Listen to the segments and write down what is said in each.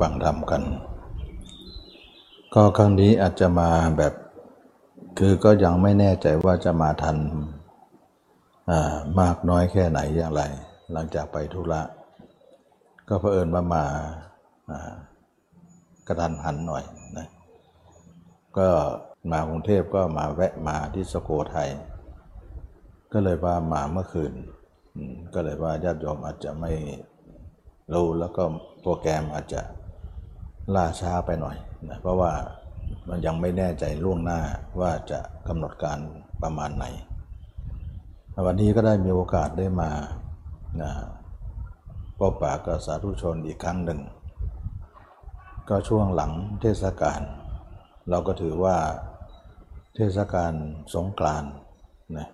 ฟังธรรมกัน ก็ครั้งนี้อาจจะมาแบบ คือก็ยังไม่แน่ใจว่าจะมาทันมากน้อยแค่ไหนอย่างไร หลังจากไปธุระ ก็เผอิญว่ามากระทันหันหน่อยนะก็มากรุงเทพก็มาแวะมาที่สโกไทย ก็เลยว่ามาเมื่อคืน ก็เลยว่าญาติโยมอาจจะไม่รู้แล้วก็โปรแกรมอาจจะ ล่าช้าไปหน่อยนะเพราะว่ามันยังไม่แน่ใจล่วงหน้าว่าจะกำหนดการประมาณไหน วันนี้ก็ได้มีโอกาสได้มานะพบปะกับสาธุชนอีกครั้งหนึ่ง ก็ช่วงหลังเทศกาลเราก็ถือว่าเทศกาลสงกรานต์นะ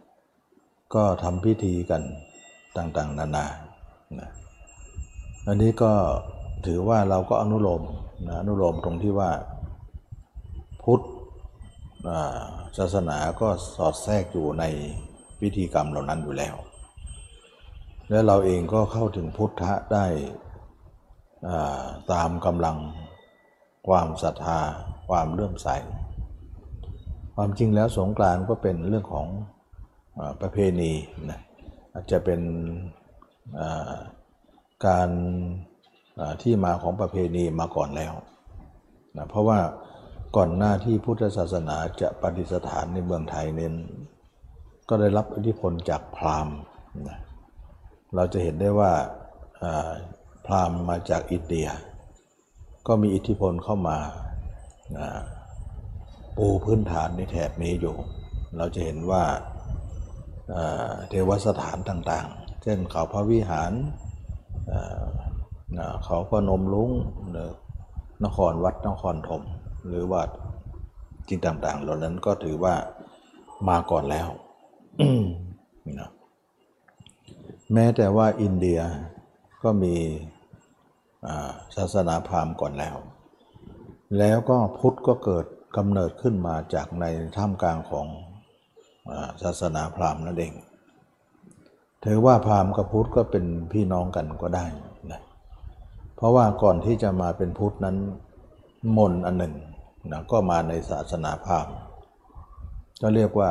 ก็ทำพิธีกันต่างๆ นานานะอันนี้ก็ถือว่าเราก็อนุโลม นะอนุโลมตรงที่ว่าพุทธศาสนาก็สอดแทรกอยู่ในพิธีกรรมเหล่านั้นอยู่แล้ว และเราเองก็เข้าถึงพุทธะได้ตามกำลังความศรัทธาความเลื่อมใส ความจริงแล้วสงกรานต์ก็เป็นเรื่องของประเพณีนะอาจจะเป็นการ ที่มาของประเพณีมาก่อนแล้วนะเพราะว่าก่อนหน้าที่พุทธศาสนาจะปฏิสถานในเมืองไทยเน้น ก็ได้รับอิทธิพลจากพราหมณ์นะเราจะเห็นได้ว่าพราหมณ์มาจากอินเดีย ก็มีอิทธิพลเข้ามาปูพื้นฐานในแถบนี้อยู่ เราจะเห็นว่าเทวสถานต่างๆ เช่นเขาพระวิหาร เขาพนมลุงนครวัดนครธมหรือวัดจริงต่างๆ เหล่านั้นก็ถือว่ามาก่อนแล้วนะแม้แต่ว่าอินเดียก็มีศาสนาพราหมณ์ก่อนแล้ว แล้วก็พุทธก็เกิดกำเนิดขึ้นมาจากในท่ามกลางของศาสนาพราหมณ์นั่นเองถือว่าพราหมณ์กับพุทธก็เป็นพี่น้องกันก็ได้ เพราะว่าก่อนที่จะมาเป็นพุทธนั้นมนอันหนึ่งนะก็มาในศาสนาพราหมณ์ก็เรียกว่า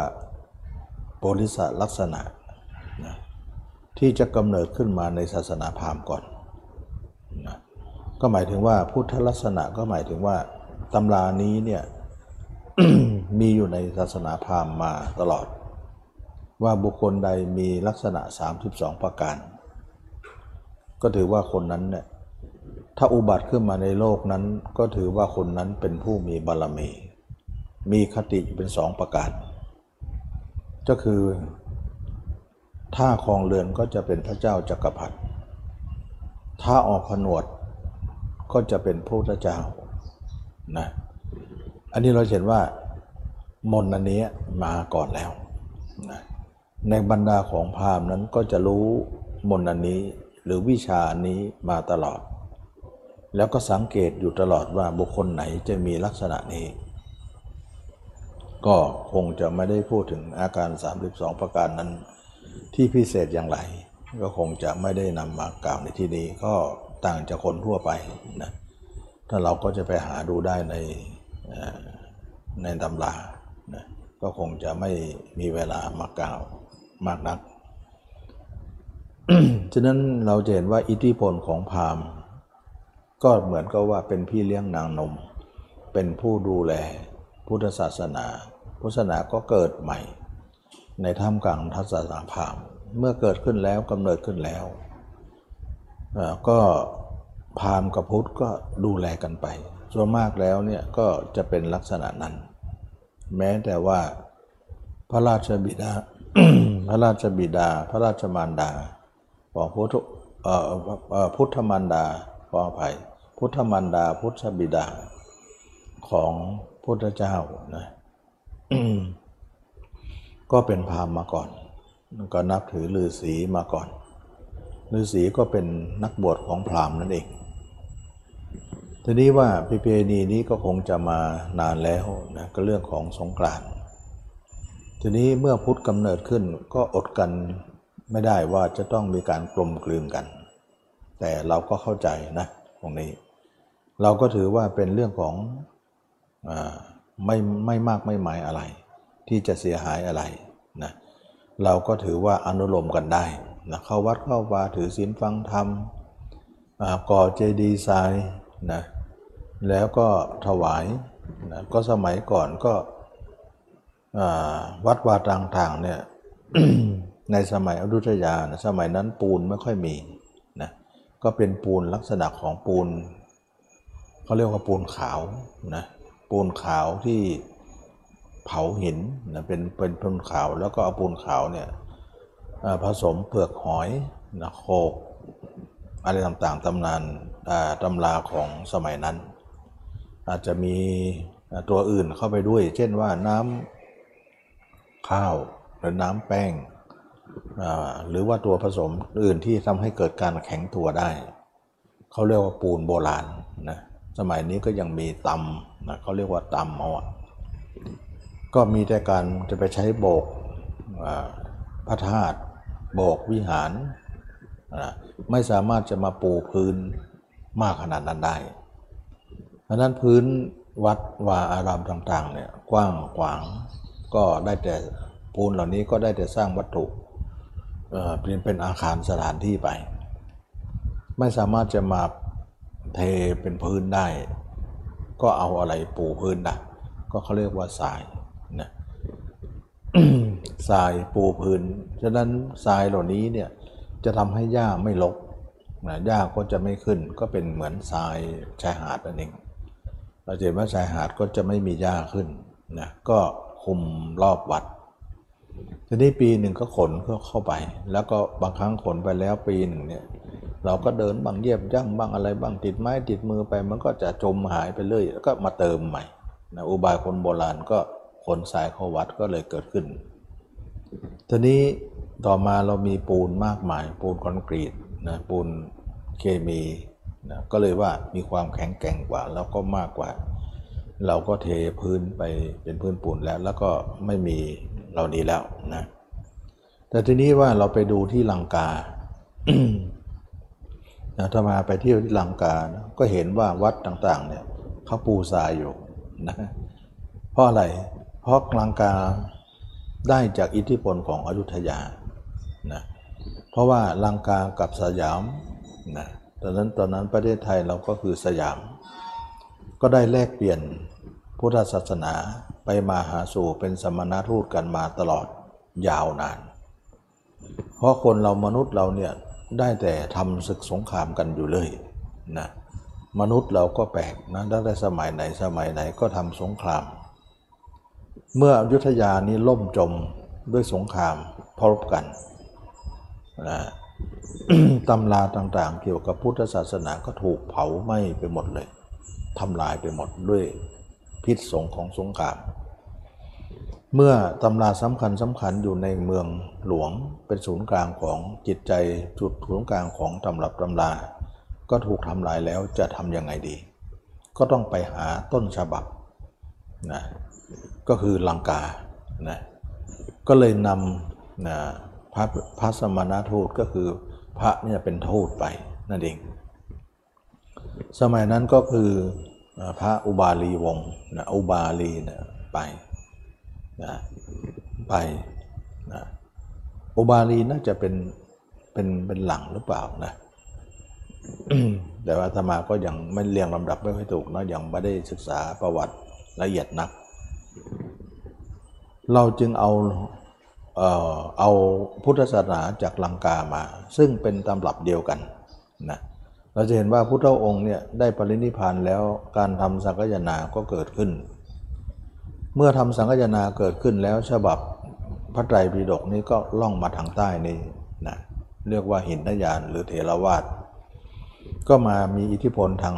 โพธิสลักษณะนะที่จะกำเนิดขึ้นมาในศาสนาพราหมณ์ก่อนนะก็หมายถึงว่าพุทธลักษณะก็หมายถึงว่าตำรานี้เนี่ยมีอยู่ในศาสนาพราหมณ์มาตลอด ว่าบุคคลใดมีลักษณะ 32 ประการ ก็ถือว่าคนนั้นเนี่ย ถ้าอุบัติขึ้นมาในโลกนั้น ก็ถือว่าคนนั้นเป็นผู้มีบารมี มีคติเป็นสองประการ ก็คือถ้าครองเรือนก็จะเป็นพระเจ้าจักรพรรดิถ้าออกผนวดก็จะเป็นพระพุทธเจ้านะอันนี้เราเห็นว่ามนอันนี้มาก่อนแล้วนะในบรรดาของพราหมณ์นั้นก็จะรู้มนอันนี้หรือวิชานี้มาตลอด แล้วก็สังเกตอยู่ตลอดว่าบุคคลไหนจะมีลักษณะนี้ ก็คงจะไม่ได้พูดถึงอาการ 32 ประการนั้นที่พิเศษอย่างไร ก็คงจะไม่ได้นำมากล่าวในที่นี้ก็ต่างจากคนทั่วไปนะถ้าเราก็จะไปหาดูได้ในในตำรานะก็คงจะไม่มีเวลามากล่าวมากนัก ฉะนั้นเราจะเห็นว่าอิทธิพลของพราหมณ์ ก็เหมือนกับว่าเป็นพี่เลี้ยงนางนม เป็นผู้ดูแล พุทธศาสนา พุทธศาสนาก็เกิดใหม่ ในท่ามกลางทัศนาพาหมเมื่อเกิดขึ้นแล้วกำเนิดขึ้นแล้ว ก็พราหมณ์กับพุทธก็ดูแลกันไป ส่วนมากแล้วเนี่ยก็จะเป็นลักษณะนั้น แม้แต่ว่าพระราชบิดา พระราชบิดา พระราชมารดา ของพุทธพุทธมารดาขออภัย พุทธมารดาพุทธบิดาของพุทธเจ้านะก็เป็นพราหมณ์มาก่อน ก็นับถือฤาษีมาก่อนฤาษีก็เป็นนักบวชของพราหมณ์นั่นเอง ทีนี้ว่าประเพณีนี้ก็คงจะมานานแล้วนะก็เรื่องของสงกรานต์ทีนี้เมื่อพุทธกำเนิดขึ้นก็อดกันไม่ได้ว่าจะต้องมีการกลมกลืนกัน แต่เราก็เข้าใจนะตรงนี้ เราก็ถือว่าเป็นเรื่องของอไม่ไม่มากไม่หมายอะไร ที่จะเสียหายอะไรนะเราก็ถือว่าอนุโลมกันได้นะเข้าวัดเข้าวาถือศีลฟังธรรมก่อเจดีย์ทรายนะแล้วก็ถวายนะก็สมัยก่อนก็วัดวาต่างๆเนี่ยในสมัยอยุธยานะสมัยนั้นปูนไม่ค่อยมีนะก็เป็นปูนลักษณะของปูน เขาเรียกว่าปูนขาวนะปูนขาวที่เผาหินนะเป็นเป็นปูนขาวแล้วก็เอาปูนขาวเนี่ยผสมเปลือกหอยนะโคกอะไรต่างๆตำนานตำราของสมัยนั้น อาจจะมีตัวอื่นเข้าไปด้วย เช่นว่าน้ำข้าวหรือน้ำแป้งหรือว่าตัวผสมอื่นที่ทำให้เกิดการแข็งตัวได้ เขาเรียกว่าปูนโบราณนะ สมัยนี้ก็ยังมีตำนะเขาเรียกว่าตำเอาอะก็มีแต่การจะไปใช้โบกอ่าพระธาตุโบกวิหารนะไม่สามารถจะมาปูพื้นมากขนาดนั้นได้เพราะนั้นพื้นวัดวาอารามต่างๆเนี่ยกว้างขวางก็ได้แต่ปูนเหล่านี้ก็ได้แต่สร้างวัตถุเอ่อเป็นเป็นอาคารสถานที่ไป ไม่สามารถจะมา เทเป็นพื้นได้ ก็เอาอะไรปูพื้นนะก็เขาเรียกว่าทรายนะทรายปูพื้น ฉะนั้นทรายเหล่านี้เนี่ยจะทำให้หญ้าไม่รกนะหญ้าก็จะไม่ขึ้นก็เป็นเหมือนทรายชายหาดนั่นเองเราเห็นว่าชายหาดก็จะไม่มีหญ้าขึ้นนะก็คุมรอบวัดทีนี้ปีหนึ่งก็ขนเข้าไป แล้วก็บางครั้งขนไปแล้วปีหนึ่งเนี่ย เราก็เดินบางเยียบย่างบางอะไรบางติดไม้ติดมือไปมันก็จะจมหายไปเรื่อยแล้วก็มาเติมใหม่นะอุบายคนโบราณก็ขนสายเข้าวัดก็เลยเกิดขึ้น ทีนี้ต่อมาเรามีปูนมากมาย ปูนคอนกรีตนะปูนเคมีนะก็เลยว่ามีความแข็งแกร่งกว่าแล้วก็มากกว่า เราก็เทพื้นไปเป็นพื้นปูนแล้ว แล้วก็ไม่มีเหล่านี้แล้วนะแต่ทีนี้ว่าเราไปดูที่ลังกา นะถ้ามาไปเที่ยวที่ลังกานะก็เห็นว่าวัดต่างๆเนี่ยเขาปูทรายอยู่นะเพราะอะไร เพราะลังกาได้จากอิทธิพลของอยุธยานะเพราะว่าลังกากับสยามนะตอนนั้นตอนนั้นประเทศไทยเราก็คือสยาม ก็ได้แลกเปลี่ยนพุทธศาสนาไปมาหาสู่เป็นสมณทูตกันมาตลอดยาวนาน เพราะคนเรามนุษย์เราเนี่ย ได้แต่ทำศึกสงครามกันอยู่เลยนะมนุษย์เราก็แปลกนะตั้งแต่สมัยไหนสมัยไหนก็ทำสงคราม เมื่ออยุธยานี้ล่มจมด้วยสงครามพรบกันนะตำราต่างๆ เกี่ยวกับพุทธศาสนาก็ถูกเผาไหม้ไปหมดเลยทำลายไปหมดด้วยพิษสงของสงคราม เมื่อตำราสำคัญสำคัญอยู่ในเมืองหลวงเป็นศูนย์กลางของจิตใจจุดศูนย์กลางของตำรับตำรา ก็ถูกทำลายแล้วจะทำยังไงดี ก็ต้องไปหาต้นฉบับนะก็คือลังกานะก็เลยนำนะพระพระสมณทูตก็คือพระเนี่ยเป็นทูตไปนั่นเอง สมัยนั้นก็คือพระอุบาลีวงศ์นะอุบาลีนี่ยไป นะไปนะอุบาลีน่าจะเป็นเป็นเป็นหลังหรือเปล่านะแต่ว่าธรรมาก็ยังไม่เรียงลำดับไม่ค่อยถูกเนาะยังไม่ได้ศึกษาประวัติละเอียดนัก เราจึงเอาเอ่อเอาพุทธศาสนาจากลังกามา ซึ่งเป็นตำรับเดียวกันนะเราจะเห็นว่าพุทธองค์เนี่ยได้ปรินิพพานแล้วการทำสังฆยนาก็เกิดขึ้น เมื่อทำสังฆนาเกิดขึ้นแล้วฉบับพระไตรปิฎกนี้ก็ล่องมาทางใต้นี่นะเรียกว่าหินทยานหรือเทรวาสก็มามีอิทธิพลทาง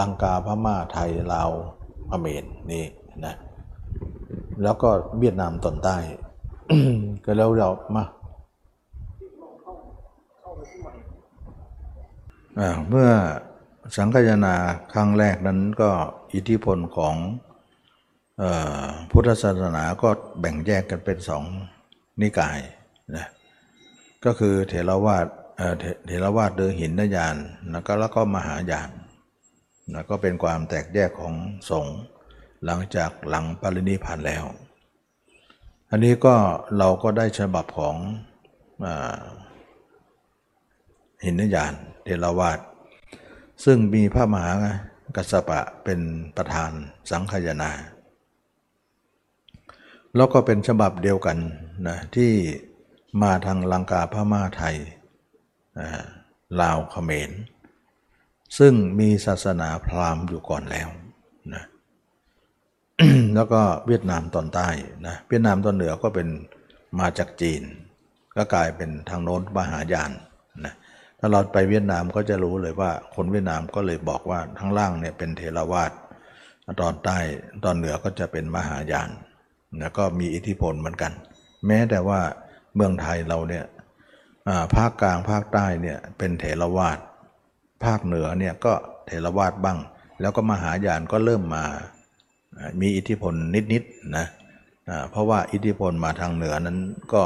ลังกาพม่าไทยลาวเขมรนี่นะแล้วก็เวียดนามตอนใต้ ก็แล้วเรามาเมื่อสังคายนาครั้งแรกนั้นก็อิทธิพลของ พุทธศาสนาก็แบ่งแยกกันเป็นสองนิกายนะก็คือเถรวาทเถรวาทเดินหินนยานแล้วก็แล้วก็มหายานนะก็เป็นความแตกแยกของสงฆ์หลังจากหลังปรินิพานแล้ว อันนี้ก็เราก็ได้ฉบับของอหินยานเทรวาสซึ่งมีพระมหากัสสปะเป็นประธานสังคายนา แล้วก็เป็นฉบับเดียวกันนะที่มาทางลังกาพม่าไทยลาวเขมร ซึ่งมีศาสนาพราหมณ์อยู่ก่อนแล้วนะแล้วก็เวียดนามตอนใต้นะเวียดนามตอนเหนือก็เป็นมาจากจีน ก็กลายเป็นทางโน้นมหายานนะถ้าเราไปเวียดนามก็จะรู้เลยว่าคนเวียดนามก็เลยบอกว่าทั้งล่างเนี่ยเป็นเทรวาสตอนใต้ตอนเหนือก็จะเป็นมหายาน นะก็มีอิทธิพลเหมือนกัน แม้แต่ว่าเมืองไทยเราเนี่ยภาคกลางภาคใต้เนี่ยเป็นเถรวาทภาคเหนือเนี่ยก็เถรวาทบ้าง แล้วก็มหายานก็เริ่มมามีอิทธิพลนิดๆนะเพราะว่าอิทธิพลมาทางเหนือนั้นก็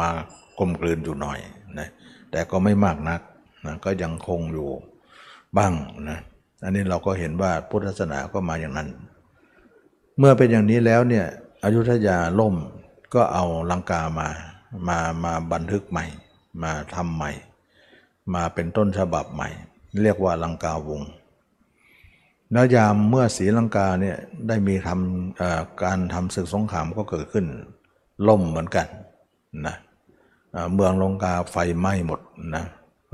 มากลมกลืนอยู่หน่อยนะแต่ก็ไม่มากนักนะก็ยังคงอยู่บ้างนะอันนี้เราก็เห็นว่าพุทธศาสนาก็มาอย่างนั้น เมื่อเป็นอย่างนี้แล้วเนี่ย อยุธยาล่มก็เอาลังกามามามาบันทึกใหม่ มาทำใหม่ มาเป็นต้นฉบับใหม่ เรียกว่าลังกาวงแล้วยามเมื่อศรีลังกาเนี่ยได้มีทำการทำศึกสงครามก็เกิดขึ้น ล่มเหมือนกันนะเมืองลังกาไฟไหม้หมดนะ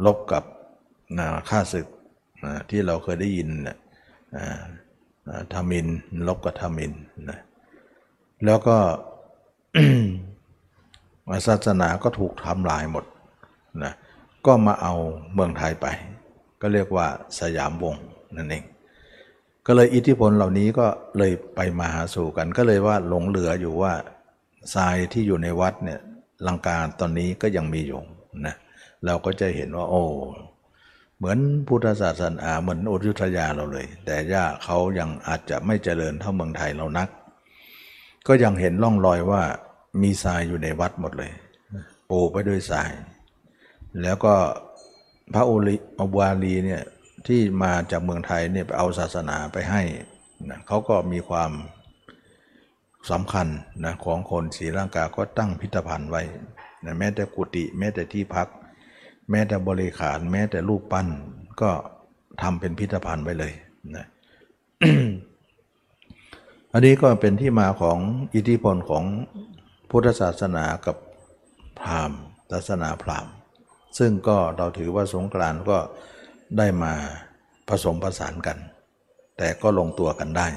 ลบกับข้าศึกที่เราเคยได้ยินนะทามินลบกับทามินนะ แล้วก็ศาสนาก็ถูกทำลายหมดนะก็มาเอาเมืองไทยไป ก็เรียกว่าสยามวงนั่นเอง ก็เลยอิทธิพลเหล่านี้ก็เลยไปมาหาสู่กัน ก็เลยว่าหลงเหลืออยู่ว่าทรายที่อยู่ในวัดเนี่ยลังการตอนนี้ก็ยังมีอยู่นะเราก็จะเห็นว่า โอ้เหมือนพุทธศาสนาเหมือนอุทุทยาเราเลย แต่ย่าเขายังอาจจะไม่เจริญเท่าเมืองไทยเรานัก ก็ยังเห็นร่องรอยว่ามีทรายอยู่ในวัดหมดเลย ปูไปด้วยทราย แล้วก็พระโอลิอบวาลีเนี่ยที่มาจากเมืองไทยเนี่ยไปเอาศาสนาไปให้นะเขาก็มีความสำคัญนะของคนศรีลังกาก็ตั้งพิพิธภัณฑ์ไว้นะแม้แต่กุฏิแม้แต่ที่พัก แม้แต่บริขาร แม้แต่รูปปั้น ก็ทำเป็นพิพิธภัณฑ์ไว้เลยนะ อันนี้ก็เป็นที่มาของอิทธิพลของพุทธศาสนากับพราหมณ์ศาสนาพราหมณ์ ซึ่งก็เราถือว่าสงกรานต์ก็ได้มาผสมผสานกัน แต่ก็ลงตัวกันได้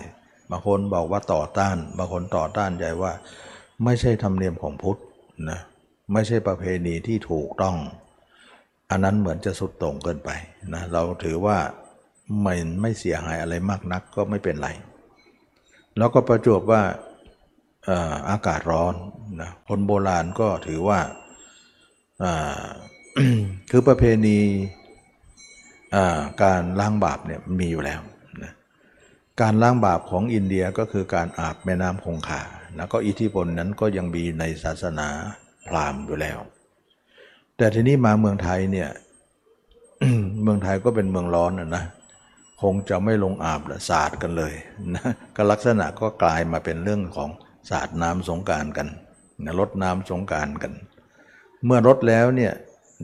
บางคนบอกว่าต่อต้าน บางคนต่อต้านใจว่า ไม่ใช่ธรรมเนียมของพุทธนะไม่ใช่ประเพณีที่ถูกต้อง อันนั้นเหมือนจะสุดตรงเกินไปนะเราถือว่าไม่ไม่เสียหายอะไรมากนักก็ไม่เป็นไร แล้วก็ประจวบว่าอากาศร้อนนะคนโบราณก็ถือว่าคือประเพณีการล้างบาปเนี่ยมีอยู่แล้วนะการล้างบาปของอินเดียก็คือการอาบแม่น้ำคงคาแล้วก็อิทธิพลนั้นก็ยังมีในศาสนาพราหมณ์อยู่แล้ว แต่ทีนี้มาเมืองไทยเนี่ยเมืองไทยก็เป็นเมืองร้อนนะ คงจะไม่ลงอาบละสาดกันเลยนะก็ลักษณะก็กลายมาเป็นเรื่องของสาดน้ำสงการกันรดน้ำสงการกัน เมื่อรดแล้วเนี่ย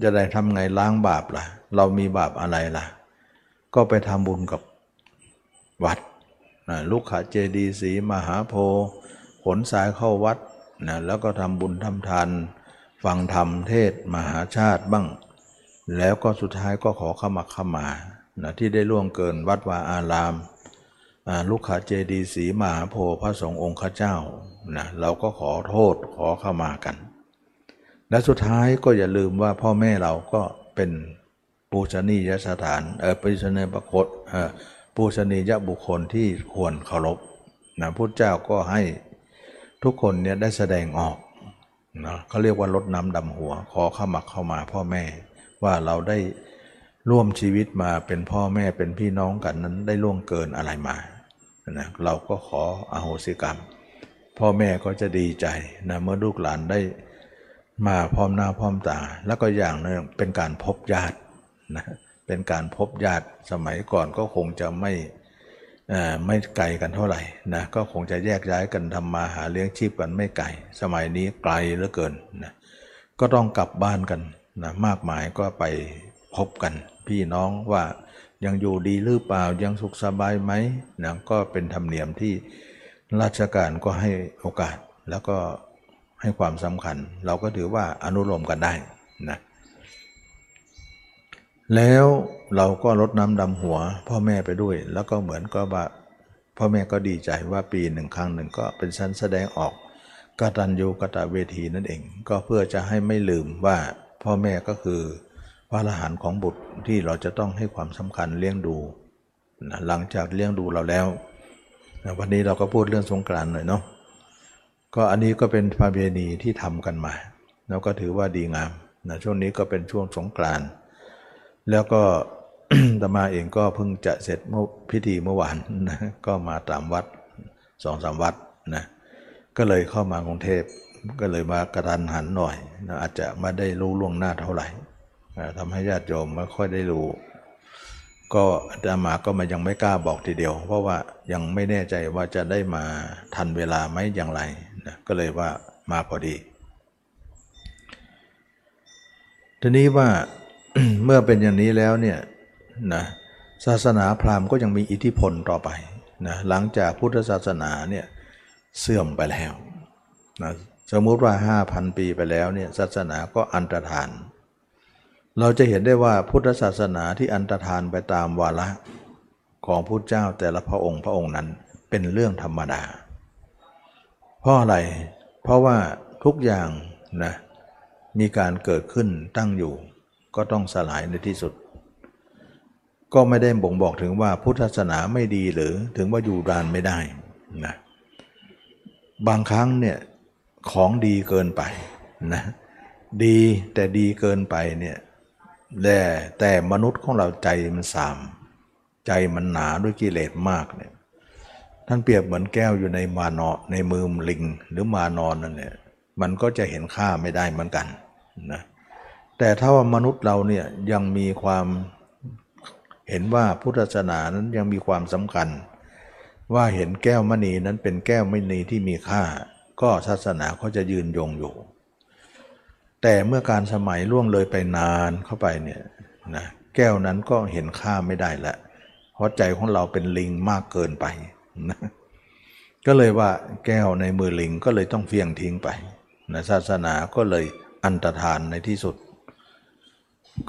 จะได้ทำไงล้างบาปละ่ะ เรามีบาปอะไรล่ะ ก็ไปทำบุญกับวัดนะลูกขาเจดีสีมหาโพขนสายเข้าวัดนะแล้วก็ทำบุญทำทานฟังธรรมเทศมหาชาติบ้าง แล้วก็สุดท้ายก็ขอเข้ามาเข้ามา นะที่ได้ล่วงเกินวัดวาอารามลูกขาเจดีสีมหาโพพระสงฆ์องค์ข้าเจ้านะเราก็ขอโทษขอเข้ามากัน และสุดท้ายก็อย่าลืมว่าพ่อแม่เราก็เป็นปูชนียสถานเออปูชนียบุคคลเออปูชนียบุคคลที่ควรเคารพนะพุทธเจ้าก็ให้ทุกคนเนี่ยได้แสดงออกนะเขาเรียกว่าลดน้ำดำหัว ขอเข้ามาเข้ามาพ่อแม่ว่าเราได้ ร่วมชีวิตมาเป็นพ่อแม่เป็นพี่น้องกันนั้นได้ล่วงเกินอะไรมานะเราก็ขออโหสิกรรม พ่อแม่ก็จะดีใจนะเมื่อลูกหลานได้มาพร้อมหน้าพร้อมตา แล้วก็อย่างนึงเป็นการพบญาตินะเป็นการพบญาติสมัยก่อนก็คงจะไม่ไม่ไกลกันเท่าไหร่นะก็คงจะแยกย้ายกันทำมาหาเลี้ยงชีพกันไม่ไกลสมัยนี้ไกลเหลือเกินนะก็ต้องกลับบ้านกันนะมากมายก็ไปพบกัน พี่น้องว่ายังอยู่ดีหรือเปล่ายังสุขสบายไหมนะก็เป็นธรรมเนียมที่ราชการก็ให้โอกาสแล้วก็ให้ความสำคัญ เราก็ถือว่าอนุโลมกันได้นะแล้วเราก็ลดน้ำดำหัว พ่อแม่ไปด้วย แล้วก็เหมือนก็ว่าพ่อแม่ก็ดีใจว่าปีหนึ่งครั้งหนึ่งก็เป็นชั้นแสดงออกกตัญญูกตเวทีนั่นเอง ก็เพื่อจะให้ไม่ลืมว่าพ่อแม่ก็คือ พระอรหันต์ของบุตรที่เราจะต้องให้ความสำคัญเลี้ยงดูนะหลังจากเลี้ยงดูเราแล้วนะวันนี้เราก็พูดเรื่องสงกรานต์หน่อยเนาะก็อันนี้ก็เป็นประเพณีที่ทำกันมา แล้วก็ถือว่าดีงามนะช่วงนี้ก็เป็นช่วงสงกรานต์แล้วก็ตมาเองก็เพิ่งจะเสร็จพิธีเมื่อวานนะก็มาตามวัดสองสามวัดนะก็เลยเข้ามากรุงเทพก็เลยมากระทันหันหน่อยนะอาจจะไม่ได้รู้ล่วงหน้าเท่าไหร่ ทำให้ญาติโยมไม่ค่อยได้รู้ ก็อาตมาก็มายังไม่กล้าบอกทีเดียว เพราะว่ายังไม่แน่ใจว่าจะได้มาทันเวลาไหมอย่างไรนะก็เลยว่ามาพอดี ทีนี้ว่าเมื่อเป็นอย่างนี้แล้วเนี่ยนะศาสนาพราหมณ์ก็ยังมีอิทธิพลต่อไปนะหลังจากพุทธศาสนาเนี่ยเสื่อมไปแล้วนะสมมุติว่า 5,000 ปีไปแล้วเนี่ยศาสนาก็อันตรธาน เราจะเห็นได้ว่าพุทธศาสนาที่อันตรธานไปตามวาระของพุทธเจ้าแต่ละพระองค์พระองค์นั้นเป็นเรื่องธรรมดา เพราะอะไร เพราะว่าทุกอย่างนะมีการเกิดขึ้นตั้งอยู่ ก็ต้องสลายในที่สุด ก็ไม่ได้บ่งบอกถึงว่าพุทธศาสนาไม่ดีหรือถึงว่าอยู่รานไม่ได้นะบางครั้งเนี่ยของดีเกินไปนะดีแต่ดีเกินไปเนี่ย แต่แต่มนุษย์ของเราใจมันสาม ใจมันหนาด้วยกิเลสมากเนี่ยท่านเปรียบเหมือนแก้วอยู่ในมานอในมือมลิงหรือมานอนนั่นเนี่ยมันก็จะเห็นค่าไม่ได้เหมือนกันนะแต่ถ้าว่ามนุษย์เราเนี่ยยังมีความเห็นว่าพุทธศาสนานั้นยังมีความสำคัญ ว่าเห็นแก้วมณีนั้นเป็นแก้วมณีที่มีค่า ก็ศาสนาเขาจะยืนยงอยู่ แต่เมื่อการสมัยล่วงเลยไปนานเข้าไปเนี่ยนะแก้วนั้นก็เห็นค่าไม่ได้ละเพราะใจของเราเป็นลิงมากเกินไปนะก็เลยว่าแก้วในมือลิงก็เลยต้องเฟียงทิ้งไปนะศาสนาก็เลยอันตรธานในที่สุด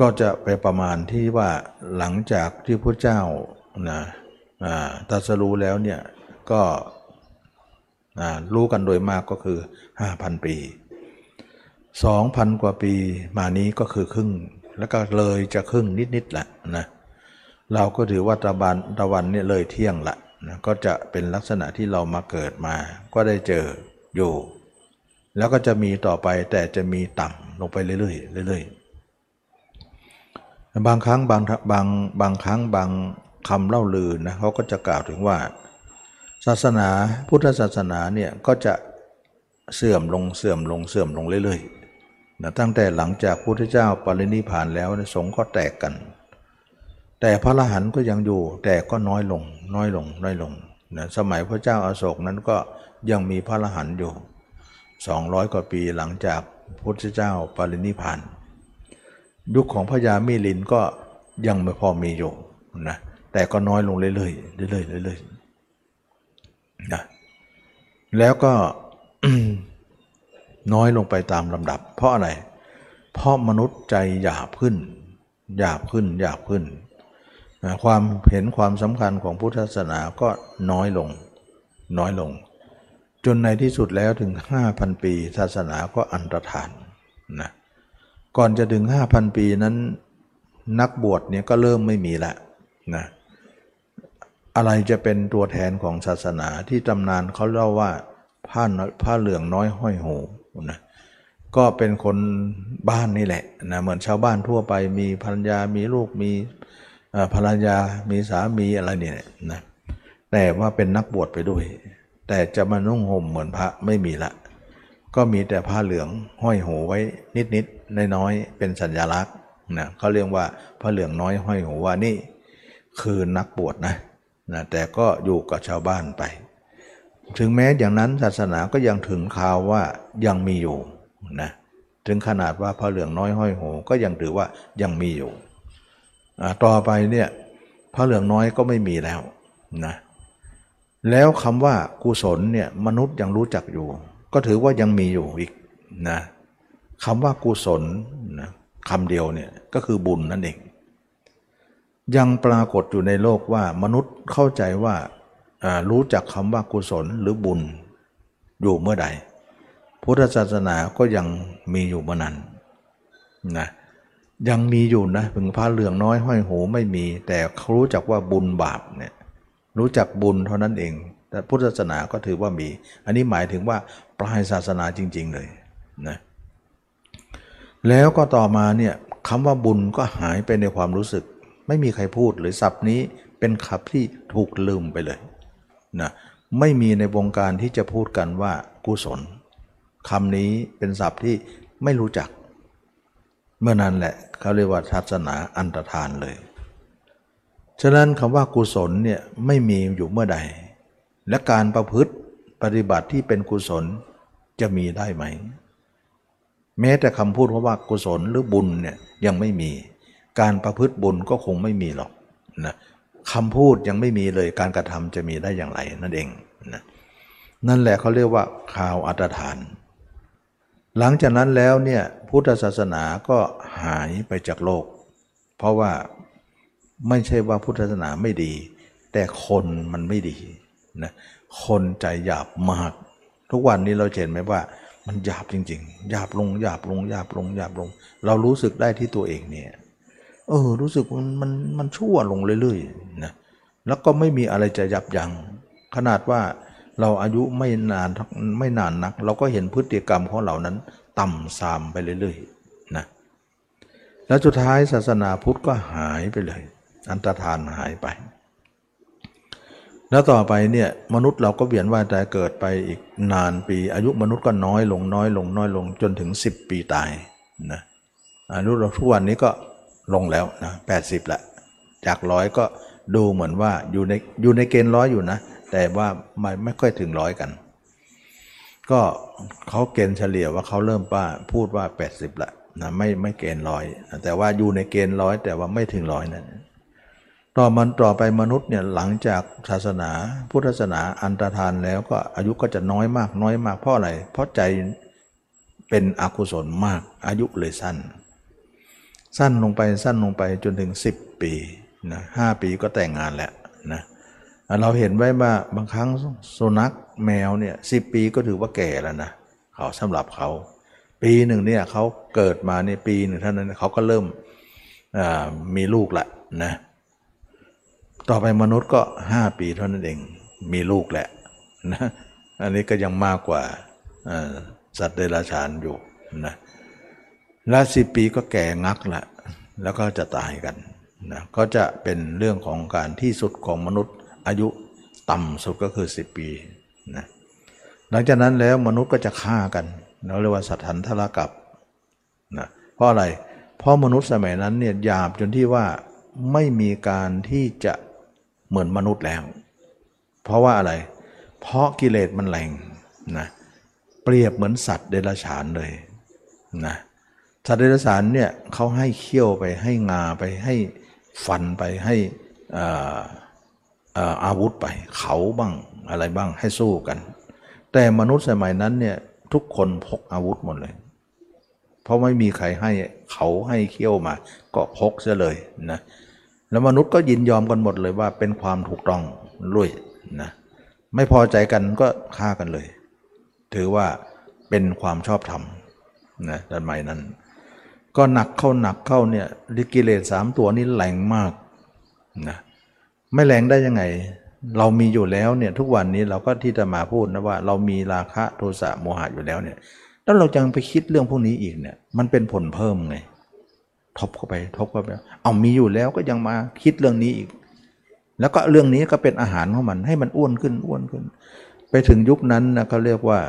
ก็จะไปประมาณที่ว่าหลังจากที่พระเจ้านะตรัสรู้แล้วเนี่ยก็รู้กันโดยมากก็คือ 5,000 ปี 2,000 กว่าปีมานี้ก็คือครึ่ง แล้วก็เลยจะครึ่งนิดๆแหละนะเราก็ถือว่าตะวันตะวันเนี่ยเลยเที่ยงละนะก็จะเป็นลักษณะที่เรามาเกิดมา ก็ได้เจออยู่ แล้วก็จะมีต่อไปแต่จะมีต่ำลงไปเรื่อยๆเรื่อยๆบางครั้งบางบางบางครั้งบางคำเล่าลือนะเขาก็จะกล่าวถึงว่า ศาสนาพุทธศาสนาเนี่ยก็จะเสื่อมลงเสื่อมลงเสื่อมลงเรื่อยๆ นะตั้งแต่หลังจากพุทธเจ้าปรินิพานแล้วสงฆ์ก็แตกกัน แต่พระอรหันต์ก็ยังอยู่แต่ก็น้อยลง น้อยลง น้อยลงนะสมัยพระเจ้าอาโศกนั้นก็ยังมีพระอรหันต์อยู่ 200 กว่าปีหลังจากพุทธเจ้าปรินิพาน ยุคของพญามิลินก็ยังไม่พอมีอยู่นะแต่ก็น้อยลงเรื่อยๆเรื่อยๆเรื่อยๆนะแล้วก็ น้อยลงไปตามลำดับ เพราะอะไร เพราะมนุษย์ใจหยาบขึ้นหยาบขึ้นหยาบขึ้นนะความเห็นความสำคัญของพุทธศาสนาก็น้อยลง น้อยลง จนในที่สุดแล้วถึง 5,000 ปี ศาสนาก็อันตรธานนะก่อนจะถึง 5,000 ปีนั้นนักบวชเนี่ยก็เริ่มไม่มีละนะอะไรจะเป็นตัวแทนของศาสนาที่ตำนานเขาเล่าว่าผ้าผ้าเหลืองน้อยห้อยหู นะก็เป็นคนบ้านนี่แหละนะเหมือนชาวบ้านทั่วไปมีภรรยามีลูกมีภรรยามีสามีอะไรเนี่ยนะแต่ว่าเป็นนักบวชไปด้วย แต่จะมานุ่งห่มเหมือนพระไม่มีละ ก็มีแต่ผ้าเหลืองห้อยหูไว้นิดๆน้อยๆเป็นสัญลักษณ์นะเขาเรียกว่าพระเหลืองน้อยห้อยหัวว่านี่คือนักบวชนะนะแต่ก็อยู่กับชาวบ้านไป ถึงแม้อย่างนั้นศาสนาก็ยังถึงข่าวว่ายังมีอยู่นะถึงขนาดว่าพระเหลืองน้อยห้อยโหก็ยังถือว่ายังมีอยู่ ต่อไปเนี่ยพระเหลืองน้อยก็ไม่มีแล้วนะแล้วคำว่ากุศลเนี่ยมนุษย์ยังรู้จักอยู่ ก็ถือว่ายังมีอยู่อีกนะคำว่ากุศลนะคำเดียวเนี่ยก็คือบุญนั่นเองยังปรากฏอยู่ในโลกว่ามนุษย์เข้าใจว่า รู้จักคำว่ากุศลหรือบุญอยู่เมื่อใด พุทธศาสนาก็ยังมีอยู่เมื่อนั้นนะยังมีอยู่นะถึงพระเหลืองน้อยห้อยหูไม่มี แต่เขารู้จักว่าบุญบาปเนี่ยรู้จักบุญเท่านั้นเอง แต่พุทธศาสนาก็ถือว่ามี อันนี้หมายถึงว่าปลายศาสนาจริง ๆ เลยนะแล้วก็ต่อมาเนี่ยคำว่าบุญก็หายไปในความรู้สึก ไม่มีใครพูดหรือศัพท์นี้เป็นคำที่ถูกลืมไปเลย นะไม่มีในวงการที่จะพูดกันว่ากุศลคำนี้เป็นศัพท์ที่ไม่รู้จัก เมื่อนั้นแหละเขาเรียกว่าศาสนาอันตรธานเลย ฉะนั้นคำว่ากุศลเนี่ยไม่มีอยู่เมื่อใด และการประพฤติปฏิบัติที่เป็นกุศลจะมีได้ไหม แม้แต่คำพูดเพราว่ากุศลหรือบุญเนี่ยยังไม่มี การประพฤติบุญก็คงไม่มีหรอกนะ คำพูดยังไม่มีเลยการกระทำจะมีได้อย่างไรนั่นเองนะนั่นแหละเขาเรียกว่าข่าวอัตฐาน หลังจากนั้นแล้วเนี่ยพุทธศาสนาก็หายไปจากโลก เพราะว่าไม่ใช่ว่าพุทธศาสนาไม่ดี แต่คนมันไม่ดีนะคนใจหยาบมาก ทุกวันนี้เราเห็นไหมว่ามันหยาบจริง ๆ หยาบลงหยาบลงหยาบลงหยาบลง เรารู้สึกได้ที่ตัวเองเนี่ย เออ รู้สึกมันมันมันชั่วลงเรื่อยๆนะแล้วก็ไม่มีอะไรจะยับยัง้งขนาดว่าเราอายุไม่นานไม่นานนัก เราก็เห็นพฤติกรรมของเหล่านั้น ต่ำทรามไปเรื่อยๆนะแล้วสุดท้ายศาสนาพุทธก็หายไปเลย อันตรธานหายไป แล้วต่อไปเนี่ยมนุษย์เราก็เวียนว่ายตายเกิดไปอีกนานปี อายุมนุษย์ก็น้อยลงน้อยลงน้อยลงจนถึง 10 ปีตายนะอายุเราทุกวันนี้ก็ ลงแล้วนะแปดสิบละจากร้อยก็ดูเหมือนว่าอยู่ในอยู่ในเกณฑ์ร้อยอยู่นะ แต่ว่าไม่ไม่ค่อยถึงร้อยกัน ก็เขาเกณฑ์เฉลี่ยว่าเขาเริ่มป้าพูดว่า 80ละนะไม่ไม่เกณฑ์ร้อยแต่ว่าอยู่ในเกณฑ์ร้อยแต่ว่าไม่ถึงร้อยนั่นต่อมันต่อไปมนุษย์เนี่ยหลังจากศาสนา พุทธศาสนาอันตรธานแล้วก็อายุก็จะน้อยมากน้อยมากเพราะอะไร เพราะใจเป็นอกุศลมากอายุเลยสั้น สั้นลงไปสั้นลงไปจนถึง 10 ปีนะห้าปีก็แต่งงานแล้วนะเราเห็นไว้ว่าบางครั้งสุนัขแมวเนี่ยสิปีก็ถือว่าแก่แล้วนะเขาสำหรับเขา ปีหนึ่งเนี่ยเขาเกิดมาในปีหนึ่งเท่านั้นเขาก็เริ่มมีลูกละนะต่อไปมนุษย์ก็ห้าปีเท่านั้นเองมีลูกแหละนะอันนี้ก็ยังมากกว่าสัตว์เดรัจฉานอยู่นะ และสิบปีก็แก่งักละแล้วก็จะตายกันนะก็จะเป็นเรื่องของการที่สุดของมนุษย์อายุต่ำสุดก็คือ 10 ปีนะหลังจากนั้นแล้วมนุษย์ก็จะฆ่ากันเราเรียกว่าสัตถันทรกับนะเพราะอะไร เพราะมนุษย์สมัยนั้นเนี่ยหยาบจนที่ว่าไม่มีการที่จะเหมือนมนุษย์แล้ว เพราะว่าอะไร เพราะกิเลสมันแรงนะเปรียบเหมือนสัตว์เดรัจฉานเลยนะ สัตว์เดรัจฉานเนี่ยเขาให้เขี้ยวไปให้งาไปให้ฟันไปให้อาวุธไป เขาบ้างอะไรบ้างให้สู้กัน แต่มนุษย์สมัยนั้นเนี่ยทุกคนพกอาวุธหมดเลย เพราะไม่มีใครให้เขาให้เขี้ยวมา ก็พกซะเลยนะแล้วมนุษย์ก็ยินยอมกันหมดเลยว่าเป็นความถูกต้องลุยนะไม่พอใจกันก็ฆ่ากันเลย ถือว่าเป็นความชอบธรรมนะสมัยนั้น ก็หนักเข้าหนักเข้าเนี่ยลิกิเลสสามตัวนี้แรงมากนะไม่แรงได้ยังไง เรามีอยู่แล้วเนี่ยทุกวันนี้เราก็ที่จะมาพูดนะว่า เรามีราคะโทสะโมหะอยู่แล้วเนี่ยแล้วเราจังไปคิดเรื่องพวกนี้อีกเนี่ย มันเป็นผลเพิ่มไงทบเข้าไปทบเข้าไปเอามีอยู่แล้วก็ยังมาคิดเรื่องนี้อีก แล้วก็เรื่องนี้ก็เป็นอาหารของมัน ให้มันอ้วนขึ้นอ้วนขึ้น ไปถึงยุคนั้นนะเขาเรียกว่า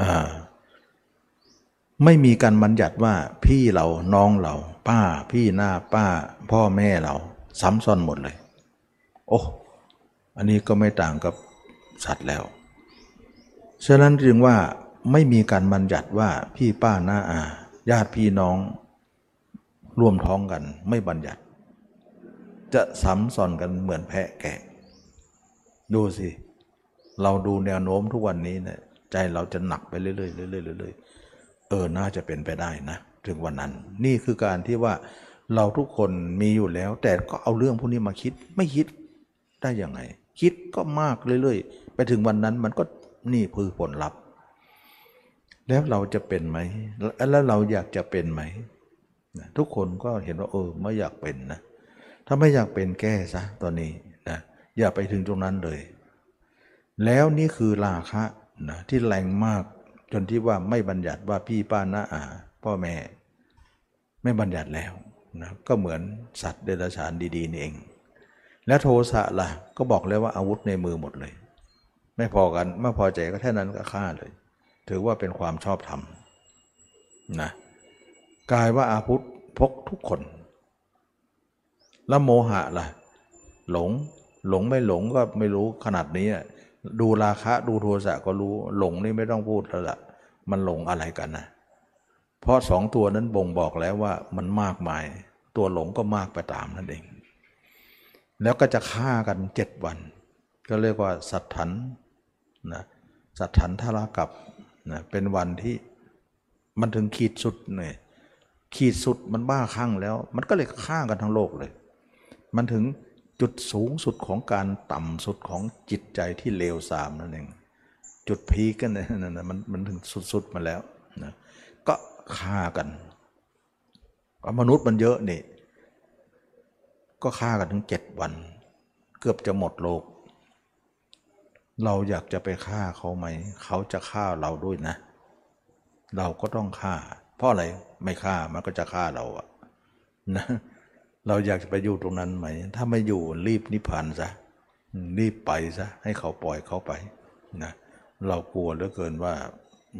อ่า ไม่มีการบัญญัติว่าพี่เราน้องเรา ป้า พี่หน้าป้า พ่อแม่เรา ซ้ำซ้อนหมดเลย โอ้อันนี้ก็ไม่ต่างกับสัตว์แล้ว ฉะนั้นจึงว่าไม่มีการบัญญัติว่าพี่ป้าหน้าอา ญาติพี่น้องร่วมท้องกันไม่บัญญัติ จะซ้ำซ้อนกันเหมือนแพะแกะ ดูสิ เราดูแนวโน้มทุกวันนี้เนี่ยใจเราจะหนักไปเรื่อยๆเรื่อยๆเรื่อยๆ เออน่าจะเป็นไปได้นะ ถึงวันนั้น นี่คือการที่ว่าเราทุกคนมีอยู่แล้ว แต่ก็เอาเรื่องพวกนี้มาคิดไม่คิดได้ยังไง คิดก็มากเรื่อยๆ ไปถึงวันนั้นมันก็นี่คือผลลัพธ์ แล้วเราจะเป็นไหม แล้วเราอยากจะเป็นไหม ทุกคนก็เห็นว่าเออไม่อยากเป็นนะ ถ้าไม่อยากเป็นแก้ซะตอนนี้นะอย่าไปถึงตรงนั้นเลย แล้วนี่คือราคะนะที่แรงมาก จนที่ว่าไม่บัญญัติว่าพี่ป้าน้าอาพ่อแม่ ไม่บัญญัติแล้วนะก็เหมือนสัตว์เดรัจฉานดีๆนี่เอง แล้วโทสะล่ะก็บอกแล้วว่าอาวุธในมือหมดเลย ไม่พอกันไม่พอใจก็แค่นั้นก็ฆ่าเลย ถือว่าเป็นความชอบธรรมนะกายว่าอาวุธพกทุกคน แล้วโมหะล่ะ หลงหลงไม่หลงก็ไม่รู้ขนาดนี้ ดูราคะดูโทสะก็รู้หลงนี่ไม่ต้องพูดแล้วละมันหลงอะไรกันนะเพราะสองตัวนั้นบ่งบอกแล้วว่ามันมากมาย ตัวหลงก็มากไปตามนั่นเอง แล้วก็จะฆ่ากันเจ็ดวัน ก็เรียกว่าสัตถันนะสัตถันทรากับนะเป็นวันที่มันถึงขีดสุดเนี่ยขีดสุดมันบ้าคลั่งแล้ว มันก็เลยฆ่ากันทั้งโลกเลย มันถึง จุดสูงสุดของการต่ำสุดของจิตใจที่เลวทรามนั่นเองจุดพีกันนั่นนะมันมันถึงสุดๆมาแล้วนะก็ฆ่ากันมนุษย์มันเยอะนี่ ก็ฆ่ากันถึงเจ็ดวัน เกือบจะหมดโลก เราอยากจะไปฆ่าเขาไหม เขาจะฆ่าเราด้วยนะ เราก็ต้องฆ่า เพราะอะไรไม่ฆ่ามันก็จะฆ่าเราอะนะ เราอยากจะไปอยู่ตรงนั้นไหม ถ้าไม่อยู่รีบนิพพานซะรีบไปซะให้เขาปล่อยเขาไปนะเรากลัวเหลือเกินว่า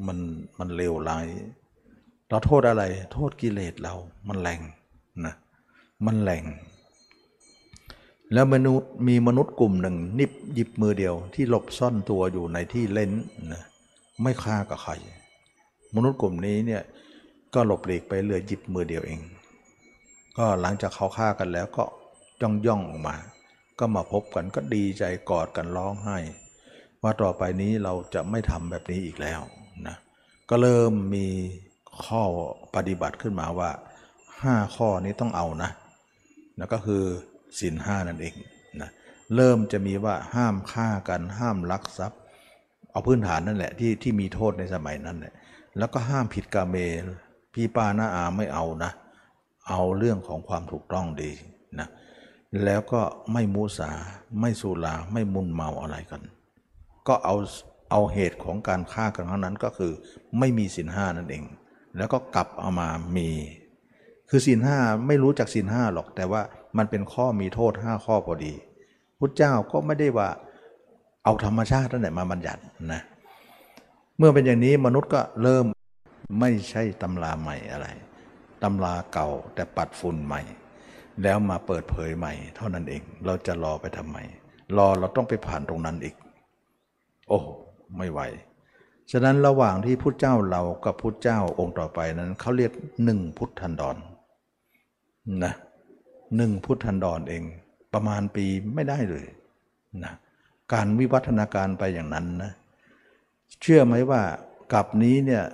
มันมันเลวร้าย เราโทษอะไร โทษกิเลสเรา มันแรงนะมันแรงแล้วมนุษย์มีมนุษย์กลุ่มหนึ่งนิบหยิบมือเดียวที่หลบซ่อนตัวอยู่ในที่เล่นนะไม่ฆ่ากับใคร มนุษย์กลุ่มนี้เนี่ยก็หลบหลีกไปเหลือหยิบมือเดียวเอง ก็หลังจากเขาฆ่ากันแล้วก็ย่องย่องออกมา ก็มาพบกันก็ดีใจกอดกันร้องไห้ ว่าต่อไปนี้เราจะไม่ทำแบบนี้อีกแล้วนะก็เริ่มมีข้อปฏิบัติขึ้นมาว่า 5 ข้อนี้ต้องเอานะนะก็คือศีลห้านั่นเองนะเริ่มจะมีว่าห้ามฆ่ากันห้ามลักทรัพย์ เอาพื้นฐานนั่นแหละที่ที่มีโทษในสมัยนั้นแหละแล้วก็ห้ามผิดกาเมพี่ป้าน้าอาไม่เอานะเเอาเรื่องของความถูกต้องดีนะแล้วก็ไม่มูสาไม่สุราไม่มุนเมาอะไรกัน ก็เอาเอาเหตุของการฆ่ากันครั้งนั้นก็คือไม่มีสินห้านั่นเอง แล้วก็กลับเอามามี คือสินห้าไม่รู้จักสินห้าหรอก แต่ว่ามันเป็นข้อมีโทษห้าข้อพอดีพุทธเจ้าก็ไม่ได้ว่าเอาธรรมชาตินั่นแหละมาบัญญัตินะเมื่อเป็นอย่างนี้มนุษย์ก็เริ่มไม่ใช่ตำราใหม่อะไร ตำราเก่าแต่ปัดฝุ่นใหม่ แล้วมาเปิดเผยใหม่ เท่านั้นเอง เราจะรอไปทำไม รอเราต้องไปผ่านตรงนั้นอีก โอ้ไม่ไหว ฉะนั้นระหว่างที่พุทธเจ้าเรากับพุทธเจ้าองค์ต่อไปนั้นเขาเรียกหนึ่งพุทธันดรนะหนึ่งพุทธันดรเอง ประมาณปีไม่ได้เลยนะการวิวัฒนาการไปอย่างนั้นนะเชื่อไหมว่ากับนี้เนี่ย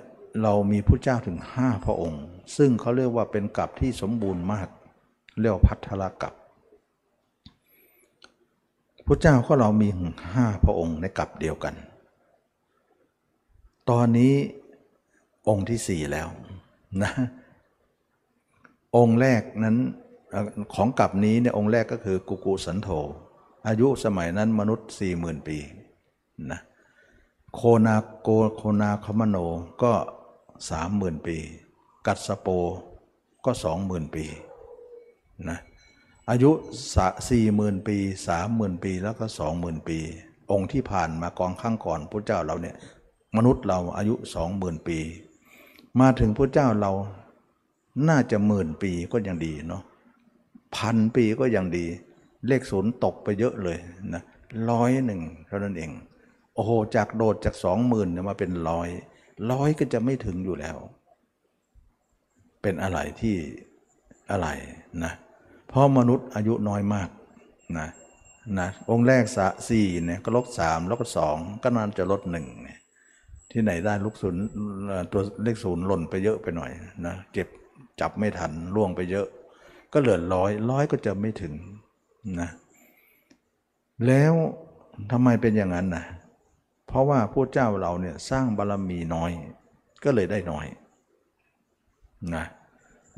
เรามีพระเจ้าถึงห้าพระองค์ ซึ่งเขาเรียกว่าเป็นกับที่สมบูรณ์มาก เรียกว่าพัทธละกับพระเจ้าก็เรามีห้าพระองค์ในกับเดียวกัน ตอนนี้องค์ที่สี่แล้วนะองค์แรกนั้นของกับนี้เนี่ยองค์แรกก็คือกุกุสันโธอายุสมัยนั้นมนุษย์สี่หมื่นปีนะโคนาโกโคนาคมโนก็สามหมื่นปี กัสโปก็สองหมื่นปีนะอายุสี่หมื่นปีสามหมื่นปีแล้วก็สองหมื่นปี องค์ที่ผ่านมากองข้างก่อนพระเจ้าเราเนี่ยมนุษย์เราอายุสองหมื่นปี มาถึงพระเจ้าเราน่าจะหมื่นปีก็ยังดีเนาะพันปีก็ยังดี เลขศูนย์ตกไปเยอะเลยนะร้อยหนึ่งเท่านั้นเอง โอ้โหจากโดดจากสองหมื่นเนี่ยมาเป็นร้อยร้อยก็จะไม่ถึงอยู่แล้ว เป็นอะไรที่อะไรนะ เพราะมนุษย์อายุน้อยมากนะนะองค์แรกสะสี่เนี่ยก็ลบสามแล้วก็สองก็นานจะลดหนึ่งเนี่ยที่ไหนได้ลูกศูนย์ตัวเลขศูนย์หล่นไปเยอะไปหน่อยนะเก็บจับไม่ทันล่วงไปเยอะ ก็เหลือร้อยร้อยก็จะไม่ถึงนะแล้วทำไมเป็นอย่างนั้นนะเพราะว่าพระเจ้าเราเนี่ยสร้างบารมีน้อย ก็เลยได้น้อย นะ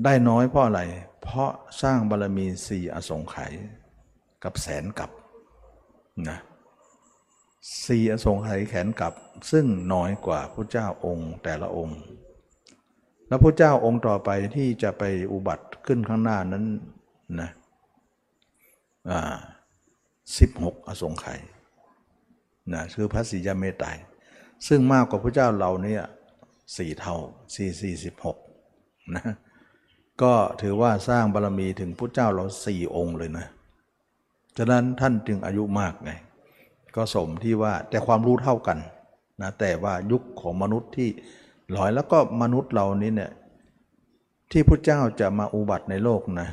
ได้น้อยเพราะอะไร เพราะสร้างบารมีสี่อสงไขยกับแสนกับนะสี่อสงไขยแขนกับ ซึ่งน้อยกว่าพระเจ้าองค์แต่ละองค์ แล้วพระเจ้าองค์ต่อไปที่จะไปอุบัติขึ้นข้างหน้านั้นนะอ่าสิบหกอสงไขยนะคือพระศรียาเมตไตรซึ่งมากกว่าพระเจ้าเราเนี่ยสี่เท่าสี่สี่สิบหก นะก็ถือว่าสร้างบารมีถึงพระเจ้าเราสี่องค์เลยนะฉะนั้นท่านจึงอายุมากไงก็สมที่ว่าแต่ความรู้เท่ากันนะแต่ว่ายุคของมนุษย์ที่ลอยแล้วก็มนุษย์เรานี้เนี่ยที่พระเจ้าจะมาอุบัติในโลกนะ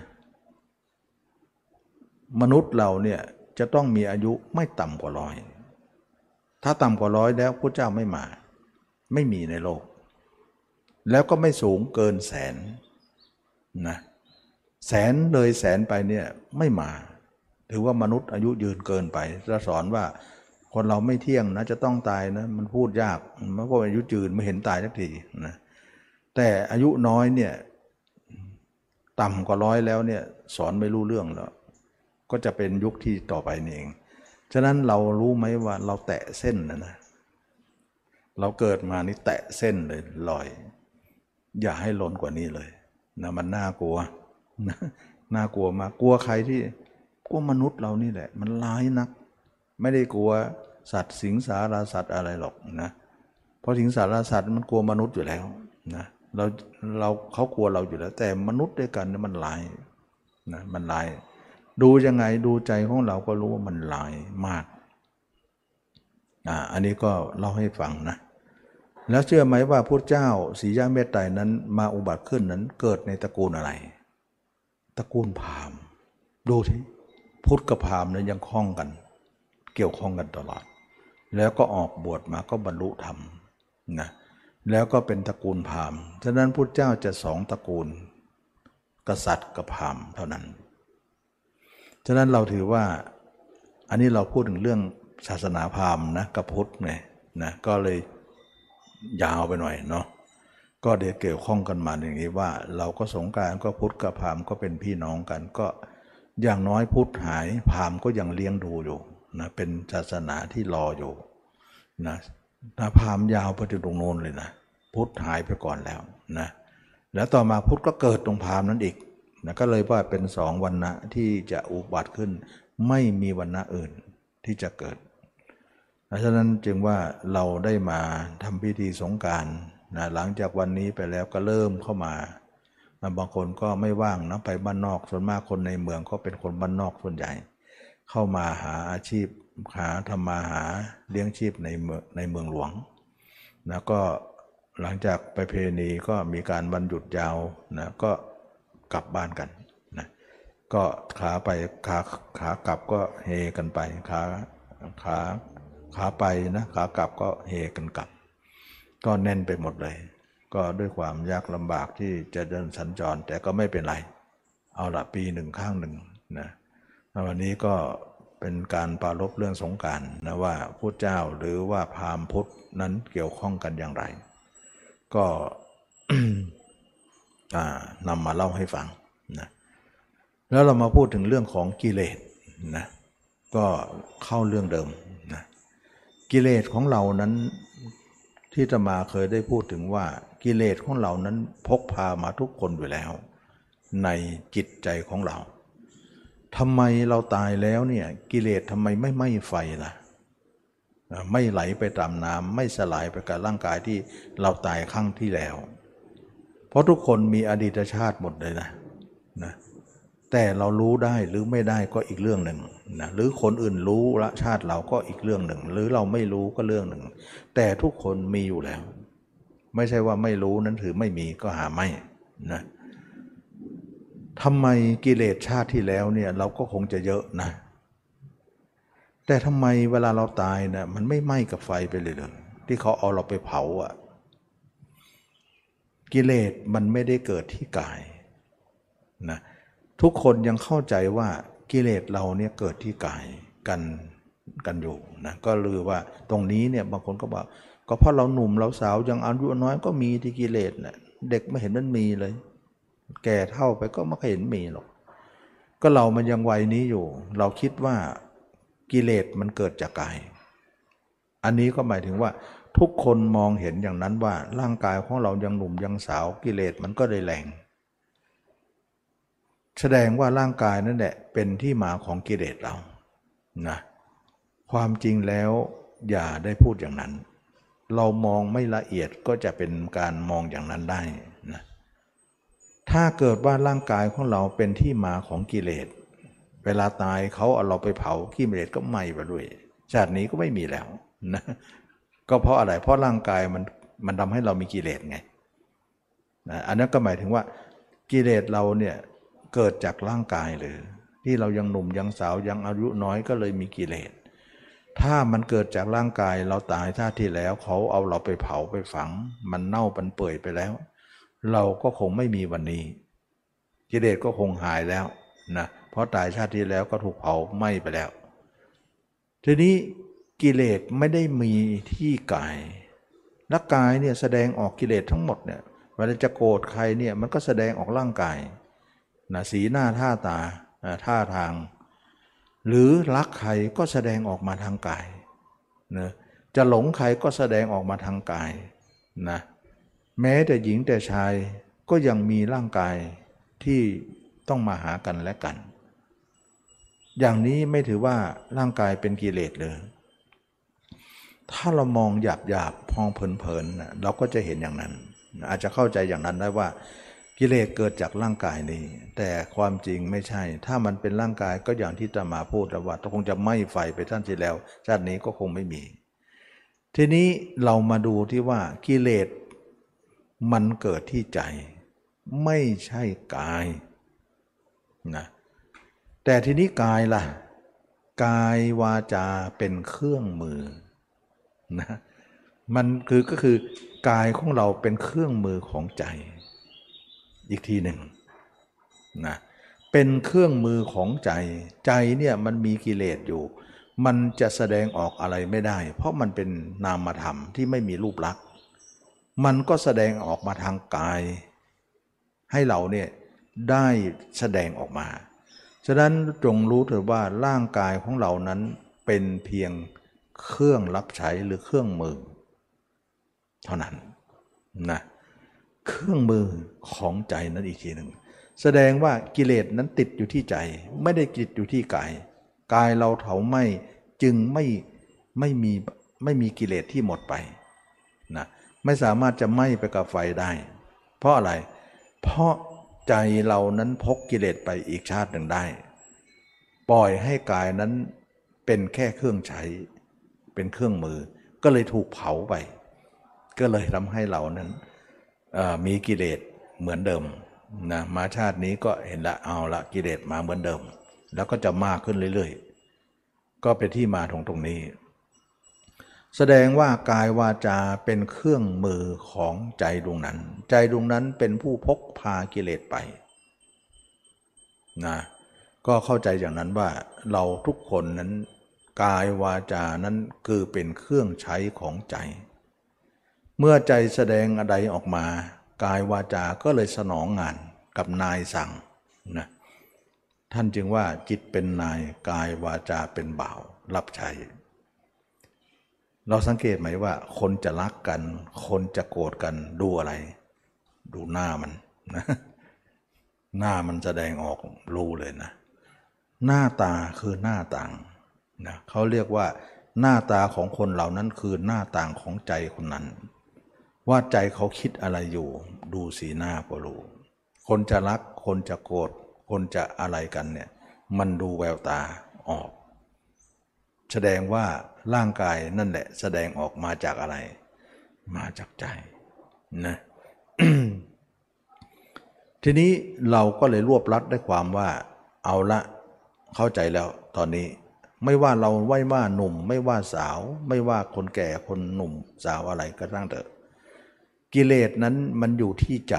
มนุษย์เราเนี่ยจะต้องมีอายุไม่ต่ำกว่าร้อยถ้าต่ำกว่าร้อยแล้วพระเจ้าไม่มา ไม่มีในโลก แล้วก็ไม่สูงเกินแสนนะแสนเลยแสนไปเนี่ยไม่มาถือว่ามนุษย์อายุยืนเกินไปจะสอนว่าคนเราไม่เที่ยงนะจะต้องตายนะมันพูดยากมันก็อายุยืนไม่เห็นตายสักทีนะแต่อายุน้อยเนี่ยต่ำกว่าร้อยแล้วเนี่ยสอนไม่รู้เรื่องแล้ว ก็จะเป็นยุคที่ต่อไปนี่เองฉะนั้นเรารู้ไหมว่าเราแตะเส้นนะนะเราเกิดมานี่แตะเส้นเลยลอย อย่าให้ล้นกว่านี้เลยนะมันน่ากลัวน่ากลัวมากกลัวใครที่กลัวมนุษย์เรานี่แหละ มันร้ายนัก ไม่ได้กลัวสัตว์สิงสาราสัตว์อะไรหรอกนะเพราะสิงสาราสัตว์มันกลัวมนุษย์อยู่แล้วนะเราเราเขากลัวเราอยู่แล้ว แต่มนุษย์ด้วยกันเนี่ยมันร้ายนะมันร้าย ดูยังไงดูใจของเราก็รู้ว่ามันลายมากอ่าอันนี้ก็เล่าให้ฟังนะ แล้วเชื่อไหมว่าพระเจ้าสียาเมตไตรนั้นมาอุบัติขึ้นนั้นเกิดในตระกูลอะไร ตระกูลพราหมณ์ดูที่พุทธกับพราหมณ์นั้นยังคล้องกัน เกี่ยวข้องกันตลอด แล้วก็ออกบวชมาก็บรรลุธรรมนะแล้วก็เป็นตระกูลพราหมณ์ฉะนั้นพุทธเจ้าจะสองตระกูล กษัตริย์กับพราหมณ์เท่านั้น ฉะนั้นเราถือว่าอันนี้เราพูดถึงเรื่องศาสนาพราหมณ์นะกับพุทธไงนะก็เลย ยาวไปหน่อยเนาะก็เดี๋ยวเกี่ยวข้องกันมาอย่างนี้ว่า เราก็สงการก็พุทธกับพามก็เป็นพี่น้องกัน ก็อย่างน้อยพุทธหายพามก็ยังเลี้ยงดูอยู่นะเป็นศาสนาที่รออยู่นะนะพามยาวไปถึงตรงโน้นเลยนะพุทธหายไปก่อนแล้วนะแล้วต่อมาพุทธก็เกิดตรงพามนั้นอีกนะก็เลยว่าเป็นสองวันนะที่จะอุบัติขึ้น ไม่มีวันนะอื่นที่จะเกิด ฉะนั้นจึงว่าเราได้มาทำพิธีสงการนะหลังจากวันนี้ไปแล้วก็เริ่มเข้ามานบางคนก็ไม่ว่างนะไปบ้านนอกส่วนมากคนในเมืองก็เป็นคนบ้านนอกส่วนใหญ่ เข้ามาหาอาชีพหาทำมาหาเลี้ยงชีพในเมืองในเมืองหลวงนะก็หลังจากไปเพณีก็มีการบรรหยุดยาวนะก็กลับบ้านกันนะก็ขาไปขาขากลับก็เฮกันไปขาขา ขาไปนะขากลับก็เฮกันกลับ ก็แน่นไปหมดเลย ก็ด้วยความยากลำบากที่จะเดินสัญจรแต่ก็ไม่เป็นไร เอาละปีหนึ่งข้างหนึ่งนะวันนี้ก็เป็นการปรารบเรื่องสงการนะว่าพุทธเจ้าหรือว่าพราหมณ์พุทธนั้นเกี่ยวข้องกันอย่างไร ก็นำมาเล่าให้ฟังนะแล้วเรามาพูดถึงเรื่องของกิเลสนะก็เข้าเรื่องเดิม กิเลสของเรานั้นที่จะมาเคยได้พูดถึงว่ากิเลสของเรานั้นพกพามาทุกคนอยู่แล้ว ในจิตใจของเราทำไมเราตายแล้วเนี่ยกิเลสทำไมไม่ไหม้ไฟล่ะ ไม่ไหลไปตามน้ำไม่สลายไปกับร่างกายที่เราตายครั้งที่แล้ว เพราะทุกคนมีอดีตชาติหมดเลยนะนะ แต่เรารู้ได้หรือไม่ได้ก็อีกเรื่องหนึ่งนะหรือคนอื่นรู้ละชาติเราก็อีกเรื่องหนึ่ง หรือเราไม่รู้ก็เรื่องหนึ่ง แต่ทุกคนมีอยู่แล้ว ไม่ใช่ว่าไม่รู้นั้นถือไม่มีก็หาไม่นะทำไมกิเลสชาติที่แล้วเนี่ยเราก็คงจะเยอะนะ แต่ทำไมเวลาเราตายนะมันไม่ไหม้กับไฟไปเลยเลยที่เขาเอาเราไปเผาอะกิเลสมันไม่ได้เกิดที่กายนะ ทุกคนยังเข้าใจว่ากิเลสเราเนี่ยเกิดที่กายกันกันอยู่นะก็ลือว่าตรงนี้เนี่ยบางคนก็บอกก็เพราะเราหนุ่มเราสาวยังอายุน้อยก็มีที่กิเลสนะเด็กไม่เห็นมันมีเลย แก่เท่าไปก็ไม่เคยเห็นมีหรอกก็เรามันยังวัยนี้อยู่ เราคิดว่ากิเลสมันเกิดจากกาย อันนี้ก็หมายถึงว่าทุกคนมองเห็นอย่างนั้นว่าร่างกายของเรายังหนุ่มยังสาวกิเลสมันก็เลยแรง แสดงว่าร่างกายนั่นแหละเป็นที่มาของกิเลสเรานะความจริงแล้วอย่าได้พูดอย่างนั้น เรามองไม่ละเอียดก็จะเป็นการมองอย่างนั้นได้นะถ้าเกิดว่าร่างกายของเราเป็นที่มาของกิเลส เวลาตายเขาเอาเราไปเผากิเลสก็ไหม้ไปด้วยชาตินี้ก็ไม่มีแล้วนะก็เพราะอะไรเพราะร่างกายมันมันทำให้เรามีกิเลสไงนะอันนั้นก็หมายถึงว่ากิเลสเราเนี่ย เกิดจากร่างกายหรือ ที่เรายังหนุ่มยังสาวยังอายุน้อยก็เลยมีกิเลส ถ้ามันเกิดจากร่างกายเราตายชาติที่แล้วเขาเอาเราไปเผาไปฝัง มันเน่าปันเปื่อยไปแล้ว เราก็คงไม่มีวันนี้ กิเลสก็คงหายแล้วนะเพราะตายชาติที่แล้วก็ถูกเผาไหม้ไปแล้ว ทีนี้กิเลสไม่ได้มีที่กายและกายเนี่ยแสดงออกกิเลสทั้งหมดเนี่ยเวลาจะโกรธใครเนี่ยมันก็แสดงออกร่างกาย นะสีหน้าท่าตาท่าทาง หรือรักใครก็แสดงออกมาทางกายนะจะหลงใครก็แสดงออกมาทางกายนะแม้แต่หญิงแต่ชายก็ยังมีร่างกายที่ต้องมาหากันและกัน อย่างนี้ไม่ถือว่าร่างกายเป็นกิเลสเลยถ้าเรามองหยาบหยาบพองเพลินๆเราก็จะเห็นอย่างนั้น อาจจะเข้าใจอย่างนั้นได้ว่า กิเลสเกิดจากร่างกายนี้ แต่ความจริงไม่ใช่ ถ้ามันเป็นร่างกายก็อย่างที่ตมาพูดแล้วว่าคงจะไม้ไฟไปท่านที่แล้ว ชาตินี้ก็คงไม่มี ทีนี้เรามาดูที่ว่ากิเลสมันเกิดที่ใจ ไม่ใช่กายนะแต่ทีนี้กายล่ะ กายวาจาเป็นเครื่องมือนะมันคือก็คือกายของเราเป็นเครื่องมือของใจ อีกทีหนึ่งนะเป็นเครื่องมือของใจ ใจเนี่ยมันมีกิเลสอยู่ มันจะแสดงออกอะไรไม่ได้ เพราะมันเป็นนามธรรมที่ไม่มีรูปลักษณ์มันก็แสดงออกมาทางกาย ให้เราเนี่ยได้แสดงออกมา ฉะนั้นจงรู้เถิดว่าร่างกายของเรานั้นเป็นเพียงเครื่องรับใช้หรือเครื่องมือ เท่านั้นนะเเครื่องมือของใจนั้นอีกทีหนึ่งแสดงว่ากิเลสนั้นติดอยู่ที่ใจ ไม่ได้ติดอยู่ที่กาย กายเราเผาไหมจึงไม่ไม่มีไม่มีกิเลสที่หมดไปนะไม่สามารถจะไหม้ไปกับไฟได้ เพราะอะไร เพราะใจเรานั้นพกกิเลสไปอีกชาติหนึ่งได้ ปล่อยให้กายนั้นเป็นแค่เครื่องใช้ เป็นเครื่องมือ ก็เลยถูกเผาไป ก็เลยทำให้เรานั้น มีกิเลสเหมือนเดิมนะมาชาตินี้ก็เห็นละเอาละกิเลสมาเหมือนเดิม แล้วก็จะมากขึ้นเรื่อยๆ ก็เป็นที่มาตรงตรงนี้ แสดงว่ากายวาจาเป็นเครื่องมือของใจดวงนั้น ใจดวงนั้นเป็นผู้พกพากิเลสไปนะก็เข้าใจอย่างนั้นว่าเราทุกคนนั้นกายวาจานั้นคือเป็นเครื่องใช้ของใจ เมื่อใจแสดงอะไรออกมา กายวาจาก็เลยสนองงานกับนายสั่งนะท่านจึงว่าจิตเป็นนายกายวาจาเป็นบ่าวรับใช้เราสังเกตไหมว่า คนจะรักกัน คนจะโกรธกันดูอะไร ดูหน้ามันนะหน้ามันแสดงออกรู้เลยนะ หน้าตาคือหน้าต่างนะเขาเรียกว่า หน้าตาของคนเหล่านั้นคือหน้าต่างของใจคนนั้น ว่าใจเขาคิดอะไรอยู่ ดูสีหน้าก็รู้ คนจะรัก คนจะโกรธ คนจะอะไรกันเนี่ย มันดูแววตาออก แสดงว่าร่างกายนั่นแหละ แสดงออกมาจากอะไร มาจากใจนะทีนี้เราก็เลยรวบรัดได้ความว่า เอาละเข้าใจแล้วตอนนี้ไม่ว่าเราไม่ว่าหนุ่ม ไม่ว่าสาว ไม่ว่าคนแก่คนหนุ่มสาวอะไรก็ตั้งเถอะ กิเลสนั้นมันอยู่ที่ใจ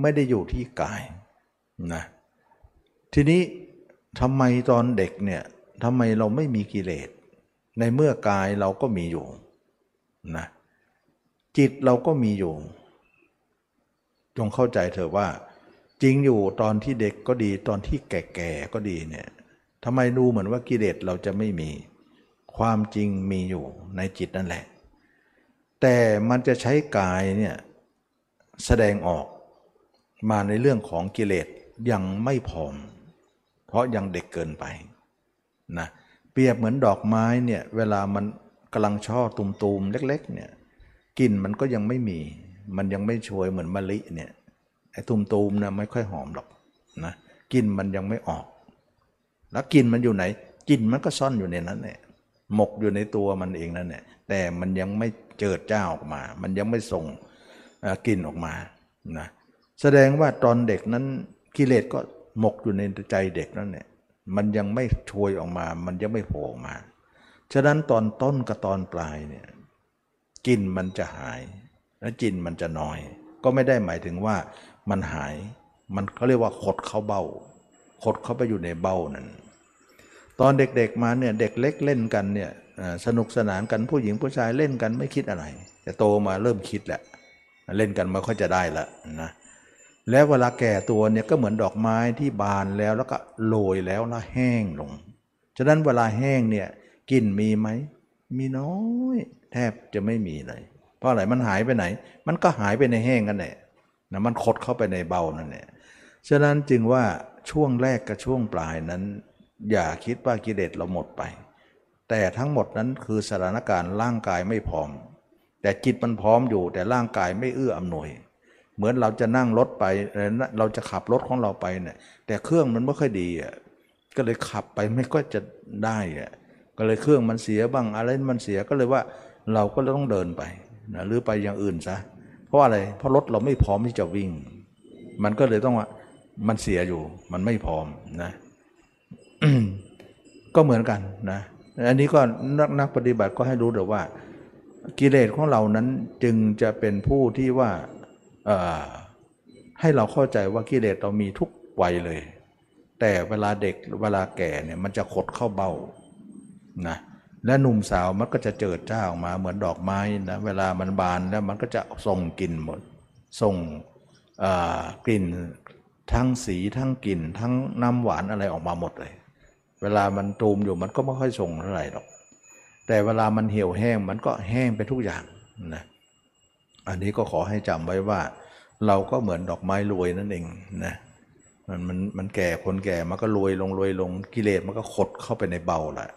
ไม่ได้อยู่ที่กายนะทีนี้ทำไมตอนเด็กเนี่ยทำไมเราไม่มีกิเลส ในเมื่อกายเราก็มีอยู่นะจิตเราก็มีอยู่ จงเข้าใจเถอะว่า จริงอยู่ตอนที่เด็กก็ดีตอนที่แก่ๆก็ดีเนี่ยทำไมดูเหมือนว่ากิเลสเราจะไม่มี ความจริงมีอยู่ในจิตนั่นแหละ แต่มันจะใช้กายเนี่ย แสดงออกมาในเรื่องของกิเลสยังไม่พร้อม เพราะยังเด็กเกินไปนะเปรียบเหมือนดอกไม้เนี่ยเวลามันกำลังช่อตุมๆเล็ก ๆ เนี่ยกลิ่นมันก็ยังไม่มี มันยังไม่ช่วยเหมือนมะลิเนี่ยไอ้ตุมๆนะไม่ค่อยหอมหรอกนะกลิ่นมันยังไม่ออก แล้วกลิ่นมันอยู่ไหนกลิ่นมันก็ซ่อนอยู่ในนั้นแหละหมกอยู่ในตัวมันเองนั่นแหละแต่มันยังไม่เจิดจ้าออกมา มันยังไม่ส่ง กลิ่นออกมานะแสดงว่าตอนเด็กนั้นกิเลสก็หมกอยู่ในใจเด็กนั่นแหละมันยังไม่ช่วยออกมา มันยังไม่โผล่มา ฉะนั้นตอนต้นกับตอนปลายเนี่ยกลิ่นมันจะหาย และกลิ่นมันจะน้อย ก็ไม่ได้หมายถึงว่ามันหาย มันเขาเรียกว่าขดเข้าเบ้า ขดเข้าไปอยู่ในเบ้านั้น ตอนเด็กๆมาเนี่ยเด็กเล็กเล่นกันเนี่ยสนุกสนานกันผู้หญิงผู้ชายเล่นกันไม่คิดอะไร แต่โตมาเริ่มคิดแหละ เล่นกันไม่ค่อยจะได้ละนะแล้วเวลาแก่ตัวเนี่ยก็เหมือนดอกไม้ที่บานแล้วแล้วก็โรยแล้วแล้วแห้งลง ฉะนั้นเวลาแห้งเนี่ยกลิ่นมีไหม มีน้อย แทบจะไม่มีเลย เพราะอะไรมันหายไปไหน มันก็หายไปในแห้งกันแหละนะมันคดเข้าไปในเบานั่นแหละฉะนั้นจึงว่าช่วงแรกกับช่วงปลายนั้น อย่าคิดว่ากิเลสเราหมดไป แต่ทั้งหมดนั้นคือสถานการณ์ร่างกายไม่พร้อม แต่จิตมันพร้อมอยู่ แต่ร่างกายไม่เอื้ออำนวย เหมือนเราจะนั่งรถไป เราจะขับรถของเราไปเนี่ยแต่เครื่องมันไม่ค่อยดีอะก็เลยขับไปไม่ก็จะได้อะก็เลยเครื่องมันเสียบ้างอะไรมันเสียก็เลยว่าเราก็ต้องเดินไปนะหรือไปอย่างอื่นซะเพราะอะไรเพราะรถเราไม่พร้อมที่จะวิ่ง มันก็เลยต้องว่ามันเสียอยู่ มันไม่พร้อมนะก็เหมือนกันนะ อันนี้ก็นักนักปฏิบัติก็ให้รู้เดี๋ยวว่า กิเลสของเรานั้นจึงจะเป็นผู้ที่ว่าให้เราเข้าใจว่ากิเลสเรามีทุกวัยเลย แต่เวลาเด็กเวลาแก่เนี่ยมันจะขดเข้าเบ้านะและหนุ่มสาวมันก็จะเจิดจ้าออกมาเหมือนดอกไม้นะเวลามันบานแล้วมันก็จะส่งกลิ่นหมดส่งกลิ่นทั้งสีทั้งกลิ่น ทั้งน้ำหวานอะไรออกมาหมดเลย เวลามันตูมอยู่มันก็ไม่ค่อยส่งเท่าไหร่หรอก แต่เวลามันเหี่ยวแห้งมันก็แห้งไปทุกอย่างนะอันนี้ก็ขอให้จำไว้ว่า เราก็เหมือนดอกไม้รวยนั่นเองนะมันมันมันแก่คนแก่มันก็รวยลงรวยลงกิเลสมันก็ขดเข้าไปในเบาแหละ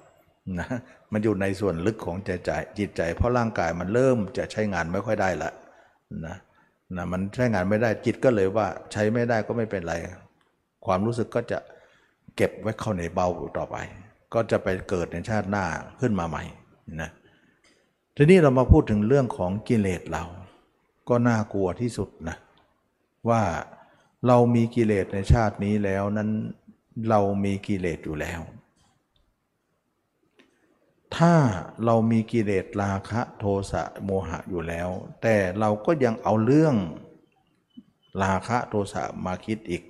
นะมันอยู่ในส่วนลึกของใจใจจิตใจ เพราะร่างกายมันเริ่มจะใช้งานไม่ค่อยได้ละนะนะมันใช้งานไม่ได้จิตก็เลยว่าใช้ไม่ได้ก็ไม่เป็นไร ความรู้สึกก็จะเก็บไว้เข้าในเบาต่อไป ก็จะไปเกิดในชาติหน้าขึ้นมาใหม่ นะทีนี้เรามาพูดถึงเรื่องของกิเลสเรา ก็น่ากลัวที่สุดนะว่าเรามีกิเลสในชาตินี้แล้วนั้นเรามีกิเลสอยู่แล้ว ถ้าเรามีกิเลสราคะโทสะโมหะอยู่แล้ว แต่เราก็ยังเอาเรื่องราคะโทสะมาคิดอีก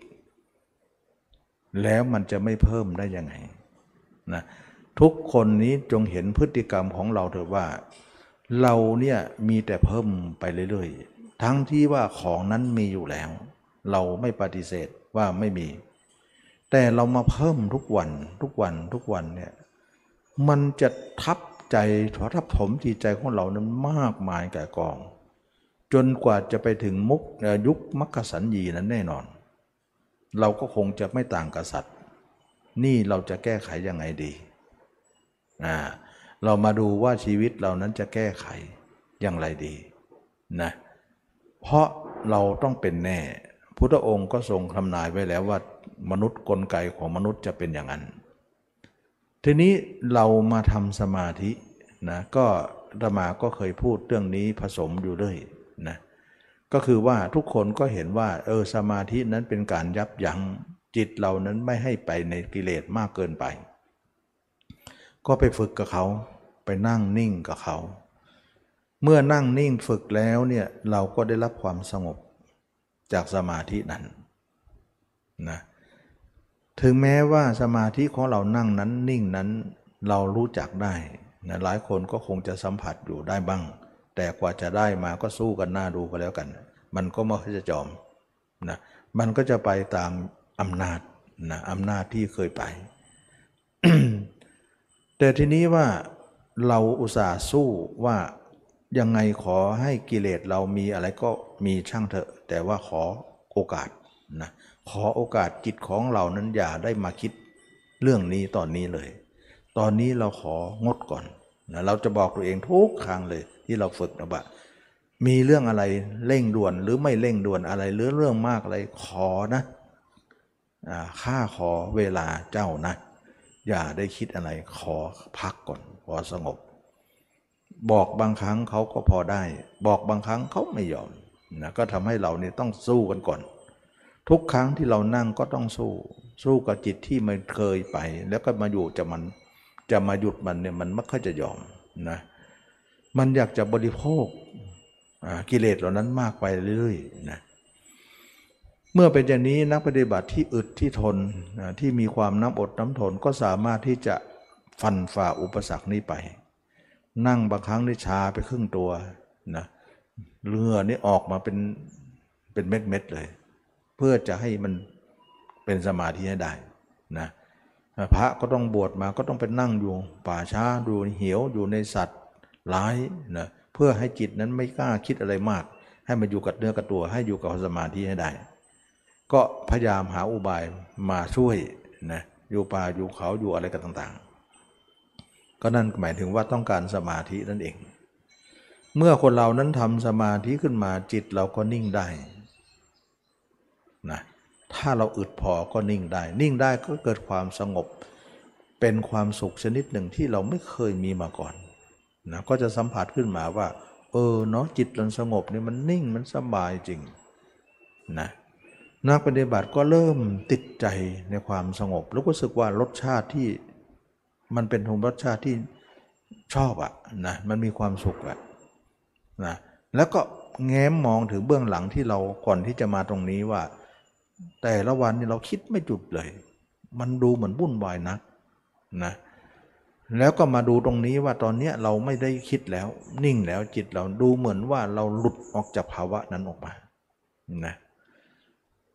แล้วมันจะไม่เพิ่มได้ยังไงนะ ทุกคนนี้จงเห็นพฤติกรรมของเราเถอะว่า เราเนี่ยมีแต่เพิ่มไปเรื่อยๆ ทั้งที่ว่าของนั้นมีอยู่แล้ว เราไม่ปฏิเสธว่าไม่มี แต่เรามาเพิ่มทุกวันทุกวันทุกวันเนี่ยมันจะทับใจถทับถมจิตใจของเรานั้นมากมายแก่กอง จนกว่าจะไปถึงมุกยุคมัคคสัญญีนั้นแน่นอน เราก็คงจะไม่ต่างกับสัตว์นี่เราจะแก้ไขยังไงดี อ่าเรามาดูว่าชีวิตเรานั้นจะแก้ไขอย่างไรดีนะเพราะเราต้องเป็นแน่ พุทธองค์ก็ทรงทำนายไว้แล้วว่ามนุษย์กลไกของมนุษย์จะเป็นอย่างนั้น ทีนี้เรามาทำสมาธินะก็อาตมาก็เคยพูดเรื่องนี้ผสมอยู่เรื่อยนะก็คือว่าทุกคนก็เห็นว่าเออสมาธินั้นเป็นการยับยั้งจิตเรานั้นไม่ให้ไปในกิเลสมากเกินไป ก็ไปฝึกกับเขา ไปนั่งนิ่งกับเขา เมื่อนั่งนิ่งฝึกแล้วเนี่ยเราก็ได้รับความสงบจากสมาธินั้นนะถึงแม้ว่าสมาธิของเรานั่งนั้นนิ่งนั้นเรารู้จักได้นะหลายคนก็คงจะสัมผัสอยู่ได้บ้าง แต่กว่าจะได้มาก็สู้กันหน้าดูก็แล้วกัน มันก็ไม่ค่อยจะจอมนะมันก็จะไปตามอำนาจนะอำนาจที่เคยไป แต่ทีนี้ว่าเราอุตส่าห์สู้ว่ายังไงขอให้กิเลสเรามีอะไรก็มีช่างเถอะ แต่ว่าขอโอกาสนะขอโอกาสจิตของเรานั้นอย่าได้มาคิดเรื่องนี้ตอนนี้เลย ตอนนี้เราของดก่อนนะเราจะบอกตัวเองทุกครั้งเลย ที่เราฝึกนะบะมีเรื่องอะไรเร่งด่วนหรือไม่เร่งด่วนอะไรหรือเรื่องมากอะไรขอนะข้าขอเวลาเจ้านะ อย่าได้คิดอะไรขอพักก่อน ขอสงบ บอกบางครั้งเขาก็พอได้ บอกบางครั้งเขาไม่ยอมนะก็ทำให้เราเนี่ยต้องสู้กันก่อน ทุกครั้งที่เรานั่งก็ต้องสู้ สู้กับจิตที่มันเคยไป แล้วก็มาอยู่จะมันจะมาหยุดมันเนี่ยมันไม่ค่อยจะยอมนะมันอยากจะบริโภคกิเลสเหล่านั้นมากไปเรื่อยๆนะเเมื่อเป็นอย่างนี้นักปฏิบัติที่อึดที่ทนที่มีความน้ำอดน้ำทนก็สามารถที่จะฟันฝ่าอุปสรรคนี้ไป นั่งบางครั้งนี่ชาไปครึ่งตัวนะเรือนี่ออกมาเป็นเป็นเม็ดเม็ดเลย เพื่อจะให้มันเป็นสมาธิให้ได้นะพระก็ต้องบวชมาก็ต้องไปนั่งอยู่ป่าช้าดูเหี่ยวอยู่ในสัตว์ร้ายนะเพื่อให้จิตนั้นไม่กล้าคิดอะไรมาก ให้มันอยู่กับเนื้อกับตัวให้อยู่กับสมาธิให้ได้ ก็พยายามหาอุบายมาช่วยนะอยู่ป่าอยู่เขาอยู่อะไรกันต่างๆ ก็นั่นหมายถึงว่าต้องการสมาธินั่นเอง เมื่อคนเรานั้นทำสมาธิขึ้นมาจิตเราก็นิ่งได้นะถ้าเราอึดพอก็นิ่งได้ นิ่งได้ก็เกิดความสงบ เป็นความสุขชนิดหนึ่งที่เราไม่เคยมีมาก่อนนะก็จะสัมผัสขึ้นมาว่า เออเนาะจิตมันสงบเนี่ยมันนิ่งมันสบายจริงนะ นักปฏิบัติก็เริ่มติดใจในความสงบ แล้วก็รู้สึกว่ารสชาติที่มันเป็นรสชาติที่ชอบอะนะมันมีความสุขอะนะแล้วก็แง้มมองถึงเบื้องหลังที่เราก่อนที่จะมาตรงนี้ว่า แต่ละวันนี่เราคิดไม่จุดเลย มันดูเหมือนวุ่นวายนักนะแล้วก็มาดูตรงนี้ว่าตอนนี้เราไม่ได้คิดแล้ว นิ่งแล้วจิตเราดูเหมือนว่าเราหลุดออกจากภาวะนั้นออกมานะ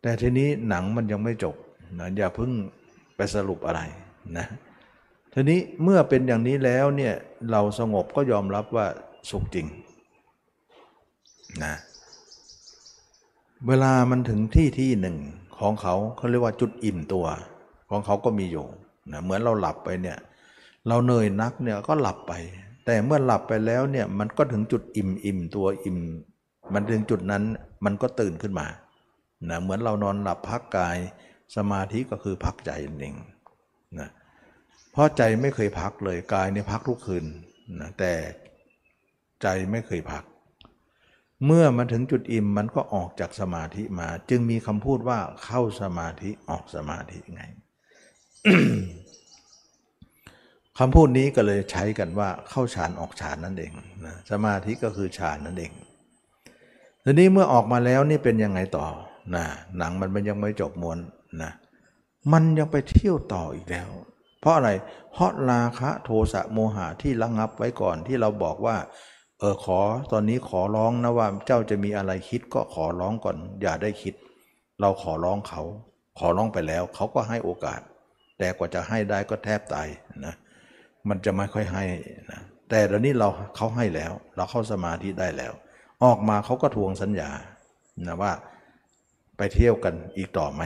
แต่ทีนี้หนังมันยังไม่จบนะอย่าเพิ่งไปสรุปอะไรนะทีนี้เมื่อเป็นอย่างนี้แล้วเนี่ยเราสงบก็ยอมรับว่าสุขจริงนะเวลามันถึงที่ที่หนึ่งของเขาเขาเรียกว่าจุดอิ่มตัว ของเขาก็มีอยู่นะเหมือนเราหลับไปเนี่ยเราเหนื่อยนักเนี่ยก็หลับไป แต่เมื่อหลับไปแล้วเนี่ยมันก็ถึงจุดอิ่มอิ่มตัวอิ่ม มันถึงจุดนั้นมันก็ตื่นขึ้นมา นะเหมือนเรานอนหลับพักกาย สมาธิก็คือพักใจเองนะเพราะใจไม่เคยพักเลยกายเนี่ยพักทุกคืนนะแต่ใจไม่เคยพัก เมื่อมาถึงจุดอิ่มมันก็ออกจากสมาธิมา จึงมีคำพูดว่าเข้าสมาธิออกสมาธิไงคำพูดนี้ก็เลยใช้กันว่าเข้าฌานออกฌานนั่นเองนะสมาธิก็คือฌานนั่นเองทีนี้เมื่อออกมาแล้วนี่เป็นยังไงต่อ นะหนังมันมันยังไม่จบมวนนะมันยังไปเที่ยวต่ออีกแล้ว เพราะอะไร เพราะราคะโทสะโมหะที่ระงับไว้ก่อนที่เราบอกว่า เออขอตอนนี้ขอร้องนะว่าเจ้าจะมีอะไรคิดก็ขอร้องก่อน อย่าได้คิด เราขอร้องเขา ขอร้องไปแล้ว เขาก็ให้โอกาส แต่กว่าจะให้ได้ก็แทบตายนะมันจะไม่ค่อยให้นะแต่เดี๋ยวนี้เราเขาให้แล้ว เราเข้าสมาธิได้แล้ว ออกมาเขาก็ทวงสัญญานะว่า ไปเที่ยวกันอีกต่อไหม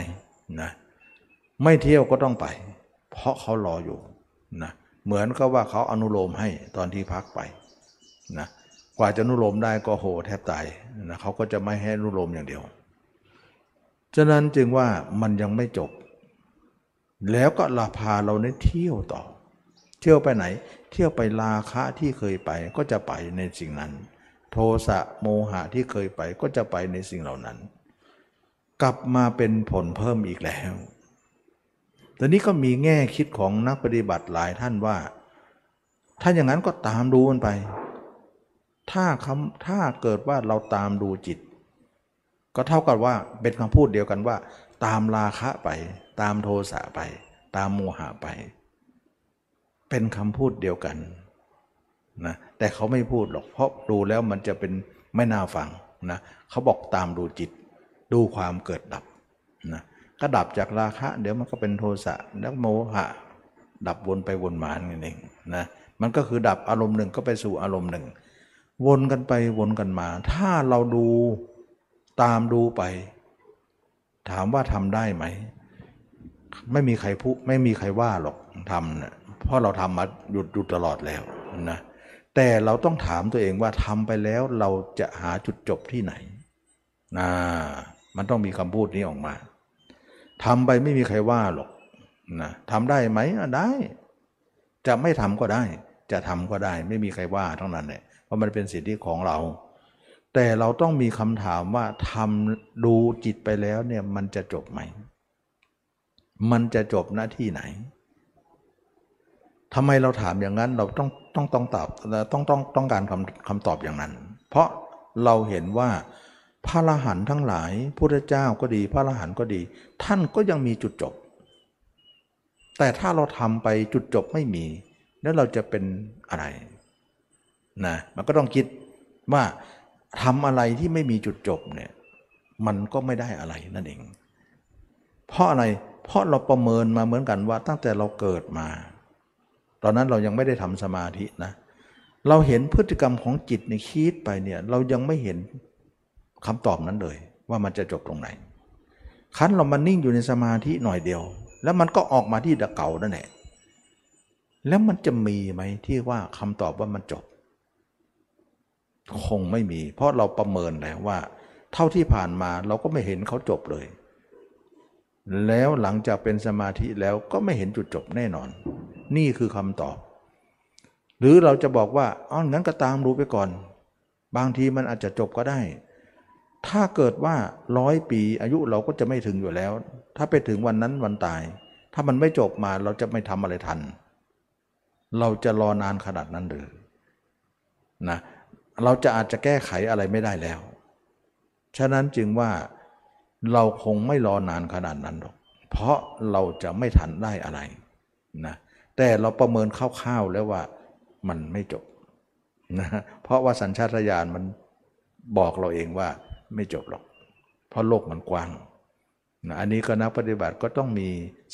นะไม่เที่ยวก็ต้องไป เพราะเขารออยู่นะเหมือนกับว่าเขาอนุโลมให้ตอนที่พักไปนะกว่าจะอนุโลมได้ก็โหแทบตายนะเขาก็จะไม่ให้อนุโลมอย่างเดียวฉะนั้นจึงว่ามันยังไม่จบ แล้วก็ลาพาเราในเที่ยวต่อ เที่ยวไปไหน เที่ยวไปลาคะที่เคยไปก็จะไปในสิ่งนั้น โทสะโมหะที่เคยไปก็จะไปในสิ่งเหล่านั้น กลับมาเป็นผลเพิ่มอีกแล้วตอนนี้ก็มีแง่คิดของนักปฏิบัติหลายท่านว่า ถ้าอย่างนั้นก็ตามดูมันไป ถ้าคำถ้าเกิดว่าเราตามดูจิต ก็เท่ากับว่าเป็นคำพูดเดียวกันว่า ตามราคะไป ตามโทสะไป ตามโมหะไป เป็นคำพูดเดียวกันนะแต่เขาไม่พูดหรอกเพราะดูแล้วมันจะเป็นไม่น่าฟังนะเขาบอกตามดูจิต ดูความเกิดดับนะก็ดับจากราคะ เดี๋ยวมันก็เป็นโทสะแล้วโมหะ ดับวนไปวนมานั่นเองนะมันก็คือดับอารมณ์หนึ่งก็ไปสู่อารมณ์หนึ่ง วนกันไปวนกันมา ถ้าเราดูตามดูไป ถามว่าทำได้ไหม ไม่มีใครพูดไม่มีใครว่าหรอกทำเนะเพราะเราทำมาหยุดหยุดตลอดแล้วนะแต่เราต้องถามตัวเองว่าทำไปแล้วเราจะหาจุดจบที่ไหนนะ มันต้องมีคำพูดนี้ออกมาทำไปไม่มีใครว่าหรอกนะทำได้ไหมได้ จะไม่ทำก็ได้ จะทำก็ได้ ไม่มีใครว่าทั้งนั้นเลยเพราะมันเป็นสิทธิของเรา แต่เราต้องมีคำถามว่าทำดูจิตไปแล้วเนี่ยมันจะจบไหม มันจะจบหน้าที่ไหนทำไมเราถามอย่างนั้นเราต้องต้องต้องตอบต้องต้องต้องการคำคำตอบอย่างนั้น เพราะเราเห็นว่า พระอรหันต์ทั้งหลายพุทธเจ้าก็ดี พระอรหันต์ก็ดี ท่านก็ยังมีจุดจบ แต่ถ้าเราทำไปจุดจบไม่มี แล้วเราจะเป็นอะไรนะมันก็ต้องคิดว่าทำอะไรที่ไม่มีจุดจบเนี่ยมันก็ไม่ได้อะไรนั่นเอง เพราะอะไรเพราะเราประเมินมาเหมือนกันว่าตั้งแต่เราเกิดมา ตอนนั้นเรายังไม่ได้ทำสมาธินะ เราเห็นพฤติกรรมของจิตในคิดไปเนี่ยเรายังไม่เห็น คำตอบนั้นเลย ว่ามันจะจบตรงไหนคันเรามันนิ่งอยู่ในสมาธิหน่อยเดียว แล้วมันก็ออกมาที่ดะเก่านั่นแหละแล้วมันจะมีไหมที่ว่าคำตอบว่ามันจบ คงไม่มี เพราะเราประเมินแล้วว่า เท่าที่ผ่านมาเราก็ไม่เห็นเขาจบเลย แล้วหลังจากเป็นสมาธิแล้วก็ไม่เห็นจุดจบแน่นอน นี่คือคำตอบ หรือเราจะบอกว่าอ๋องั้นก็ตามรู้ไปก่อน บางทีมันอาจจะจบก็ได้ ถ้าเกิดว่าร้อยปีอายุเราก็จะไม่ถึงอยู่แล้ว ถ้าไปถึงวันนั้นวันตาย ถ้ามันไม่จบมาเราจะไม่ทำอะไรทัน เราจะรอนานขนาดนั้นหรือนะเราจะอาจจะแก้ไขอะไรไม่ได้แล้ว ฉะนั้นจึงว่าเราคงไม่รอนานขนาดนั้นหรอก เพราะเราจะไม่ทันได้อะไรนะแต่เราประเมินคร่าวๆแล้วว่ามันไม่จบนะเพราะว่าสัญชาตญาณมันบอกเราเองว่า ไม่จบหรอก เพราะโลกมันกว้างนะอันนี้ก็นักปฏิบัติก็ต้องมี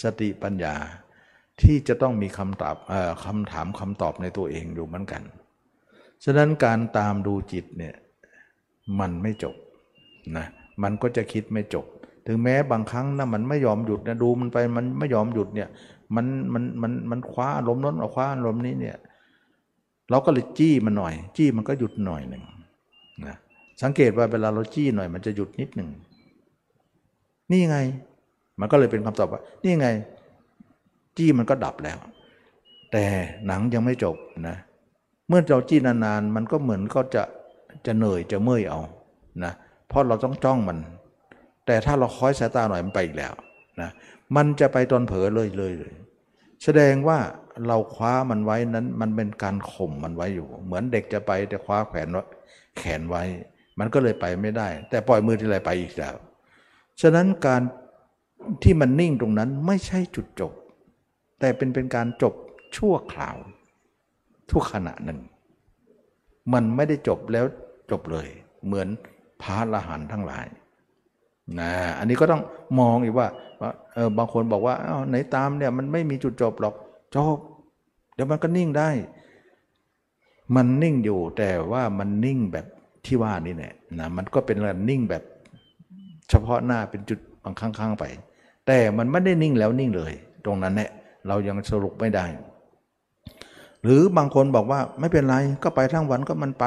สติปัญญา ที่จะต้องมีคำตอบคำถามคำตอบในตัวเองอยู่เหมือนกัน ฉะนั้นการตามดูจิตเนี่ยมันไม่จบนะมันก็จะคิดไม่จบ ถึงแม้บางครั้งนะมันไม่ยอมหยุดนะดูมันไปมันไม่ยอมหยุดเนี่ยมันมันมันมันคว้าอารมณ์นั้นเอาคว้าอารมณ์นี้เนี่ยเราก็เลยจี้มันหน่อย จี้มันก็หยุดหน่อยหนึ่งนะ สังเกตว่าเวลาเราจี้หน่อย มันจะหยุดนิดหนึ่ง นี่ไง มันก็เลยเป็นคำตอบว่า นี่ไง จี้มันก็ดับแล้ว แต่หนังยังไม่จบนะ เมื่อเราจี้นานๆ มันก็เหมือนก็จะจะเหนื่อยจะเมื่อยเอานะ เพราะเราต้องจ้องมัน แต่ถ้าเราคอยสายตาหน่อยมันไปอีกแล้วนะมันจะไปตอนเผลอเลยเลยเลย แสดงว่าเราคว้ามันไว้นั้น มันเป็นการข่มมันไว้อยู่ เหมือนเด็กจะไปแต่คว้าแขนแขนไว้ มันก็เลยไปไม่ได้ แต่ปล่อยมือที่ไรไปอีกแล้ว ฉะนั้นการที่มันนิ่งตรงนั้นไม่ใช่จุดจบ แต่เป็นเป็นการจบชั่วคราว ทุกขณะหนึ่ง มันไม่ได้จบแล้วจบเลย เหมือนพระละหันทั้งหลายนะอันนี้ก็ต้องมองอีกว่าเออบางคนบอกว่าอ้าวไหนตามเนี่ยมันไม่มีจุดจบหรอกจบเดี๋ยวมันก็นิ่งได้ มันนิ่งอยู่แต่ว่ามันนิ่งแบบ ที่ว่านี่แหละนะมันก็เป็นการนิ่งแบบเฉพาะหน้าเป็นจุดบางข้างๆไป แต่มันไม่ได้นิ่งแล้วนิ่งเลย ตรงนั้นเนี่ยเรายังสรุปไม่ได้ หรือบางคนบอกว่าไม่เป็นไรก็ไปทั้งวันก็มันไป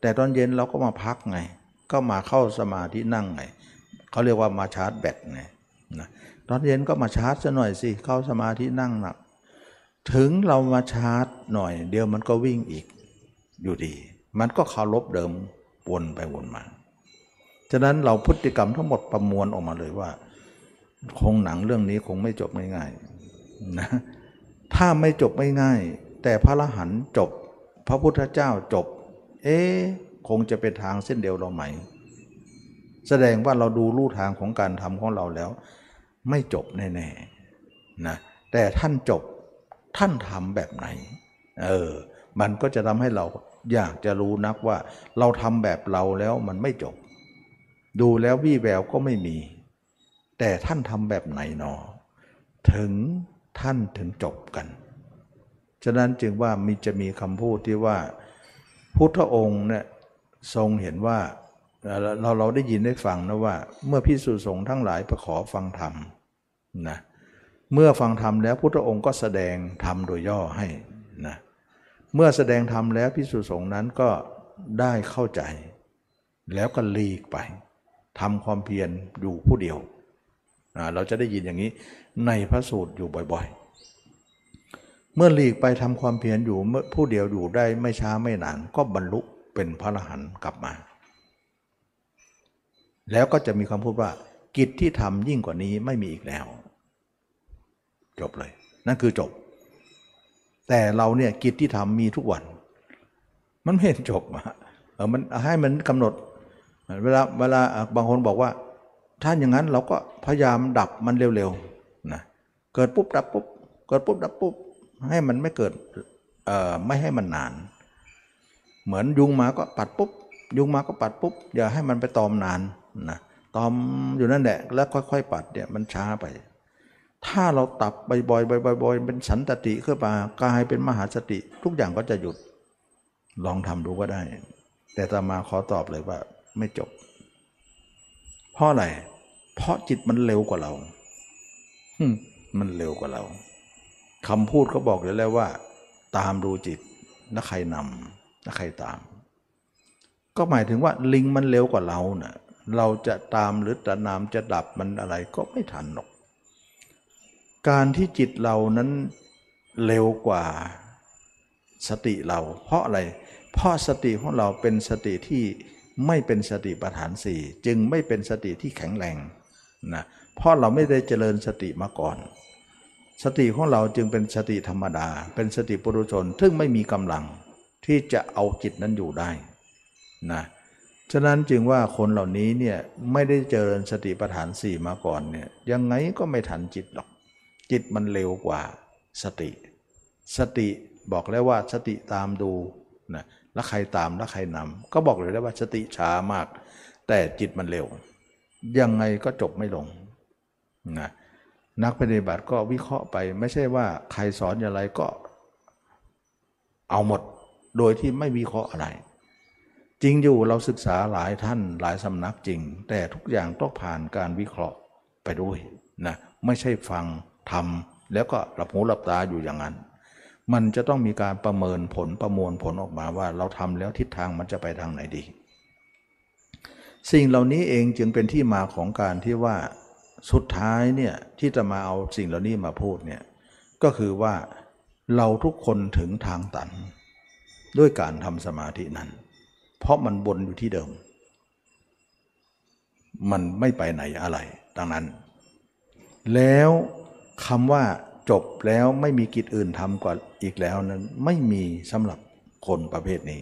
แต่ตอนเย็นเราก็มาพักไง ก็มาเข้าสมาธินั่งไงเขาเรียกว่ามาชาร์จแบตไงนะตอนเย็นก็มาชาร์จซะหน่อยสิเข้าสมาธินั่งหนักถึงเรามาชาร์จหน่อย เดี๋ยวมันก็วิ่งอีกอยู่ดี มันก็เคารพเดิม วนไปวนมา ฉะนั้นเราพฤติกรรมทั้งหมดประมวลออกมาเลยว่า คงหนังเรื่องนี้คงไม่จบง่ายๆนะถ้าไม่จบไม่ง่าย แต่พระอรหันต์จบ พระพุทธเจ้าจบ เอ๊ะคงจะเป็นทางเส้นเดียวเราไหม แสดงว่าเราดูลู่ทางของการทำของเราแล้ว ไม่จบแน่ๆนะแต่ท่านจบท่านทำแบบไหน เออ มันก็จะทำให้เรา อยากจะรู้นักว่า เราทำแบบเราแล้วมันไม่จบ ดูแล้ววี่แววก็ไม่มี แต่ท่านทำแบบไหนหนอ ถึงท่านถึงจบกัน ฉะนั้นจึงว่ามีจะมีคำพูดที่ว่า พุทธองค์เนี่ยทรงเห็นว่าเราเราได้ยินได้ฟังนะว่า เมื่อพิสุสงฆ์ทั้งหลายไปขอฟังธรรมนะเมื่อฟังธรรมแล้วพุทธองค์ก็แสดงธรรมโดยย่อให้ เมื่อแสดงธรรมแล้วพิสุสงนั้นก็ได้เข้าใจ แล้วก็ลีกไปทำความเพียรอยู่ผู้เดียว เราจะได้ยินอย่างนี้ในพระสูตรอยู่บ่อยๆ เมื่อหลีกไปทำความเพียรอยู่ผู้เดียวอยู่ได้ไม่ช้าไม่นาน ก็บรรลุเป็นพระอรหันต์กลับมา แล้วก็จะมีคำพูดว่า กิจที่ทำยิ่งกว่านี้ไม่มีอีกแล้ว จบเลย นั่นคือจบ แต่เราเนี่ยกิจที่ทำมีทุกวัน มันไม่จบอะเออมันให้มันกำหนด เวลาเวลาบางคนบอกว่า ถ้าอย่างนั้นเราก็พยายามดับมันเร็วๆนะเกิดปุ๊บดับปุ๊บเกิดปุ๊บดับปุ๊บให้มันไม่เกิดเอ่อไม่ให้มันนาน เหมือนยุงมาก็ปัดปุ๊บยุงมาก็ปัดปุ๊บอย่าให้มันไปตอมนานนะตอมอยู่นั่นแหละแล้วค่อย ๆ ปัดเนี่ยมันช้าไป ถ้าเราตับบ่อยๆบ่อยๆเป็นสันตติขึ้นมากลายเป็นมหาสติ ทุกอย่างก็จะหยุด ลองทำดูก็ได้ แต่ตามาขอตอบเลยว่าไม่จบ เพราะอะไร เพราะจิตมันเร็วกว่าเรา มันเร็วกว่าเราคำพูดเขาบอกอยู่แล้วว่า ตามดูจิตแล้วใครนำแล้วใครตาม ก็หมายถึงว่าลิงมันเร็วกว่าเราเนะ่ะเราจะตามหรือจะนำจะดับมันอะไรก็ไม่ทันหรอก การที่จิตเรานั้นเร็วกว่าสติเรา เพราะอะไร เพราะสติของเราเป็นสติที่ไม่เป็นสติปัฏฐานสี่จึงไม่เป็นสติที่แข็งแรงนะเพราะเราไม่ได้เจริญสติมาก่อน สติของเราจึงเป็นสติธรรมดา เป็นสติปุถุชนซึ่งไม่มีกำลังที่จะเอาจิตนั้นอยู่ได้นะฉะนั้นจึงว่าคนเหล่านี้เนี่ยไม่ได้เจริญสติปัฏฐานสี่มาก่อนเนี่ยยังไงก็ไม่ทันจิตหรอก จิตมันเร็วกว่าสติ สติบอกแล้วว่าสติตามดูนะแล้วใครตามแล้วใครนำก็บอกเลยได้ว่าสติช้ามาก แต่จิตมันเร็ว ยังไงก็จบไม่ลงนะนักปฏิบัติก็วิเคราะห์ไปไม่ใช่ว่าใครสอนอย่างไรก็เอาหมดโดยที่ไม่วิเคราะห์อะไร จริงอยู่เราศึกษาหลายท่านหลายสำนักจริง แต่ทุกอย่างต้องผ่านการวิเคราะห์ไปด้วยนะไม่ใช่ฟัง ทำแล้วก็หลับหูหลับตาอยู่อย่างนั้น มันจะต้องมีการประเมินผลประมวลผลออกมาว่าเราทำแล้วทิศทางมันจะไปทางไหนดี สิ่งเหล่านี้เองจึงเป็นที่มาของการที่ว่าสุดท้ายเนี่ยที่จะมาเอาสิ่งเหล่านี้มาพูดเนี่ยก็คือว่าเราทุกคนถึงทางตัน ด้วยการทำสมาธินั้น เพราะมันบนอยู่ที่เดิม มันไม่ไปไหนอะไรดังนั้น แล้ว คำว่าจบแล้วไม่มีกิจอื่นทำกว่าอีกแล้วนั้น ไม่มีสำหรับคนประเภทนี้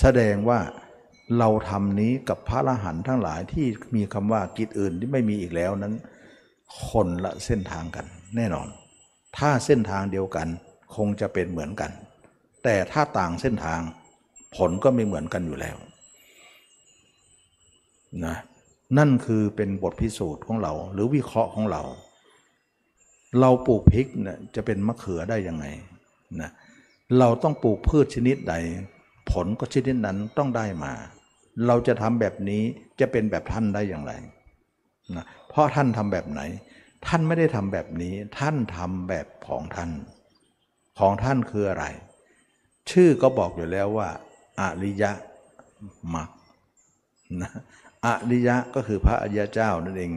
แสดงว่าเราทำนี้กับพระอรหันต์ทั้งหลายที่มีคำว่ากิจอื่นที่ไม่มีอีกแล้วนั้น คนละเส้นทางกันแน่นอน ถ้าเส้นทางเดียวกันคงจะเป็นเหมือนกัน แต่ถ้าต่างเส้นทางผลก็ไม่เหมือนกันอยู่แล้วนะนั่นคือเป็นบทพิสูจน์ของเราหรือวิเคราะห์ของเรา เราปลูกพริกเนี่ยจะเป็นมะเขือได้ยังไงนะเราต้องปลูกพืชชนิดใด ผลก็ชนิดนั้นต้องได้มา เราจะทำแบบนี้จะเป็นแบบท่านได้อย่างไรนะเพราะท่านทำแบบไหน ท่านไม่ได้ทำแบบนี้ ท่านทำแบบของท่าน ของท่านคืออะไร ชื่อก็บอกอยู่แล้วว่าอริยมรรคนะอริยะก็คือพระอริยเจ้านั่นเอง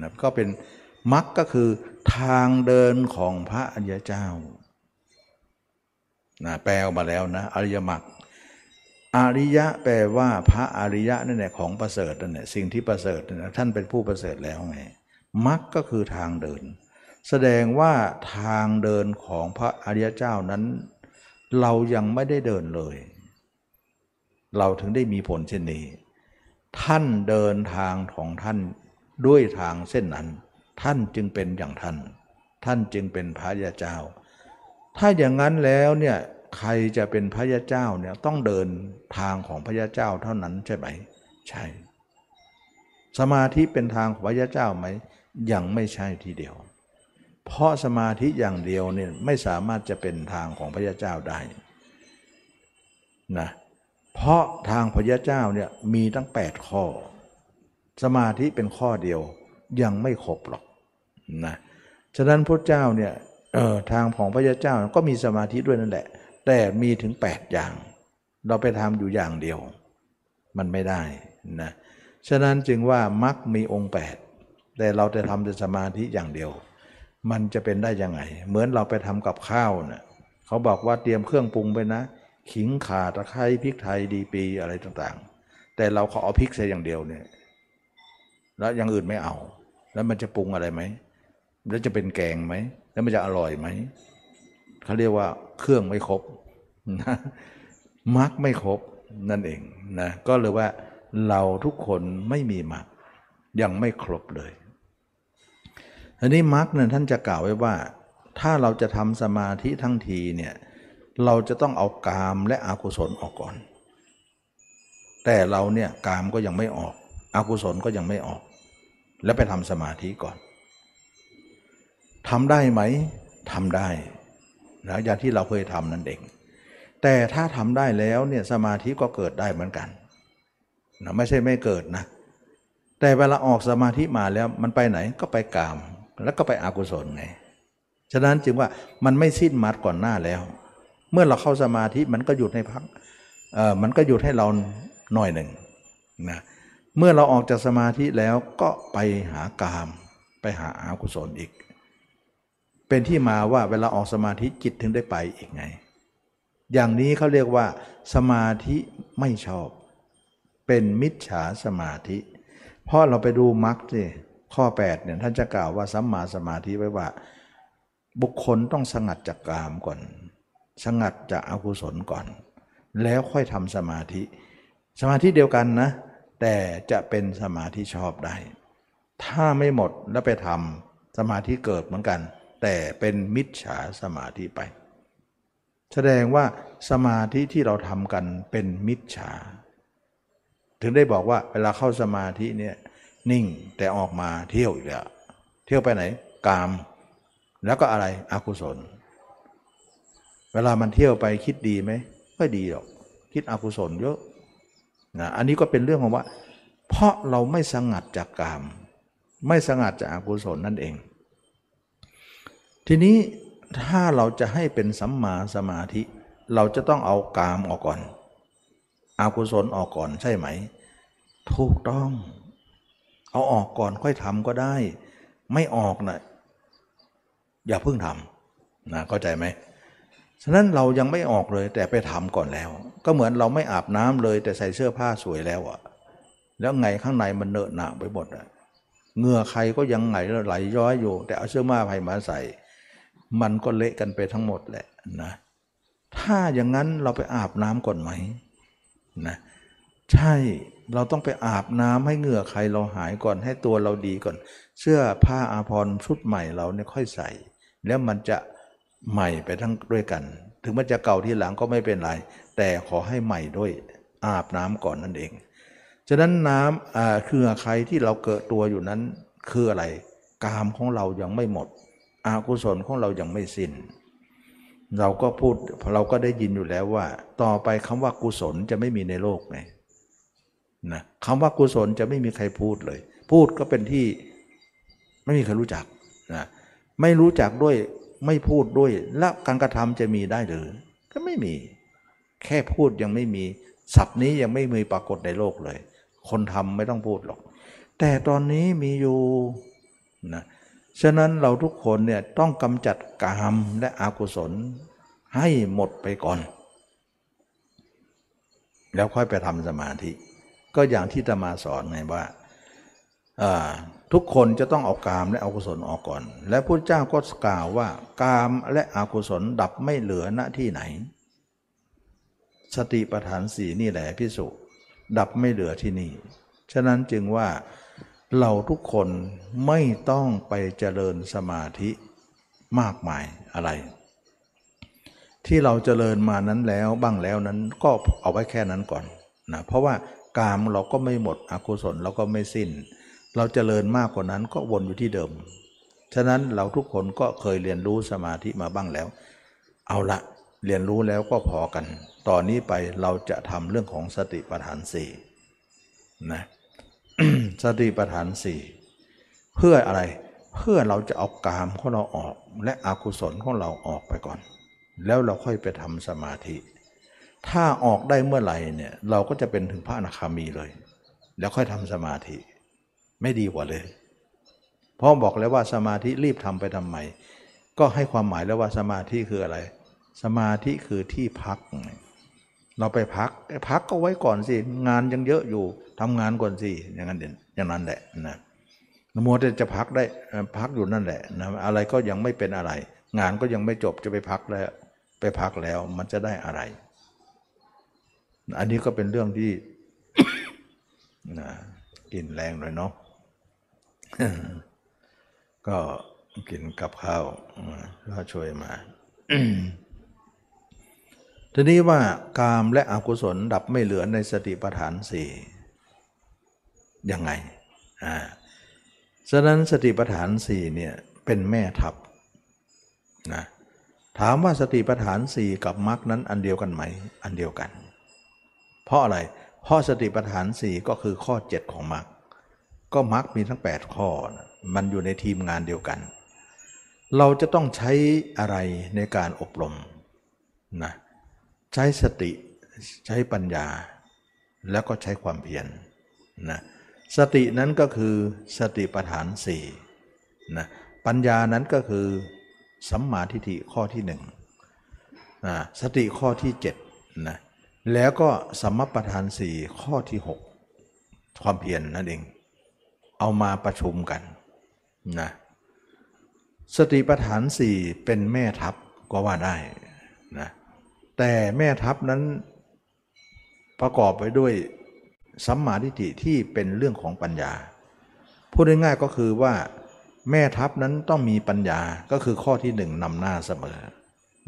นะก็เป็น มรรคก็คือทางเดินของพระอริยเจ้านะแปลออกมาแล้วนะอริยมรรคอริยะแปลว่าพระอริยะนั่นแหละของประเสริฐนั่นแหละสิ่งที่ประเสริฐนะท่านเป็นผู้ประเสริฐแล้วไงมรรคก็คือทางเดิน แสดงว่าทางเดินของพระอริยเจ้านั้น เรายังไม่ได้เดินเลย เราถึงได้มีผลเช่นนี้ ท่านเดินทางของท่านด้วยทางเส้นนั้น ท่านจึงเป็นอย่างท่าน ท่านจึงเป็นพระยาเจ้า ถ้าอย่างนั้นแล้วเนี่ยใครจะเป็นพระยาเจ้าเนี่ยต้องเดินทางของพระยาเจ้าเท่านั้นใช่ไหม ใช่ สมาธิเป็นทางของพระยาเจ้าไหมยังไม่ใช่ทีเดียว เพราะสมาธิอย่างเดียวเนี่ยไม่สามารถจะเป็นทางของพระยาเจ้าได้นะเพราะทางพระยาเจ้าเนี่ยมีตั้ง 8 ข้อ สมาธิเป็นข้อเดียวยังไม่ครบหรอก นะฉะนั้นพระเจ้าเนี่ยเออทางของพระยาเจ้าก็มีสมาธิด้วยนั่นแหละ แต่มีถึง 8 อย่าง เราไปทำอยู่อย่างเดียว มันไม่ได้นะฉะนั้นจึงว่ามักมีองค์ 8 แต่เราจะทำแต่สมาธิอย่างเดียว มันจะเป็นได้ยังไง เหมือนเราไปทำกับข้าวนะ่ะเขาบอกว่าเตรียมเครื่องปรุงไปนะ ขิงข่าตะไคร้พริกไทยดีปีอะไรต่างๆ แต่เราขอเอาพริกใส่อย่างเดียวเนี่ยแล้วอย่างอื่นไม่เอา แล้วมันจะปรุงอะไรไหม แล้วจะเป็นแกงไหม แล้วมันจะอร่อยไหม เขาเรียกว่าเครื่องไม่ครบนะมักไม่ครบนั่นเองนะก็เลยว่าเราทุกคนไม่มีมักยังไม่ครบเลยอันนี้มักเนี่ยท่านจะกล่าวไว้ว่า ถ้าเราจะทำสมาธิทั้งทีเนี่ยเราจะต้องเอากามและอกุศลออกก่อน แต่เราเนี่ยกามก็ยังไม่ออก อกุศลก็ยังไม่ออก แล้วไปทำสมาธิก่อน ทำได้ไหมทำได้นะอย่างที่เราเคยทำนั่นเอง แต่ถ้าทำได้แล้วเนี่ยสมาธิก็เกิดได้เหมือนกันนะไม่ใช่ไม่เกิดนะ แต่เวลาออกสมาธิมาแล้วมันไปไหนก็ไปกาม แล้วก็ไปอกุศลไง ฉะนั้นจึงว่ามันไม่สิ้นมัดก่อนหน้าแล้ว เมื่อเราเข้าสมาธิมันก็หยุดให้พักเอ่อมันก็หยุดให้เราหน่อยหนึ่งนะเมื่อเราออกจากสมาธิแล้วก็ไปหากาม ไปหาอากุศลอีก เป็นที่มาว่าเวลาออกสมาธิจิตถึงได้ไปอีกไง อย่างนี้เขาเรียกว่า สมาธิไม่ชอบ เป็นมิจฉาสมาธิ เพราะเราไปดูมรรคสิข้อ8เนี่ยท่านจะกล่าวว่าสัมมาสมาธิไว้ว่า บุคคลต้องสงัดจากกามก่อน สงัดจากอากุศลก่อน แล้วค่อยทำสมาธิ สมาธิเดียวกันนะ แต่จะเป็นสมาธิชอบได้ ถ้าไม่หมดแล้วไปทำสมาธิเกิดเหมือนกัน แต่เป็นมิจฉาสมาธิไป แสดงว่าสมาธิที่เราทำกันเป็นมิจฉา ถึงได้บอกว่าเวลาเข้าสมาธิเนี่ยนิ่งแต่ออกมาเที่ยวอีกแล้วเที่ยวไปไหน กาม แล้วก็อะไรอกุศล เวลามันเที่ยวไปคิดดีไหมไม่ดีหรอกคิดอกุศลเยอะนะอันนี้ก็เป็นเรื่องของว่า เพราะเราไม่สงัดจากกาม ไม่สงัดจากอกุศลนั่นเอง ทีนี้ถ้าเราจะให้เป็นสัมมาสมาธิ เราจะต้องเอากามออกก่อนอากุศลออกก่อนใช่ไหม ถูกต้อง เอาออกก่อนค่อยทำก็ได้ ไม่ออกนะอย่าเพิ่งทำนะเข้าใจไหมฉะนั้นเรายังไม่ออกเลยแต่ไปทำก่อนแล้ว ก็เหมือนเราไม่อาบน้ำเลย แต่ใส่เสื้อผ้าสวยแล้วอะแล้วไงข้างในมันเนอะหนาไปหมดอะเงื่อใครก็ยังไงไหลย้อยอยู่ แต่เอาเสื้อผ้าไผ่มาใส่ มันก็เละกันไปทั้งหมดแหละนะถ้าอย่างนั้นเราไปอาบน้ำก่อนไหมนะใช่เราต้องไปอาบน้ำให้เหงื่อใครเราหายก่อนให้ตัวเราดีก่อน เสื้อผ้าอาภรณ์ชุดใหม่เราเนี่ยค่อยใส่ แล้วมันจะใหม่ไปทั้งด้วยกัน ถึงมันจะเก่าที่หลังก็ไม่เป็นไรแต่ขอให้ใหม่ด้วยอาบน้ำก่อนนั่นเอง ฉะนั้นน้ำคือใครที่เราเกิดตัวอยู่นั้นคืออะไร กามของเรายังไม่หมด อากุศลของเรายังไม่สิน้น เราก็พูดเราก็ได้ยินอยู่แล้วว่า ต่อไปคำว่ากุศลจะไม่มีในโลกไงนะคำว่ากุศลจะไม่มีใครพูดเลย พูดก็เป็นที่ไม่มีใครรู้จักนะไม่รู้จักด้วยไม่พูดด้วย แล้วการกระทำจะมีได้หรือ ก็ไม่มี แค่พูดยังไม่มีศัพท์นี้ยังไม่มีปรากฏในโลกเลย คนทำไม่ต้องพูดหรอก แต่ตอนนี้มีอยู่นะ ฉะนั้นเราทุกคนเนี่ยต้องกำจัดกามและอกุศลให้หมดไปก่อน แล้วค่อยไปทำสมาธิ ก็อย่างที่ตมาสอนไงว่าทุกคนจะต้องเอากามและอกุศลออกก่อน และพระเจ้าก็กล่าวว่ากามและอกุศลดับไม่เหลือณที่ไหน สติปัฏฐานสีนี่แหละพิสุดับไม่เหลือที่นี่ ฉะนั้นจึงว่า เราทุกคนไม่ต้องไปเจริญสมาธิมากมายอะไร ที่เราเจริญมานั้นแล้วบ้างแล้วนั้นก็เอาไว้แค่นั้นก่อนนะเพราะว่ากามเราก็ไม่หมดอกุศลเราก็ไม่สิ้น เราเจริญมากกว่านั้นก็วนอยู่ที่เดิม ฉะนั้นเราทุกคนก็เคยเรียนรู้สมาธิมาบ้างแล้ว เอาละเรียนรู้แล้วก็พอกัน ตอนนี้ไปเราจะทำเรื่องของสติปัฏฐานสี่นะ สติปัฏฐานสี่เพื่ออะไรเพื่อเราจะเอากามของเราออกและอกุศลของเราออกไปก่อน แล้วเราค่อยไปทำสมาธิ ถ้าออกได้เมื่อไหร่เนี่ยเราก็จะเป็นถึงพระอนาคามีเลย แล้วค่อยทำสมาธิ ไม่ดีกว่าเลยเพราะบอกแล้วว่าสมาธิรีบทำไปทำไมก็ให้ความหมายแล้วว่าสมาธิคืออะไร สมาธิคือที่พัก เราไปพักพักก็ไว้ก่อนสิงานยังเยอะอยู่ ทำงานก่อนสิอย่างนั้นเด่นอย่างนั้นแหละนะมัวแต่จะพักได้พักอยู่นั่นแหละนะอะไรก็ยังไม่เป็นอะไร งานก็ยังไม่จบจะไปพักแล้ว ไปพักแล้วมันจะได้อะไร อันนี้ก็เป็นเรื่องที่นะกินแรงเลยเนาะก็กินกับข้าวก็ช่วยมาทีนี้ว่ากามและอกุศลดับไม่เหลือในสติปัฏฐานสี่ ยังไงอ่าฉะนั้นสติปัฏฐานสี่เนี่ยเป็นแม่ทัพนะถามว่าสติปัฏฐานสี่กับมรรคนั้นอันเดียวกันไหม อันเดียวกัน เพราะอะไร เพราะสติปัฏฐานสี่ก็คือข้อ 7 ของมรรคก็มรรคมีทั้ง 8 ข้อ มันอยู่ในทีมงานเดียวกัน เราจะต้องใช้อะไรในการอบรมนะใช้สติใช้ปัญญา แล้วก็ใช้ความเพียรนนะ สตินั้นก็คือสติปัฏฐานสี่นะปัญญานั้นก็คือสัมมาทิฏฐิข้อที่หนึ่งนะสติข้อที่เจ็ดนะแล้วก็สัมมาปัฏฐานสี่ข้อที่หกความเพียรนนั่นเอง เอามาประชุมกันนะสติปัฏฐานสี่เป็นแม่ทัพก็ว่าได้นะแต่แม่ทัพนั้นประกอบไปด้วย สัมมาทิฏฐิที่เป็นเรื่องของปัญญา พูดง่ายๆก็คือว่าแม่ทัพนั้นต้องมีปัญญาก็คือข้อที่หนึ่งนำหน้าเสมอ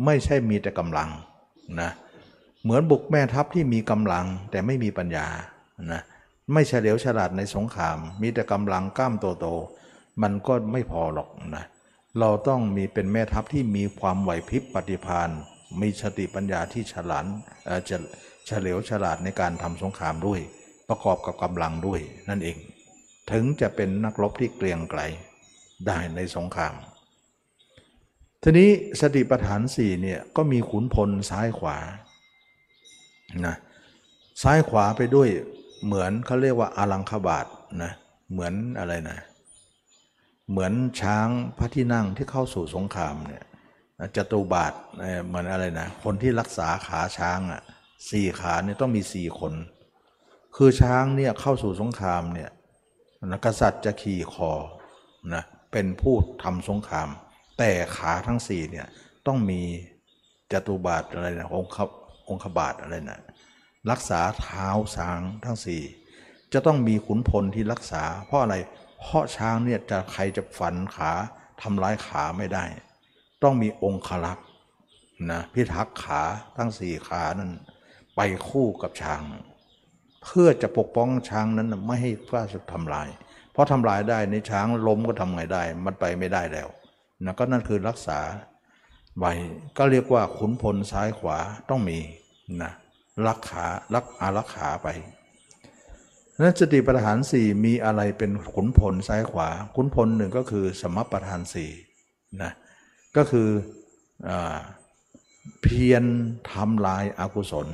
ไม่ใช่มีแต่กำลังนะเหมือนบุกแม่ทัพที่มีกำลังแต่ไม่มีปัญญานะไม่เฉลียวฉลาดในสงคราม มีแต่กำลังกล้ามโตๆมันก็ไม่พอหรอกนะเราต้องมีเป็นแม่ทัพที่มีความไหวพริบปฏิภาณมีสติปัญญาที่ฉลาดจะเฉลียวฉลาดในการทำสงครามด้วย ประกอบกับกำลังด้วยนั่นเอง ถึงจะเป็นนักรบที่เกรียงไกรได้ในสงคราม ทีนี้สติปัฏฐานสี่เนี่ยก็มีขุนพลซ้ายขวานะซ้ายขวาไปด้วยเหมือนเขาเรียกว่าอลังคบาทนะเหมือนอะไรนะ เหมือนช้างพระที่นั่งที่เข้าสู่สงครามเนี่ยจตุบาทเหมือนอะไรนะ คนที่รักษาขาช้างอะสี่ขาเนี่ยต้องมีสี่คน คือช้างเนี่ยเข้าสู่สงครามเนี่ยนะกษัตริย์จะขี่คอนะเป็นผู้ทำสงคราม แต่ขาทั้งสี่เนี่ยต้องมีจตุบาทอะไรนะองค์องคบาทอะไรนะรักษาเท้าช้างทั้งสี่จะต้องมีขุนพลที่รักษา เพราะอะไร เพราะช้างเนี่ยจะใครจะฝันขาทำร้ายขาไม่ได้ ต้องมีองคลักษ์นะพิทักษ์ขาทั้งสี่ขานั้นไปคู่กับช้าง เพื่อจะปกป้องช้างนั้นไม่ให้ฟ้าสุดทำลาย เพราะทำลายได้ในช้างล้มก็ทำไงได้ มันไปไม่ได้แล้วนะก็นั่นคือรักษาไว้ก็เรียกว่าขุนพลซ้ายขวาต้องมีนะรักขารักอารักขาไปนั้นสติปัฏฐานสี่มีอะไรเป็นขุนพลซ้ายขวา ขุนพลหนึ่งก็คือสมปัฏฐานสี่นะก็คืออเพียรทำลายอากุศล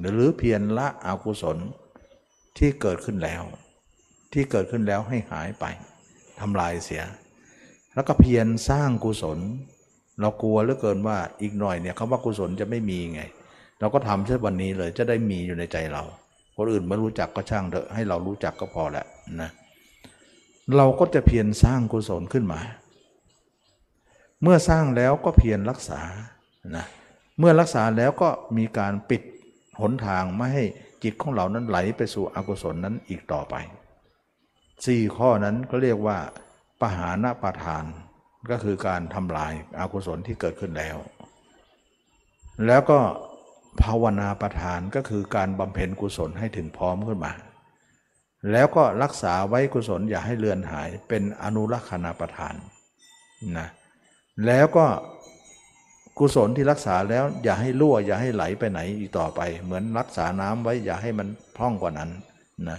หรือเพียรละอกุศลที่เกิดขึ้นแล้ว ที่เกิดขึ้นแล้วให้หายไปทำลายเสีย แล้วก็เพียรสร้างกุศล เรากลัวเหลือเกินว่าอีกหน่อยเนี่ยคำว่ากุศลจะไม่มีไง เราก็ทำเช่นวันนี้เลยจะได้มีอยู่ในใจเราคนอื่นไม่รู้จักก็ช่างเถอะให้เรารู้จักก็พอแหล้วนะเราก็จะเพียรสร้างกุศลขึ้นมา เมื่อสร้างแล้วก็เพียรรักษานะเมื่อรักษาแล้วก็มีการปิด หนทางไม่ให้จิตของเรานั้นไหลไปสู่อกุศลนั้นอีกต่อไปสี่ข้อนั้นก็เรียกว่าปหานะปะทาน ก็คือการทำลายอากุศลที่เกิดขึ้นแล้ว แล้วก็ภาวนาประทานก็คือการบำเพ็ญกุศลให้ถึงพร้อมขึ้นมา แล้วก็รักษาไว้กุศลอย่าให้เลือนหายเป็นอนุรักษณาประทานนะแล้วก็ กุศลที่รักษาแล้วอย่าให้รั่วอย่าให้ไหลไปไหนอีกต่อไป เหมือนรักษาน้ำไว้อย่าให้มันพร่องกว่านั้นนะ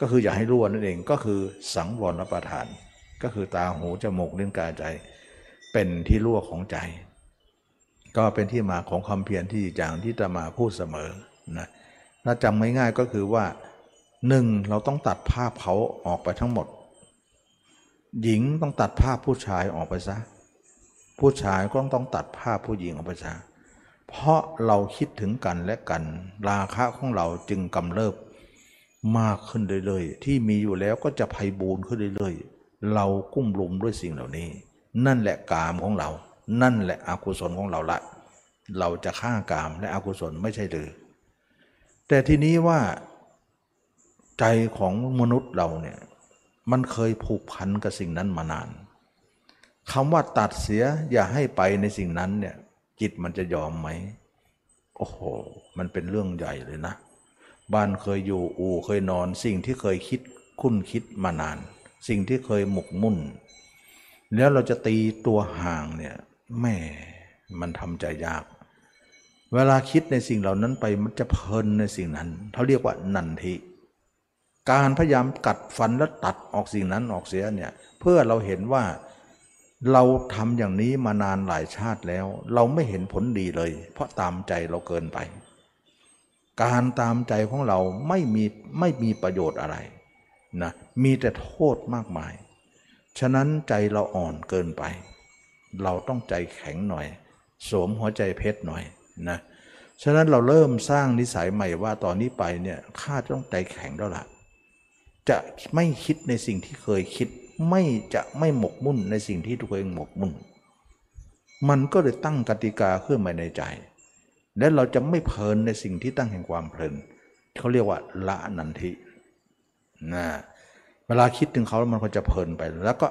ก็คืออย่าให้รั่วนั่นเองก็คือสังวรประทาน ก็คือตาหูจมูกลิ้นกายใจ เป็นที่รั่วของใจ ก็เป็นที่มาของคำเพียรที่อย่างที่จะมาพูดเสมอนะถ้าจำง่ายๆก็คือว่าหนึ่งเราต้องตัดภาพเขาออกไปทั้งหมด หญิงต้องตัดภาพผู้ชายออกไปซะ ผู้ชายก็ต้องตัดภาพผู้หญิงออกไปซะเพราะเราคิดถึงกันและกัน ราคะของเราจึงกำเริบมากขึ้นเรื่อยๆที่มีอยู่แล้วก็จะไพ่บูนขึ้นเรื่อยๆ เรากุ้มลุมด้วยสิ่งเหล่านี้ นั่นแหละกามของเรา นั่นแหละอกุศลของเราละ เราจะฆ่ากามและอกุศลไม่ใช่หรือ แต่ทีนี้ว่าใจของมนุษย์เราเนี่ยมันเคยผูกพันกับสิ่งนั้นมานาน คำว่าตัดเสียอย่าให้ไปในสิ่งนั้นเนี่ย จิตมันจะยอมไหม โอ้โห มันเป็นเรื่องใหญ่เลยนะ บ้านเคยอยู่อู่เคยนอน สิ่งที่เคยคิดคุ้นคิดมานาน สิ่งที่เคยหมกมุ่น แล้วเราจะตีตัวห่างเนี่ยแม่มันทำใจยาก เวลาคิดในสิ่งเหล่านั้นไปมันจะเพลินในสิ่งนั้นเขาเรียกว่านันทิการพยายามกัดฟันแล้วตัดออกสิ่งนั้นออกเสียเนี่ยเพื่อเราเห็นว่า เราทำอย่างนี้มานานหลายชาติแล้ว เราไม่เห็นผลดีเลย เพราะตามใจเราเกินไป การตามใจของเราไม่มีไม่มีประโยชน์อะไรนะมีแต่โทษมากมาย ฉะนั้นใจเราอ่อนเกินไป เราต้องใจแข็งหน่อย สวมหัวใจเพชรหน่อยนะฉะนั้นเราเริ่มสร้างนิสัยใหม่ว่าตอนนี้ไปเนี่ยข้าต้องใจแข็งแล้วล่ะจะไม่คิดในสิ่งที่เคยคิด ไม่จะไม่หมกมุ่นในสิ่งที่ตัวเองหมกมุ่น มันก็เลยตั้งกติกาขึ้นมาในใจ และเราจะไม่เพลินในสิ่งที่ตั้งแห่งความเพลินเขาเรียกว่าละนันทินะเวลาคิดถึงเขาแล้วมันก็จะเพลินไป แล้วก็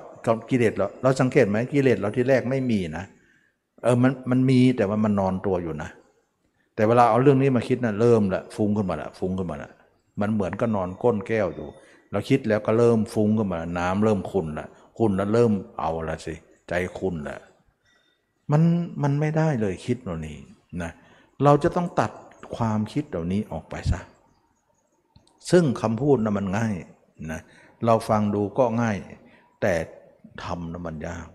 กิเลสเราเราสังเกตไหมกิเลสเราที่แรกไม่มีนะเออมันมันมีแต่ว่ามันนอนตัวอยู่นะ แต่เวลาเอาเรื่องนี้มาคิดนะเริ่มละฟุ้งขึ้นมาละฟุ้งขึ้นมาละมันเหมือนก็นอนก้นแก้วอยู่ เราคิดแล้วก็เริ่มฟุ้งขึ้นมา น้ำเริ่มขุ่นละขุ่นแล้วเริ่มเอาละสิใจขุ่นละมันมันไม่ได้เลยคิดเหล่านี้นะเราจะต้องตัดความคิดเหล่านี้ออกไปซะซึ่งคำพูดนะมันง่ายนะเราฟังดูก็ง่าย แต่ทำนะมันยาก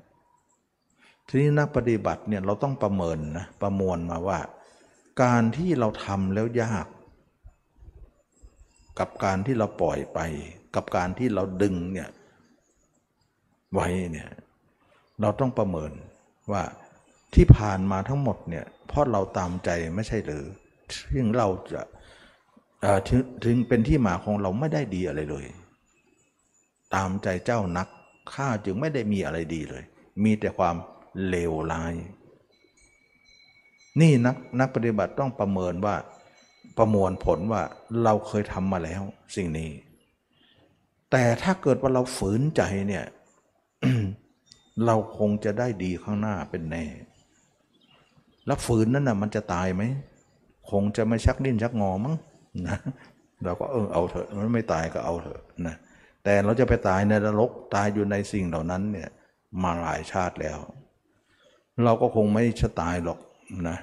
ทีนี้นักปฏิบัติเนี่ยเราต้องประเมินนะประมวลมาว่า การที่เราทำแล้วยาก กับการที่เราปล่อยไป กับการที่เราดึงเนี่ยไว้เนี่ยเราต้องประเมินว่าที่ผ่านมาทั้งหมดเนี่ยเพราะเราตามใจไม่ใช่หรือถึงเราจะถึงถึงเป็นที่มาของเราไม่ได้ดีอะไรเลย ตามใจเจ้านักข้าจึงไม่ได้มีอะไรดีเลย มีแต่ความเลวร้าย นี่นักนักปฏิบัติต้องประเมินว่าประมวลผลว่าเราเคยทำมาแล้วสิ่งนี้ แต่ถ้าเกิดว่าเราฝืนใจเนี่ยเราคงจะได้ดีข้างหน้าเป็นแน่ แล้วฝืนนั้นน่ะมันจะตายไหม คงจะไม่ชักดิ้นชักงอมั้งนะเราก็เออเอาเถอะ มันไม่ตายก็เอาเถอะนะแต่เราจะไปตายในนรกตายอยู่ในสิ่งเหล่านั้นเนี่ยมาหลายชาติแล้ว เราก็คงไม่ชะตายหรอกนะ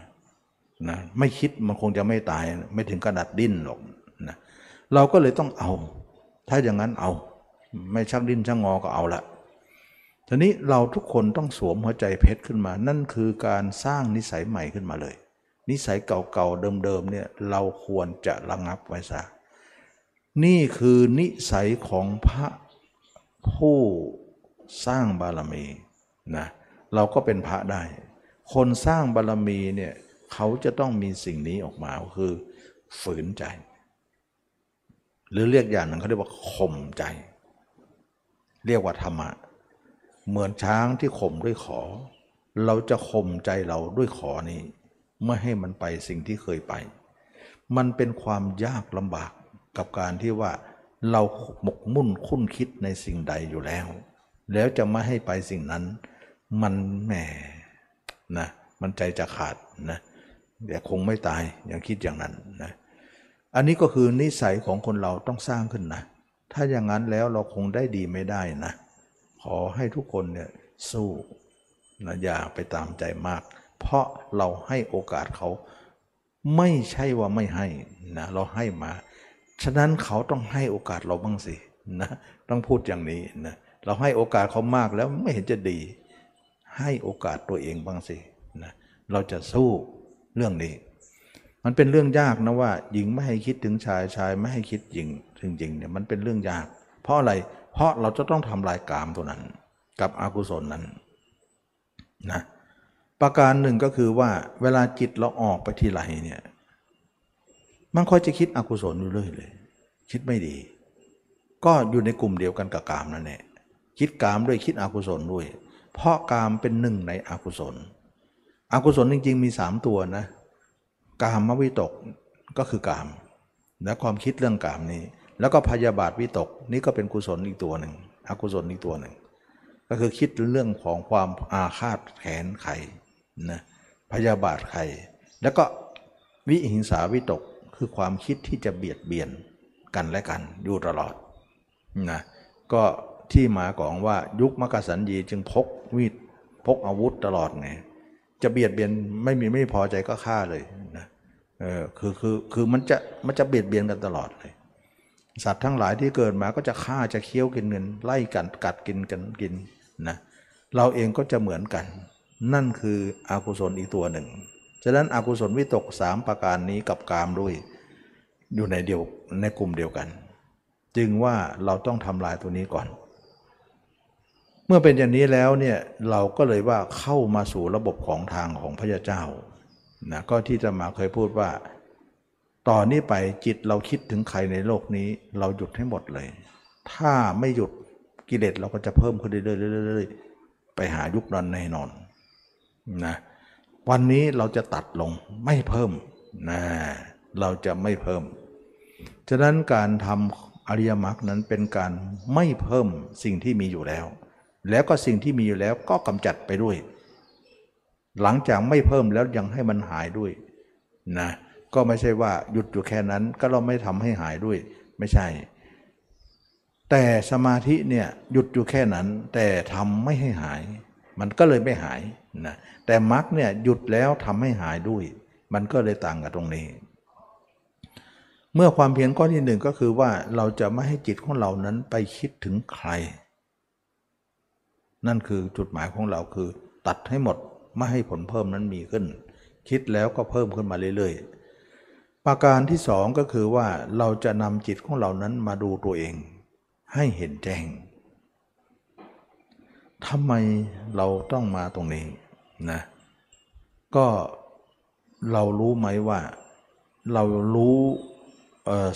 นะไม่คิดมันคงจะไม่ตาย ไม่ถึงขนาดดิ้นหรอกนะเราก็เลยต้องเอา ถ้าอย่างนั้นเอา ไม่ชักดิ้นชักงอก็เอาละทีนี้เราทุกคนต้องสวมหัวใจเพชรขึ้นมา นั่นคือการสร้างนิสัยใหม่ขึ้นมาเลย นิสัยเก่าๆเดิมๆเนี่ยเราควรจะระงับไว้ซะนี่คือนิสัยของพระผู้สร้างบารมีนะเราก็เป็นพระได้ คนสร้างบารมีเนี่ยเขาจะต้องมีสิ่งนี้ออกมาคือฝืนใจ หรือเรียกอย่างหนึ่งเขาเรียกว่าข่มใจ เรียกว่าธรรมะ เหมือนช้างที่ข่มด้วยขอ เราจะข่มใจเราด้วยขอนี้ไม่ให้มันไปสิ่งที่เคยไป มันเป็นความยากลำบากกับการที่ว่าเราหมกมุ่นคุ้นคิดในสิ่งใดอยู่แล้ว แล้วจะไม่ให้ไปสิ่งนั้น มันแหมนะมันใจจะขาดนะแต่คงไม่ตายอย่างคิดอย่างนั้นนะ อันนี้ก็คือนิสัยของคนเราต้องสร้างขึ้นนะ ถ้าอย่างนั้นแล้วเราคงได้ดีไม่ได้นะ ขอให้ทุกคนเนี่ยสู้นะอย่าไปตามใจมาก เพราะเราให้โอกาสเขาไม่ใช่ว่าไม่ให้นะเราให้มา ฉะนั้นเขาต้องให้โอกาสเราบ้างสินะต้องพูดอย่างนี้นะเราให้โอกาสเขามากแล้วไม่เห็นจะดี ให้โอกาสตัวเองบ้างสินะเราจะสู้เรื่องนี้ มันเป็นเรื่องยากนะว่า หญิงไม่ให้คิดถึงชายชายไม่ให้คิดหญิงถึงหญิงเนี่ยมันเป็นเรื่องยาก เพราะอะไร เพราะเราจะต้องทำลายกามตัวนั้น กับอกุศลนั้นนะประการหนึ่งก็คือว่าเวลาจิตเราออกไปทีไรเนี่ยมันค่อยจะคิดอกุศลอยู่เรื่อยเลย คิดไม่ดี ก็อยู่ในกลุ่มเดียวกันกับกามนั่นแหละคิดกามด้วยคิดอกุศลด้วย เพราะกามเป็นหนึ่งในอกุศล อกุศลจริง ๆ มีสามตัวนะ กามวิตกก็คือกาม และความคิดเรื่องกามนี้ แล้วก็พยาบาทวิตกนี่ก็เป็นกุศลอีกตัวหนึ่งอกุศลอีกตัวหนึ่ง ก็คือคิดเรื่องของความอาฆาตแขนไขนะพยาบาทใครแล้วก็วิหิงสาวิตกคือความคิดที่จะเบียดเบียนกันและกันอยู่ตลอดนะก็ที่มาของว่ายุคมกสันยีจึงพกมีดพกอาวุธตลอดไงจะเบียดเบียนไม่มีไม่พอใจก็ฆ่าเลย เออคือคือคือมันจะมันจะเบียดเบียนกันตลอดเลย สัตว์ทั้งหลายที่เกิดมาก็จะฆ่าจะเคี้ยวกินเงินไล่กันกัดกินกันกินนะเราเองก็จะเหมือนกัน นั่นคืออากุศลอีกตัวหนึ่งฉะนั้นอากุศลวิตกสามประการนี้กับกามด้วยอยู่ในเดียวในกลุ่มเดียวกัน จึงว่าเราต้องทำลายตัวนี้ก่อน เมื่อเป็นอย่างนี้แล้วเนี่ยเราก็เลยว่าเข้ามาสู่ระบบของทางของพระเจ้า นะก็ที่จะมาเคยพูดว่า ต่อนนี้ไปจิตเราคิดถึงใครในโลกนี้ เราหยุดให้หมดเลย ถ้าไม่หยุดกิเลสเราก็จะเพิ่มขึ้นเรื่อยๆไปหายุคนั้นแน่นอนนะวันนี้เราจะตัดลงไม่เพิ่มนะเราจะไม่เพิ่ม ฉะนั้นการทำอริยมรรคนั้นเป็นการไม่เพิ่มสิ่งที่มีอยู่แล้ว แล้วก็สิ่งที่มีอยู่แล้วก็กำจัดไปด้วย หลังจากไม่เพิ่มแล้วยังให้มันหายด้วยนะก็ไม่ใช่ว่าหยุดอยู่แค่นั้นก็เราไม่ทำให้หายด้วย ไม่ใช่ แต่สมาธิเนี่ยหยุดอยู่แค่นั้น แต่ทำไม่ให้หาย มันก็เลยไม่หายนะแต่มรรคเนี่ยหยุดแล้วทำให้หายด้วย มันก็เลยต่างกับตรงนี้ เมื่อความเพียรข้อที่หนึ่งก็คือว่าเราจะไม่ให้จิตของเรานั้นไปคิดถึงใคร นั่นคือจุดหมายของเราคือ ตัดให้หมด ไม่ให้ผลเพิ่มนั้นมีขึ้น คิดแล้วก็เพิ่มขึ้นมาเรื่อยๆ ประการที่สองก็คือว่าเราจะนำจิตของเรานั้นมาดูตัวเอง ให้เห็นแจ้งทำไมเราต้องมาตรงนี้นะก็เรารู้ไหมว่าเรารู้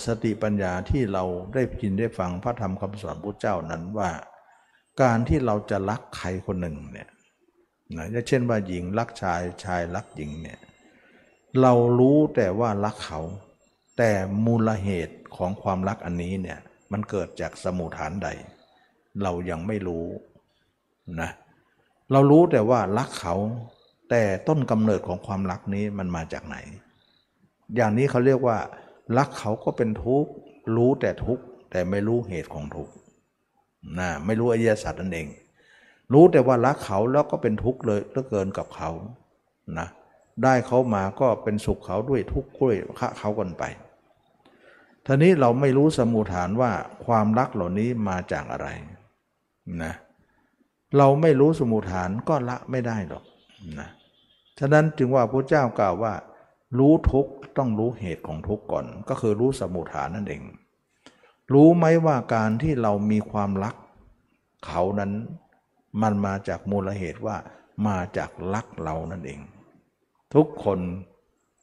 สติปัญญาที่เราได้ยินได้ฟังพระธรรมคำสอนพระเจ้านั้นว่า การที่เราจะรักใครคนหนึ่งเนี่ย นะเช่นว่าหญิงรักชายชายรักหญิงเนี่ยเรารู้แต่ว่ารักเขา แต่มูลเหตุของความรักอันนี้เนี่ยมันเกิดจากสมุฐานใด เรายังไม่รู้นะเรารู้แต่ว่ารักเขา แต่ต้นกำเนิดของความรักนี้มันมาจากไหน อย่างนี้เขาเรียกว่า รักเขาก็เป็นทุกข์รู้แต่ทุกข์แต่ไม่รู้เหตุของทุกข์นะไม่รู้อริยสัจนั่นเอง รู้แต่ว่ารักเขาแล้วก็เป็นทุกข์เลยเหลือเกินกับเขานะได้เขามาก็เป็นสุขเขาด้วยทุกข์ด้วยฆ่าเขากันไปทีนี้เราไม่รู้สมุฐานว่าความรักเหล่านี้มาจากอะไรนะเราไม่รู้สมุฐานก็ละไม่ได้หรอกนะฉะนั้นจึงว่าพระเจ้ากล่าวว่า รู้ทุกต้องรู้เหตุของทุกข์ก่อน ก็คือรู้สมุฐานนั่นเอง รู้ไหมว่าการที่เรามีความรัก เขานั้น มันมาจากมูลเหตุว่ามาจากรักเรานั่นเอง ทุกคน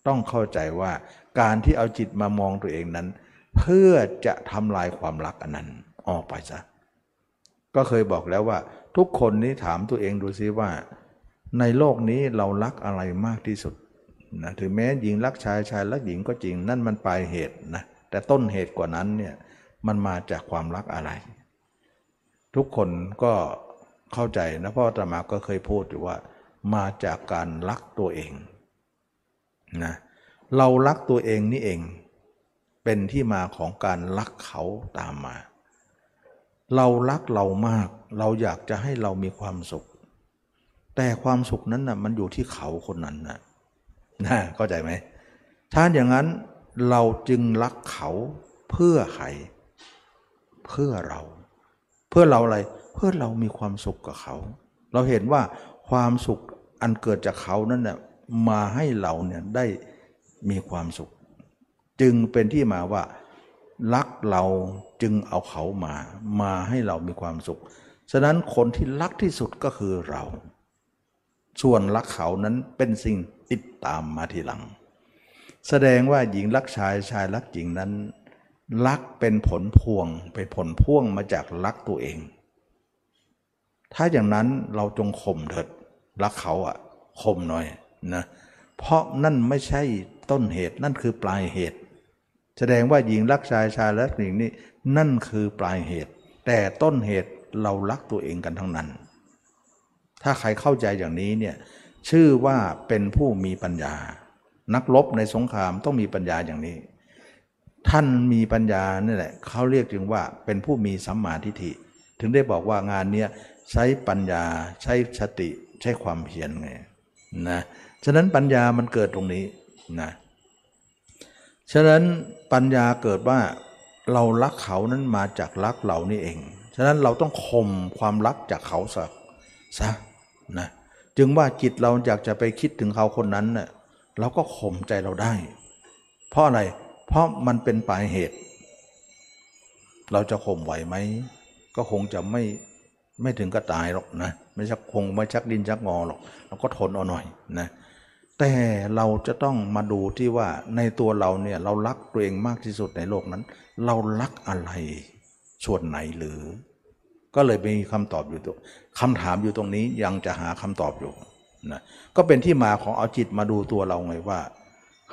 ต้องเข้าใจว่าการที่เอาจิตมามองตัวเองนั้น เพื่อจะทำลายความรักอันนั้นออกไปซะก็เคยบอกแล้วว่า ทุกคนนี้ถามตัวเองดูซิว่า ในโลกนี้เรารักอะไรมากที่สุดนะถึงแม้หญิงรักชายชายรักหญิงก็จริงนั่นมันปลายเหตุนะแต่ต้นเหตุกว่านั้นเนี่ยมันมาจากความรักอะไร ทุกคนก็ เข้าใจนะพราะอตมาก็เคยพูดอยู่ว่า มาจากการรักตัวเองนะเรารักตัวเองนี่เอง เป็นที่มาของการรักเขาตามมา เรารักเรามาก เราอยากจะให้เรามีความสุข แต่ความสุขนั้นนะ่ะมันอยู่ที่เขาคนนั้นนะนะเข้าใจไหมถ้าอย่างนั้นเราจึงรักเขาเพื่อใครเพื่อเรา เพื่อเราอะไรเเพื่อเรามีความสุขกับเขา เราเห็นว่าความสุขอันเกิดจากเขานั้นน่ยมาให้เราเนี่ยได้มีความสุข จึงเป็นที่มาว่ารักเราจึงเอาเขามา มาให้เรามีความสุข ฉะนั้นคนที่รักที่สุดก็คือเรา ส่วนรักเขานั้นเป็นสิ่งติดตามมาทีหลัง แสดงว่าหญิงรักชายชายรักหญิงนั้น รักเป็นผลพวงเป็นผลพ่วงมาจากรักตัวเอง ถ้าอย่างนั้นเราจงข่มเถิดรักเขาอะข่มหน่อยนะเพราะนั่นไม่ใช่ต้นเหตุนั่นคือปลายเหตุ แสดงว่าหญิงรักชายชายรักหญิงนี่นั่นคือปลายเหตุ แต่ต้นเหตุเรารักตัวเองกันทั้งนั้น ถ้าใครเข้าใจอย่างนี้เนี่ยชื่อว่าเป็นผู้มีปัญญา นักรบในสงครามต้องมีปัญญาอย่างนี้ ท่านมีปัญญานี่แหละเขาเรียกถึงว่าเป็นผู้มีสัมมาทิฏฐิ ถึงได้บอกว่างานนี้ใช้ปัญญาใช้สติใช้ความเพียรไงนะฉะนั้นปัญญามันเกิดตรงนี้นะฉะนั้นปัญญาเกิดว่าเรารักเขานั้นมาจากรักเรานี่เอง ฉะนั้นเราต้องข่มความรักจากเขาสักซะนะจึงว่าจิตเราอยากจะไปคิดถึงเขาคนนั้นเนะ่ยเราก็ข่มใจเราได้ เพราะอะไร เพราะมันเป็นปลายเหตุ เราจะข่มไหวไหม ก็คงจะไม่ไม่ถึงก็ตายหรอกนะไม่ชักคงไม่ชักดินชักงอหรอกเราก็ทนเอาหน่อยนะแต่เราจะต้องมาดูที่ว่าในตัวเราเนี่ยเรารักตัวเองมากที่สุดในโลกนั้น เรารักอะไรส่วนไหนหรือ ก็เลยมีคำตอบอยู่ตัวคำถามอยู่ตรงนี้ยังจะหาคำตอบอยู่นะก็เป็นที่มาของเอาจิตมาดูตัวเราไงว่า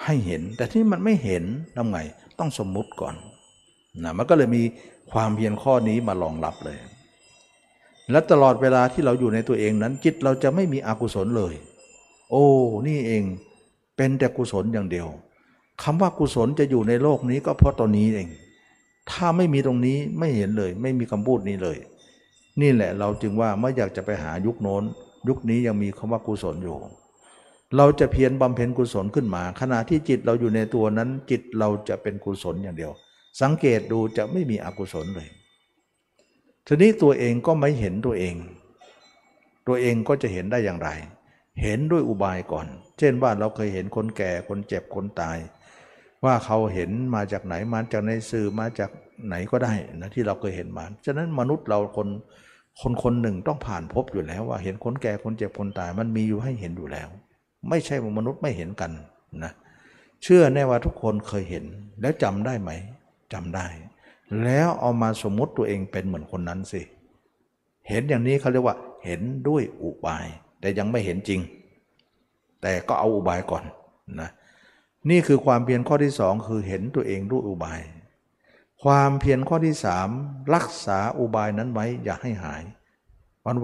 ให้เห็นแต่ที่มันไม่เห็นทำไงต้องสมมุติก่อนนะมันก็เลยมี ความเพียรข้อนี้มารองรับเลย และตลอดเวลาที่เราอยู่ในตัวเองนั้น จิตเราจะไม่มีอกุศลเลย โอ้นี่เองเป็นแต่กุศลอย่างเดียวคำว่ากุศลจะอยู่ในโลกนี้ก็เพราะตอนนี้เอง ถ้าไม่มีตรงนี้ไม่เห็นเลย ไม่มีคำพูดนี้เลย นี่แหละเราจึงว่าไม่อยากจะไปหายุคโน้น ยุคนี้ยังมีคำว่ากุศลอยู่ เราจะเพียรบำเพ็ญกุศลขึ้นมา ขณะที่จิตเราอยู่ในตัวนั้น จิตเราจะเป็นกุศลอย่างเดียว สังเกตดูจะไม่มีอกุศลเลย ทีนี้ตัวเองก็ไม่เห็นตัวเอง ตัวเองก็จะเห็นได้อย่างไร เห็นด้วยอุบายก่อน เช่นว่าเราเคยเห็นคนแก่คนเจ็บคนตาย ว่าเขาเห็นมาจากไหนมาจากในสื่อมาจากไหนก็ได้นะที่เราเคยเห็นมา ฉะนั้นมนุษย์เราคนคนคนหนึ่งต้องผ่านพบอยู่แล้วว่าเห็นคนแก่คนเจ็บคนตายมันมีอยู่ให้เห็นอยู่แล้ว ไม่ใช่ว่ามนุษย์ไม่เห็นกันนะเชื่อแน่ว่าทุกคนเคยเห็นแล้วจำได้ไหม จำได้ แล้วเอามาสมมติตัวเองเป็นเหมือนคนนั้นสิ เห็นอย่างนี้เขาเรียกว่า เห็นด้วยอุบาย แต่ยังไม่เห็นจริง แต่ก็เอาอุบายก่อนนะนี่คือความเพียรข้อที่สองคือเห็นตัวเองด้วยอุบาย ความเพียรข้อที่สามรักษาอุบายนั้นไว้อย่าให้หาย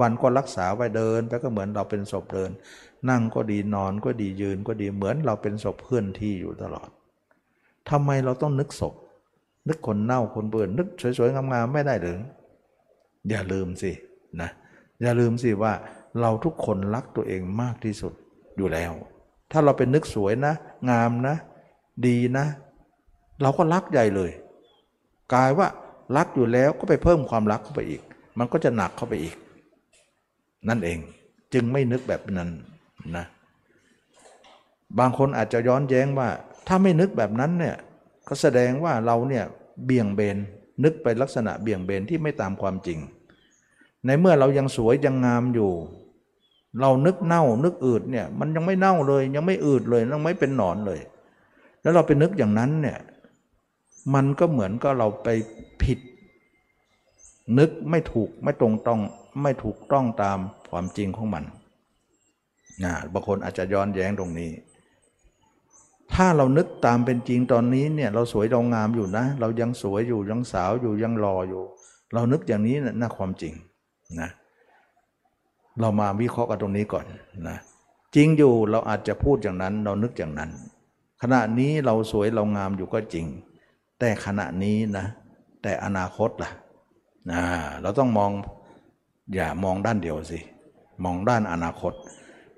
วันๆก็รักษาไว้เดินไปก็เหมือนเราเป็นศพเดิน นั่งก็ดีนอนก็ดียืนก็ดีเหมือนเราเป็นศพเพื่อนที่อยู่ตลอดทำไมเราต้องนึกศพ นึกคนเน่าคนเบื่อนนึกสวยๆงามๆไม่ได้หรืออย่าลืมสินะอย่าลืมสิว่าเราทุกคนรักตัวเองมากที่สุดอยู่แล้ว ถ้าเราเป็นนึกสวยนะ งามนะ ดีนะ เราก็รักใหญ่เลยกลายว่ารักอยู่แล้วก็ไปเพิ่มความรักเข้าไปอีก มันก็จะหนักเข้าไปอีก นั่นเองจึงไม่นึกแบบนั้นนะ บางคนอาจจะย้อนแย้งว่า ถ้าไม่นึกแบบนั้นเนี่ย ก็แสดงว่าเราเนี่ยเบี่ยงเบนนึกไปลักษณะเบี่ยงเบนที่ไม่ตามความจริง ในเมื่อเรายังสวยยังงามอยู่ เรานึกเน่านึกอืดเนี่ยมันยังไม่เน่าเลย ยังไม่อืดเลยยังไม่เป็นหนอนเลย แล้วเราไปนึกอย่างนั้นเนี่ยมันก็เหมือนก็เราไปผิด นึกไม่ถูกไม่ตรงต้องไม่ถูกต้องตามความจริงของมันนะบางคนอาจจะย้อนแย้งตรงนี้ ถ้าเรานึกตามเป็นจริงตอนนี้เนี่ยเราสวยเรางามอยู่นะ เรายังสวยอยู่ยังสาวอยู่ยังรออยู่ เรานึกอย่างนี้นะน่าความจริงนะเรามาวิเคราะห์กันตรงนี้ก่อนนะจริงอยู่เราอาจจะพูดอย่างนั้น เรานึกอย่างนั้น ขณะนี้เราสวยเรางามอยู่ก็จริง แต่ขณะนี้นะ แต่อนาคตล่ะนะเราต้องมองอย่ามองด้านเดียวสิมองด้านอนาคต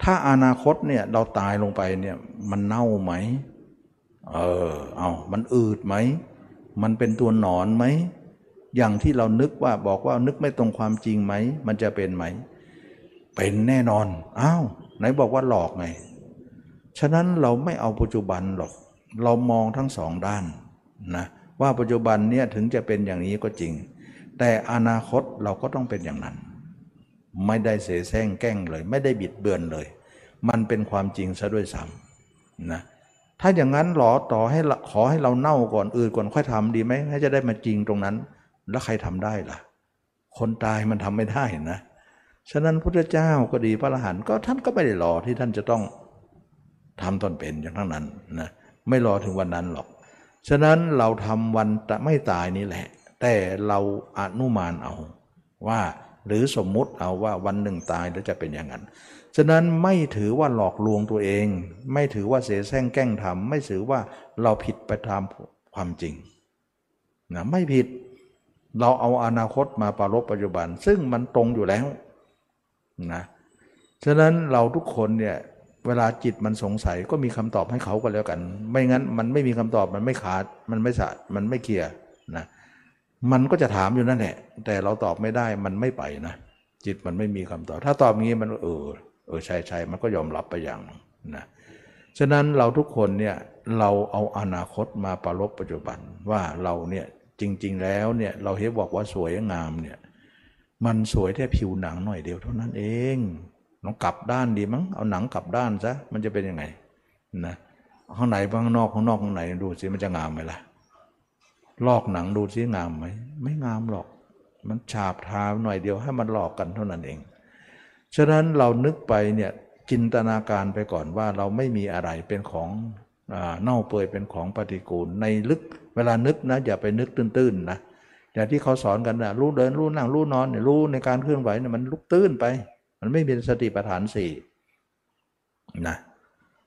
ถ้าอนาคตเนี่ยเราตายลงไปเนี่ยมันเน่าไหม เออ เอามันอืดไหม มันเป็นตัวหนอนไหม อย่างที่เรานึกว่าบอกว่านึกไม่ตรงความจริงไหม มันจะเป็นไหม เป็นแน่นอน อ้าว ไหนบอกว่าหลอกไง ฉะนั้นเราไม่เอาปัจจุบันหรอก เรามองทั้งสองด้านนะ ว่าปัจจุบันเนี่ยถึงจะเป็นอย่างนี้ก็จริง แต่อนาคตเราก็ต้องเป็นอย่างนั้น ไม่ได้เสแสร้งแกล้งเลย ไม่ได้บิดเบือนเลย มันเป็นความจริงซะด้วยซ้ำนะถ้าอย่างนั้นหรอต่อให้ขอให้เราเน่าก่อนอื่นก่อนค่อยทำดีไหมให้จะได้มาจริงตรงนั้น แล้วใครทำได้ล่ะ คนตายมันทำไม่ได้นะฉะนั้นพระเจ้าก็ดีพระอรหันต์ก็ท่านก็ไม่ได้รอที่ท่านจะต้องทำตนเป็นอย่างทั้งนั้นนะไม่รอถึงวันนั้นหรอก ฉะนั้นเราทำวันไม่ตายนี่แหละ แต่เราอนุมานเอาว่า หรือสมมุติเอาว่าวันหนึ่งตายแล้วจะเป็นอย่างนั้น ฉะนั้นไม่ถือว่าหลอกลวงตัวเอง ไม่ถือว่าเสแสร้งแกล้งทำไม่ถือว่าเราผิดไปตามความจริงนะไม่ผิดเราเอาอนาคตมาปรารบปัจจุบัน ซึ่งมันตรงอยู่แล้วนะฉะนั้นเราทุกคนเนี่ยเวลาจิตมันสงสัยก็มีคำตอบให้เขาก็แล้วกัน ไม่งั้นมันไม่มีคำตอบมันไม่ขาดมันไม่สะมันไม่เคลียร์ มันก็จะถามอยู่นั่นแหละแต่เราตอบไม่ได้มันไม่ไปนะจิตมันไม่มีคำตอบ ถ้าตอบงี้มันเออเออใช่ใช่มันก็ยอมรับไปอย่างนะฉะนั้นเราทุกคนเนี่ยเราเอาอนาคตมาประลบปัจจุบันว่าเราเนี่ยจริง ๆ แล้วเนี่ยเราเห็นบอกว่าสวยงามเนี่ยมันสวยแค่ผิวหนังหน่อยเดียวเท่านั้นเองต้องกลับด้านดีมั้งเอาหนังกลับด้านซะมันจะเป็นยังไงนะข้างไหนข้างนอกข้างนอกข้างไหนดูสิมันจะงามไหมล่ะ ลอกหนังดูซิงามไหมไม่งามหรอก มันฉาบทาหน่อยเดียวให้มันหลอกกันเท่านั้นเอง ฉะนั้นเรานึกไปเนี่ยจินตนาการไปก่อนว่าเราไม่มีอะไรเป็นของเน่าเปื่อยเป็นของปฏิกูลในลึกเวลานึกนะอย่าไปนึกตื้นๆนะอย่างที่เขาสอนกันนะรู้เดินรู้นั่งรู้นอนเนี่ยรู้ในการเคลื่อนไหวเนี่ยมันลุกตื้นไป มันไม่เป็นสติปัฏฐานสี่นะ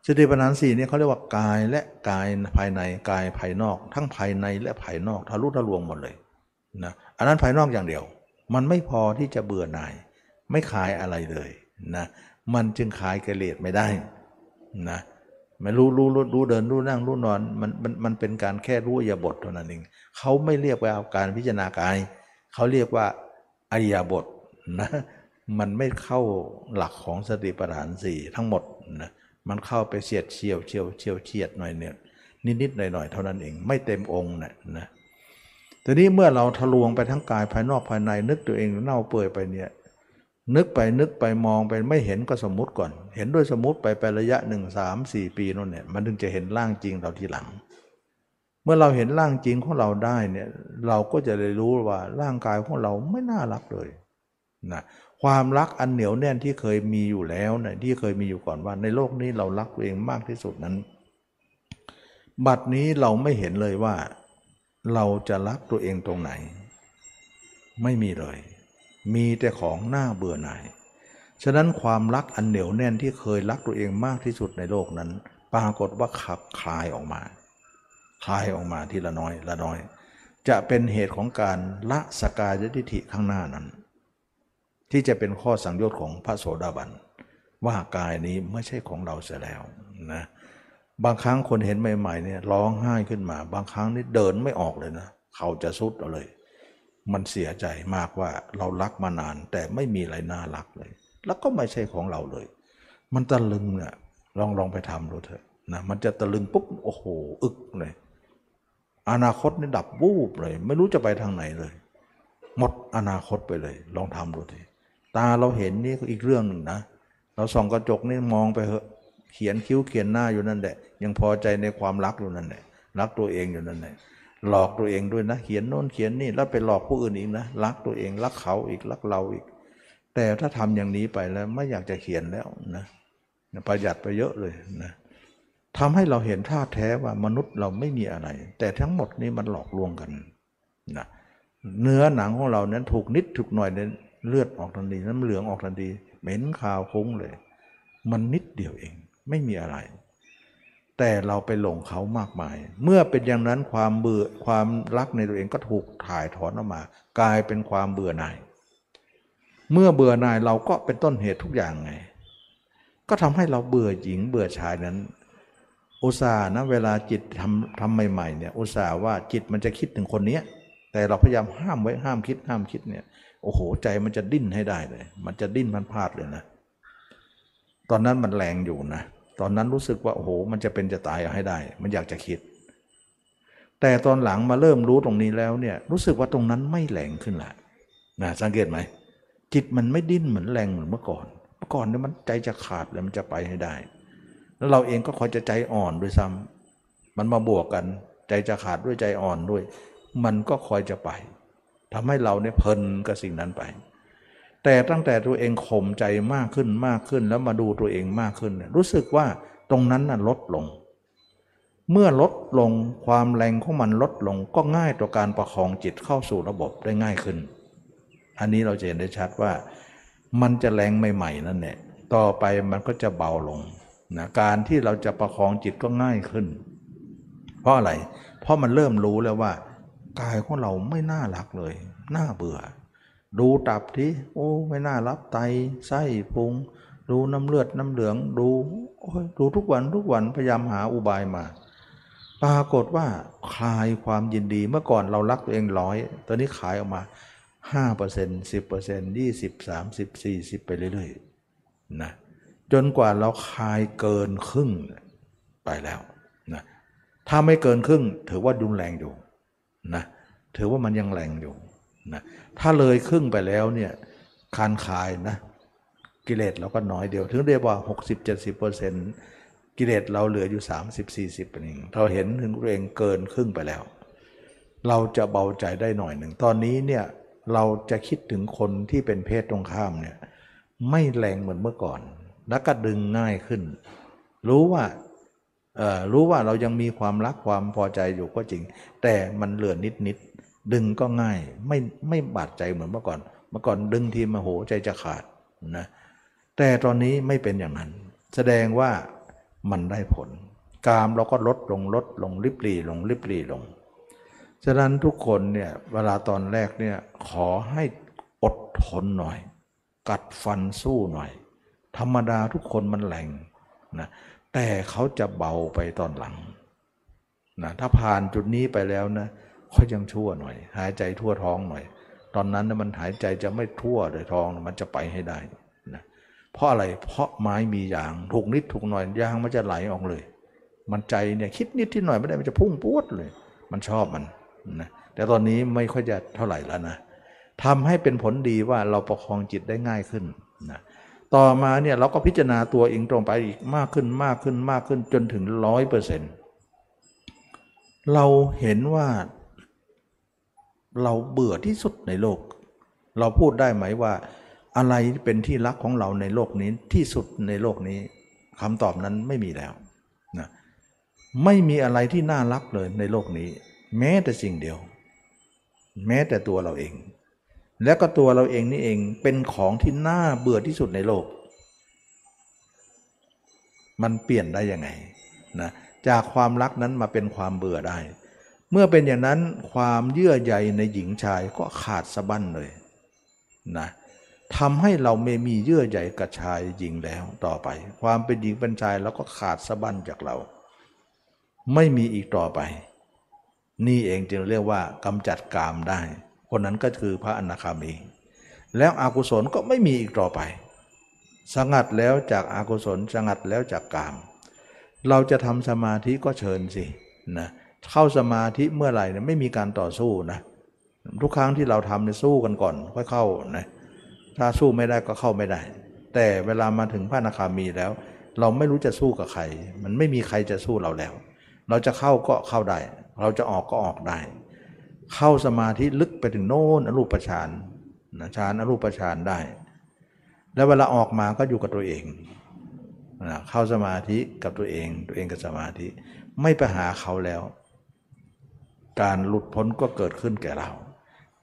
สติปัฏฐานสี่นี่เขาเรียกว่ากายและกายภายในกายภายนอก ทั้งภายในและภายนอกทะลุทะลวงหมดเลยนะอันนั้นภายนอกอย่างเดียว มันไม่พอที่จะเบื่อหน่าย ไม่ขายอะไรเลยนะมันจึงขายกิเลสไม่ได้นะไม่รู้รู้รู้รู้เดินรู้นั่งรู้นอนมันมันมันเป็นการแค่รู้อยาบทเท่านั้นเองเขาไม่เรียกว่าการพิจารณากายเขาเรียกว่าอริยบทนะมันไม่เข้าหลักของสติปัฏฐานสี่ทั้งหมดนะ มันเข้าไปเสียดเฉียวเฉียวเฉียวเฉียดหน่อยเนี่ยนิดๆหน่อยๆเท่านั้นเองไม่เต็มองค์นะนะทีนี้เมื่อเราทะลวงไปทั้งกายภายนอกภายใน นึกตัวเองเน่าเปื่อยไปเนี่ยนึกไปนึกไปมองไปไม่เห็นก็สมมุติก่อน เห็นด้วยสมมติไปไประยะหนึ่งสามสี่ปีนั่นเนี่ยมันถึงจะเห็นร่างจริงเราทีหลัง เมื่อเราเห็นร่างจริงของเราได้เนี่ยเราก็จะเลยรู้ว่าร่างกายของเราไม่น่ารักเลยนะ ความรักอันเหนียวแน่นที่เคยมีอยู่แล้วนี่ยที่เคยมีอยู่ก่อนว่า ในโลกนี้เรารักตัวเองมากที่สุดนั้น บัดนี้เราไม่เห็นเลยว่า เราจะรักตัวเองตรงไหน ไม่มีเลย มีแต่ของหน้าเบื่อหน่ายฉะนั้นความรักอันเหนียวแน่นที่เคยรักตัวเองมากที่สุดในโลกนั้น ปรากฏว่าขับคลายออกมา คลายออกมาทีละน้อยละน้อย จะเป็นเหตุของการละสกายทิฐิข้างหน้านั้น ที่จะเป็นข้อสังโยชน์ของพระโสดาบัน ว่ากายนี้ไม่ใช่ของเราเสียแล้วนะบางครั้งคนเห็นใหม่ๆเนี่ยร้องไห้ขึ้นมา บางครั้งนี่เดินไม่ออกเลยนะเขาจะสุดเอาเลย มันเสียใจมากว่าเรารักมานาน แต่ไม่มีอะไรน่ารักเลย แล้วก็ไม่ใช่ของเราเลย มันตะลึงเนี่ยลองลองไปทำดูเถอะนะมันจะตะลึงปุ๊บโอ้โหอึกเลยอนาคตนี่ดับวูบเลย ไม่รู้จะไปทางไหนเลย หมดอนาคตไปเลย ลองทำดูที ตาเราเห็นนี่ก็อีกเรื่องหนึ่งนะ เราส่องกระจกนี่มองไปเหอะ เขียนคิ้วเขียนหน้าอยู่นั่นแหละ ยังพอใจในความรักอยู่นั่นแหละ รักตัวเองอยู่นั่นแหละ หลอกตัวเองด้วยนะ เขียนโน่นเขียนนี่แล้วไปหลอกผู้อื่นอีกนะ รักตัวเองรักเขาอีกรักเราอีก แต่ถ้าทำอย่างนี้ไปแล้วไม่อยากจะเขียนแล้วนะประหยัดไปเยอะเลยนะทำให้เราเห็นท่าแท้ว่ามนุษย์เราไม่มีอะไร แต่ทั้งหมดนี้มันหลอกลวงกันนะเนื้อหนังของเรานั้นถูกนิดถูกหน่อยเนี่ย เลือดออกทันทีน้ำเหลืองออกทันทีเหม็นขาวคุ้งเลย มันนิดเดียวเอง ไม่มีอะไร แต่เราไปหลงเขามากมาย เมื่อเป็นอย่างนั้นความเบื่อความรักในตัวเองก็ถูกถ่ายถอนออกมา กลายเป็นความเบื่อหน่าย เมื่อเบื่อหน่ายเราก็เป็นต้นเหตุทุกอย่างไง ก็ทำให้เราเบื่อหญิงเบื่อชายนั้น อุตส่าห์นะเวลาจิตทำทำใหม่ๆเนี่ยอุตส่าห์ว่าจิตมันจะคิดถึงคนเนี้ยแต่เราพยายามห้ามไว้ห้ามคิดห้ามคิดเนี่ย โอ้โห ใจมันจะดิ้นให้ได้เลย มันจะดิ้นพันพลาดเลยนะ ตอนนั้นมันแรงอยู่นะ ตอนนั้นรู้สึกว่าโอ้โห มันจะเป็นจะตายให้ได้ มันอยากจะคิด แต่ตอนหลังมาเริ่มรู้ตรงนี้แล้วเนี่ย รู้สึกว่าตรงนั้นไม่แรงขึ้นละนะสังเกตไหม จิตมันไม่ดิ้นเหมือนแรงเหมือนเมื่อก่อน เมื่อก่อนเนี่ยมันใจจะขาดแล้วมันจะไปให้ได้ แล้วเราเองก็คอยจะใจอ่อนด้วยซ้ำมันมาบวกกัน ใจจะขาดด้วยใจอ่อนด้วย มันก็คอยจะไป ทำให้เราเนี่ยเพลินกับสิ่งนั้นไป แต่ตั้งแต่ตัวเองข่มใจมากขึ้นมากขึ้น แล้วมาดูตัวเองมากขึ้น รู้สึกว่าตรงนั้นน่ะลดลง เมื่อลดลงความแรงของมันลดลงก็ง่ายต่อการประคองจิตเข้าสู่ระบบได้ง่ายขึ้น อันนี้เราจะเห็นได้ชัดว่ามันจะแรงใหม่ๆนั่นแหละต่อไปมันก็จะเบาลงนะการที่เราจะประคองจิตก็ง่ายขึ้น เพราะอะไร เพราะมันเริ่มรู้แล้วว่า กายของเราไม่น่ารักเลย น่าเบื่อ ดูตับที่โอ้ไม่น่ารับไตไส้พุง ดูน้ำเลือดน้ำเหลืองดูโอ้ยดูทุกวันทุกวันพยายามหาอุบายมา ปรากฏว่าคลายความยินดีเมื่อก่อนเรารักตัวเองร้อยตอนนี้ขายออกมา5% 10% 20 30 40 ไปเรื่อยๆนะจนกว่าเราคลายเกินครึ่งไปแล้วนะถ้าไม่เกินครึ่งถือว่าดุนแรงอยู่ นะถือว่ามันยังแรงอยู่นะถ้าเลยครึ่งไปแล้วเนี่ยคานคายนะกิเลสเราก็น้อยเดียว ถึงเรียกว่า 60-70%กิเลสเราเหลืออยู่ 30-40เป็นเองเราเห็นถึงเองเกินครึ่งไปแล้ว เราจะเบาใจได้หน่อยหนึ่ง ตอนนี้เนี่ยเราจะคิดถึงคนที่เป็นเพศตรงข้ามเนี่ยไม่แรงเหมือนเมื่อก่อน แล้วก็ดึงง่ายขึ้น รู้ว่า รู้ว่าเรายังมีความรักความพอใจอยู่ก็จริง แต่มันเหลือนิดนิดดึงก็ง่ายไม่ไม่บาดใจเหมือนเมื่อก่อน เมื่อก่อนดึงทีมาโหใจจะขาดนะแต่ตอนนี้ไม่เป็นอย่างนั้น แสดงว่ามันได้ผล กามเราก็ลดลงลดลงริบรีลงริบรีลงฉะนั้นทุกคนเนี่ยเวลาตอนแรกเนี่ยขอให้อดทนหน่อย กัดฟันสู้หน่อย ธรรมดาทุกคนมันแหลงนะ แต่เขาจะเบาไปตอนหลังนะถ้าผ่านจุดนี้ไปแล้วนะเขายังชั่วหน่อย หายใจทั่วท้องหน่อย ตอนนั้นนะมันหายใจจะไม่ทั่วเลยท้องมันจะไปให้ได้นะเพราะอะไรเพราะไม้มียางถูกนิดถูกหน่อยยางมันจะไหลออกเลย มันใจเนี่ยคิดนิดที่หน่อยไม่ได้มันจะพุ่งปุ๊ดเลย มันชอบมันนะแต่ตอนนี้ไม่ค่อยจะเท่าไหร่แล้วนะทำให้เป็นผลดีว่าเราประคองจิตได้ง่ายขึ้นนะ ต่อมาเนี่ยเราก็พิจารณาตัวเองตรงไปอีกมากขึ้นมากขึ้นมากขึ้นจนถึงร้อยเปอร์เซ็นต์เราเห็นว่า เราเบื่อที่สุดในโลก เราพูดได้ไหมว่า อะไรเป็นที่รักของเราในโลกนี้ที่สุดในโลกนี้คำตอบนั้นไม่มีแล้วนะไม่มีอะไรที่น่ารักเลยในโลกนี้ แม้แต่สิ่งเดียว แม้แต่ตัวเราเอง แล้วก็ตัวเราเองนี่เองเป็นของที่น่าเบื่อที่สุดในโลก มันเปลี่ยนได้ยังไงนะจากความรักนั้นมาเป็นความเบื่อได้ เมื่อเป็นอย่างนั้นความเยื่อใยในหญิงชายก็ขาดสะบั้นเลยนะทำให้เราไม่มีเยื่อใยกับชายหญิงแล้วต่อไป ความเป็นหญิงเป็นชายแล้วก็ขาดสะบั้นจากเรา ไม่มีอีกต่อไป นี่เองจึงเรียกว่ากำจัดกามได้ คนนั้นก็คือพระอนาคามี แล้วอากุศลก็ไม่มีอีกต่อไป สงัดแล้วจากอากุศลสงัดแล้วจากกาม เราจะทำสมาธิก็เชิญสินะเข้าสมาธิเมื่อไหร่เนี่ยไม่มีการต่อสู้นะทุกครั้งที่เราทำเนี่ยสู้กันก่อนค่อยเข้านะถ้าสู้ไม่ได้ก็เข้าไม่ได้ แต่เวลามาถึงพระอนาคามีแล้ว เราไม่รู้จะสู้กับใคร มันไม่มีใครจะสู้เราแล้ว เราจะเข้าก็เข้าได้ เราจะออกก็ออกได้ เข้าสมาธิลึกไปถึงโน่นอรูปฌานนะฌานอรูปฌานได้ แล้วเวลาออกมาก็อยู่กับตัวเองนะเข้าสมาธิกับตัวเอง ตัวเองกับสมาธิ ไม่ไปหาเขาแล้ว การหลุดพ้นก็เกิดขึ้นแก่เรา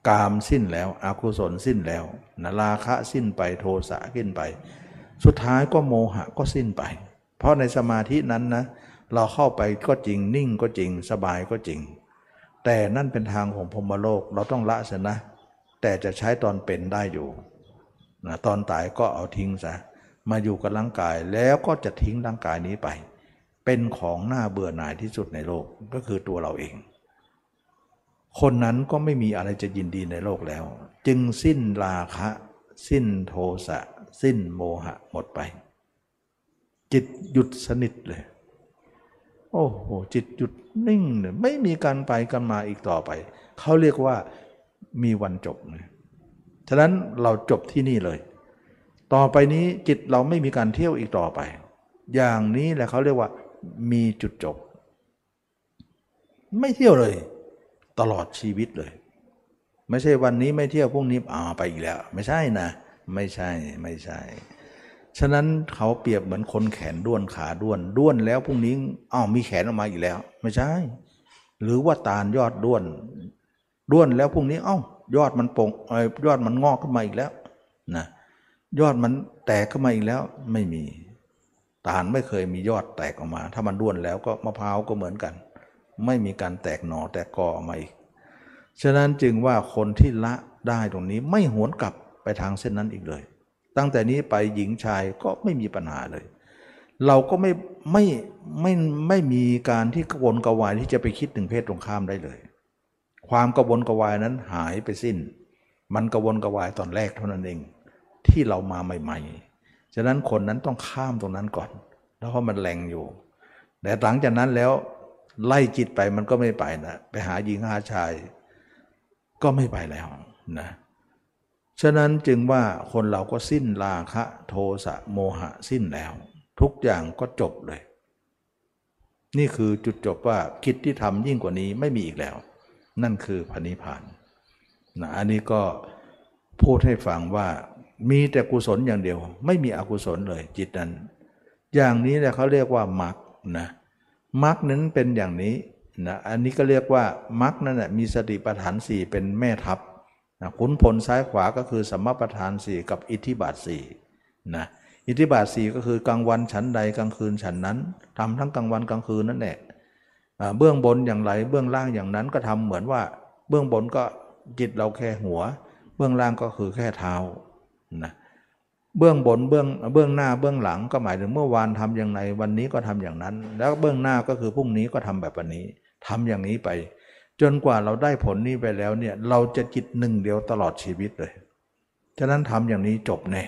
กามสิ้นแล้วอากุศลสิ้นแล้วนะราคะสิ้นไปโทสะสิ้นไป สุดท้ายก็โมหะก็สิ้นไป เพราะในสมาธินั้นนะเราเข้าไปก็จริงนิ่งก็จริงสบายก็จริง แต่นั่นเป็นทางของพรมโลกเราต้องละเสียนะ แต่จะใช้ตอนเป็นได้อยู่นะตอนตายก็เอาทิ้งซะมาอยู่กับร่างกายแล้วก็จะทิ้งร่างกายนี้ไป เป็นของหน้าเบื่อหน่ายที่สุดในโลกก็คือตัวเราเอง คนนั้นก็ไม่มีอะไรจะยินดีในโลกแล้ว จึงสิ้นราคะ สิ้นโทสะ สิ้นโมหะหมดไป จิตหยุดสนิทเลย โอ้โห จิตหยุดนิ่งเลยไม่มีการไปกันมาอีกต่อไป เขาเรียกว่ามีวันจบเลยฉะนั้นเราจบที่นี่เลย ต่อไปนี้จิตเราไม่มีการเที่ยวอีกต่อไป อย่างนี้แหละเขาเรียกว่ามีจุดจบ ไม่เที่ยวเลย ตลอดชีวิตเลย ไม่ใช่วันนี้ไม่เที่ยวพรุ่งนี้อ่าไปอีกแล้ว ไม่ใช่นะ ไม่ใช่ไม่ใช่ ฉะนั้นเขาเปรียบเหมือนคนแขนด้วนขาด้วนด้วนแล้วพรุ่งนี้อ้าวมีแขนออกมาอีกแล้ว ไม่ใช่ หรือว่าตาลยอดด้วน ด้วนแล้วพรุ่งนี้อ้ายอดมันปงยยอดมันงอกขึ้นมาอีกแล้วนะยอดมันแตกขึ้นมาอีกแล้วไม่มี ตาลไม่เคยมียอดแตกออกมา ถ้ามันด้วนแล้วก็มะพร้าวก็เหมือนกัน ไม่มีการแตกหนอแตกกอออกมาอีกฉะนั้นจึงว่าคนที่ละได้ตรงนี้ไม่หวนกลับไปทางเส้นนั้นอีกเลย ตั้งแต่นี้ไปหญิงชายก็ไม่มีปัญหาเลย เราก็ไม่ไม่ไม่ไม่มีการที่กวนกวายที่จะไปคิดถึงเพศตรงข้ามได้เลย ความกวนกวายนั้นหายไปสิ้น มันกวนกวายตอนแรกเท่านั้นเอง ที่เรามาใหม่ ๆ ฉะนั้นคนนั้นต้องข้ามตรงนั้นก่อน แล้วเพราะมันแรงอยู่ แต่หลังจากนั้นแล้วไล่จิตไปมันก็ไม่ไปนะ ไปหาหญิงหาชาย ก็ไม่ไปแล้วนะ ฉะนั้นจึงว่าคนเราก็สิ้นราคะโทสะโมหะสิ้นแล้ว ทุกอย่างก็จบเลย นี่คือจุดจบว่าคิดที่ทำยิ่งกว่านี้ไม่มีอีกแล้ว นั่นคือพระนิพพานนะอันนี้ก็พูดให้ฟังว่ามีแต่กุศลอย่างเดียว ไม่มีอกุศลเลยจิตนั้น อย่างนี้แหละเขาเรียกว่ามรรคนะมรรคนั้นเป็นอย่างนี้นะอันนี้ก็เรียกว่ามรรคนั่นแหละมีสติปัฏฐานสี่เป็นแม่ทัพ นะขุนพลซ้ายขวาก็คือสมปัฏฐานสี่กับอิทธิบาทสี่นะอิทธิบาทสี่ก็คือกลางวันฉันใดกลางคืนฉันนั้นทำทั้งกลางวันกลางคืนนั่นแหละเบื้องบนอย่างไรเบื้องล่างอย่างนั้นก็ทำเหมือนว่า เบื้องบนก็จิตเราแค่หัว เบื้องล่างก็คือแค่เท้านะเบื้องบนเบื้องเบื้องหน้าเบื้องหลังก็หมายถึงเมื่อวานทำอย่างไรวันนี้ก็ทำอย่างนั้น แล้วเบื้องหน้าก็คือพรุ่งนี้ก็ทำแบบวันนี้ทำอย่างนี้ไป จนกว่าเราได้ผลนี้ไปแล้วเนี่ยเราจะจิตหนึ่งเดียวตลอดชีวิตเลยฉะนั้นทำอย่างนี้จบแน่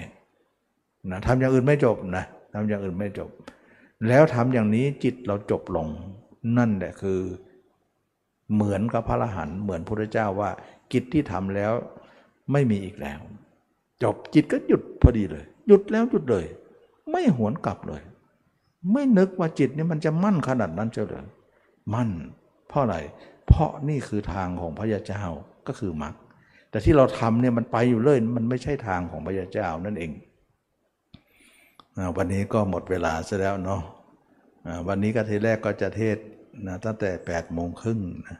นะทำอย่างอื่นไม่จบนะทำอย่างอื่นไม่จบ แล้วทำอย่างนี้จิตเราจบลง นั่นแหละคือ เหมือนกับพระอรหันต์เหมือนพระพุทธเจ้าว่า กิจที่ทำแล้วไม่มีอีกแล้ว จบจิตก็หยุดพอดีเลย หยุดแล้วหยุดเลย ไม่หวนกลับเลย ไม่นึกว่าจิตนี่มันจะมั่นขนาดนั้นเจ้าเลยมั่น เพราะอะไร เพราะนี่คือทางของพระยาเจ้าก็คือมรรคแต่ที่เราทำเนี่ยมันไปอยู่เลยมันไม่ใช่ทางของพระยาเจ้านั่นเองวันนี้ก็หมดเวลาซะแล้วเนาะวันนี้ก็ทีแรกก็จะเทศนะตั้งแต่8ปดโมงครึ่งนะ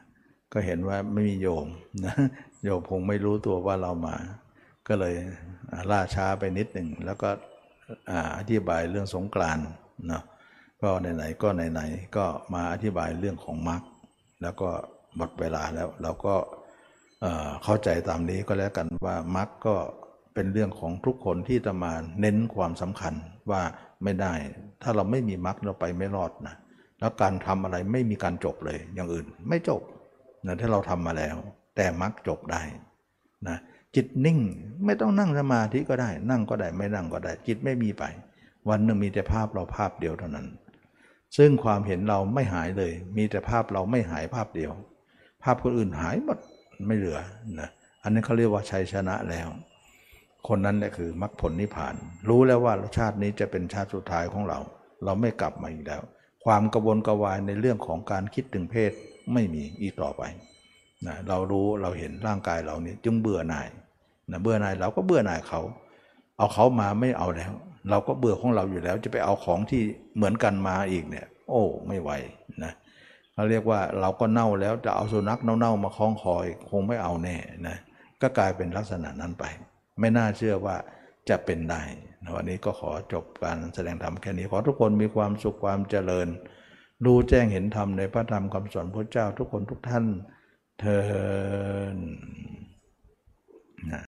ก็เห็นว่าไม่มีโยมนะโยมคงไม่รู้ตัวว่าเรามา ก็เลยล่าช้าไปนิดหนึ่งแล้วก็อธิบายเรื่องสงกรานต์เนาะก็ไหนๆก็ไหนๆก็มาอธิบายเรื่องของมรรคแล้วก็ หมดเวลาแล้วเราก็เข้าใจตามนี้ก็แล้วกันว่ามรรคก็เป็นเรื่องของทุกคนที่จะมาเน้นความสำคัญว่าไม่ได้ ถ้าเราไม่มีมรรคเราไปไม่รอดนะแล้วการทำอะไรไม่มีการจบเลย อย่างอื่นไม่จบนะถ้าเราทำมาแล้ว แต่มรรคจบได้นะจิตนิ่งไม่ต้องนั่งสมาธิก็ได้ นั่งก็ได้ไม่นั่งก็ได้ จิตไม่มีไป วันหนึ่งมีแต่ภาพเราภาพเดียวเท่านั้น ซึ่งความเห็นเราไม่หายเลย มีแต่ภาพเราไม่หายภาพเดียว ภาพคนอื่นหายหมดไม่เหลือนะอันนี้เขาเรียกว่าชัยชนะแล้ว คนนั้นเนี่ยคือมรรคผลนิพพาน รู้แล้วว่าชาตินี้จะเป็นชาติสุดท้ายของเรา เราไม่กลับมาอีกแล้ว ความกระวนกระวายในเรื่องของการคิดถึงเพศไม่มีอีกต่อไปนะเรารู้เราเห็นร่างกายเรานี่จึงเบื่อหน่ายนะเบื่อหน่ายเราก็เบื่อหน่ายเขา เอาเขามาไม่เอาแล้ว เราก็เบื่อของเราอยู่แล้ว จะไปเอาของที่เหมือนกันมาอีกเนี่ย โอ้ ไม่ไหว เขาเรียกว่าเราก็เน่าแล้วจะเอาสุนัขเน่าๆมาคล้องคอยคงไม่เอาแน่นะก็กลายเป็นลักษณะนั้นไป ไม่น่าเชื่อว่าจะเป็นได้นวันนี้ก็ขอจบการแสดงธรรมแค่นี้ขอทุกคนมีความสุขความเจริญ รู้แจ้งเห็นธรรมในพระธรรมคำสอนพระเจ้าทุกคนทุกท่านเทอ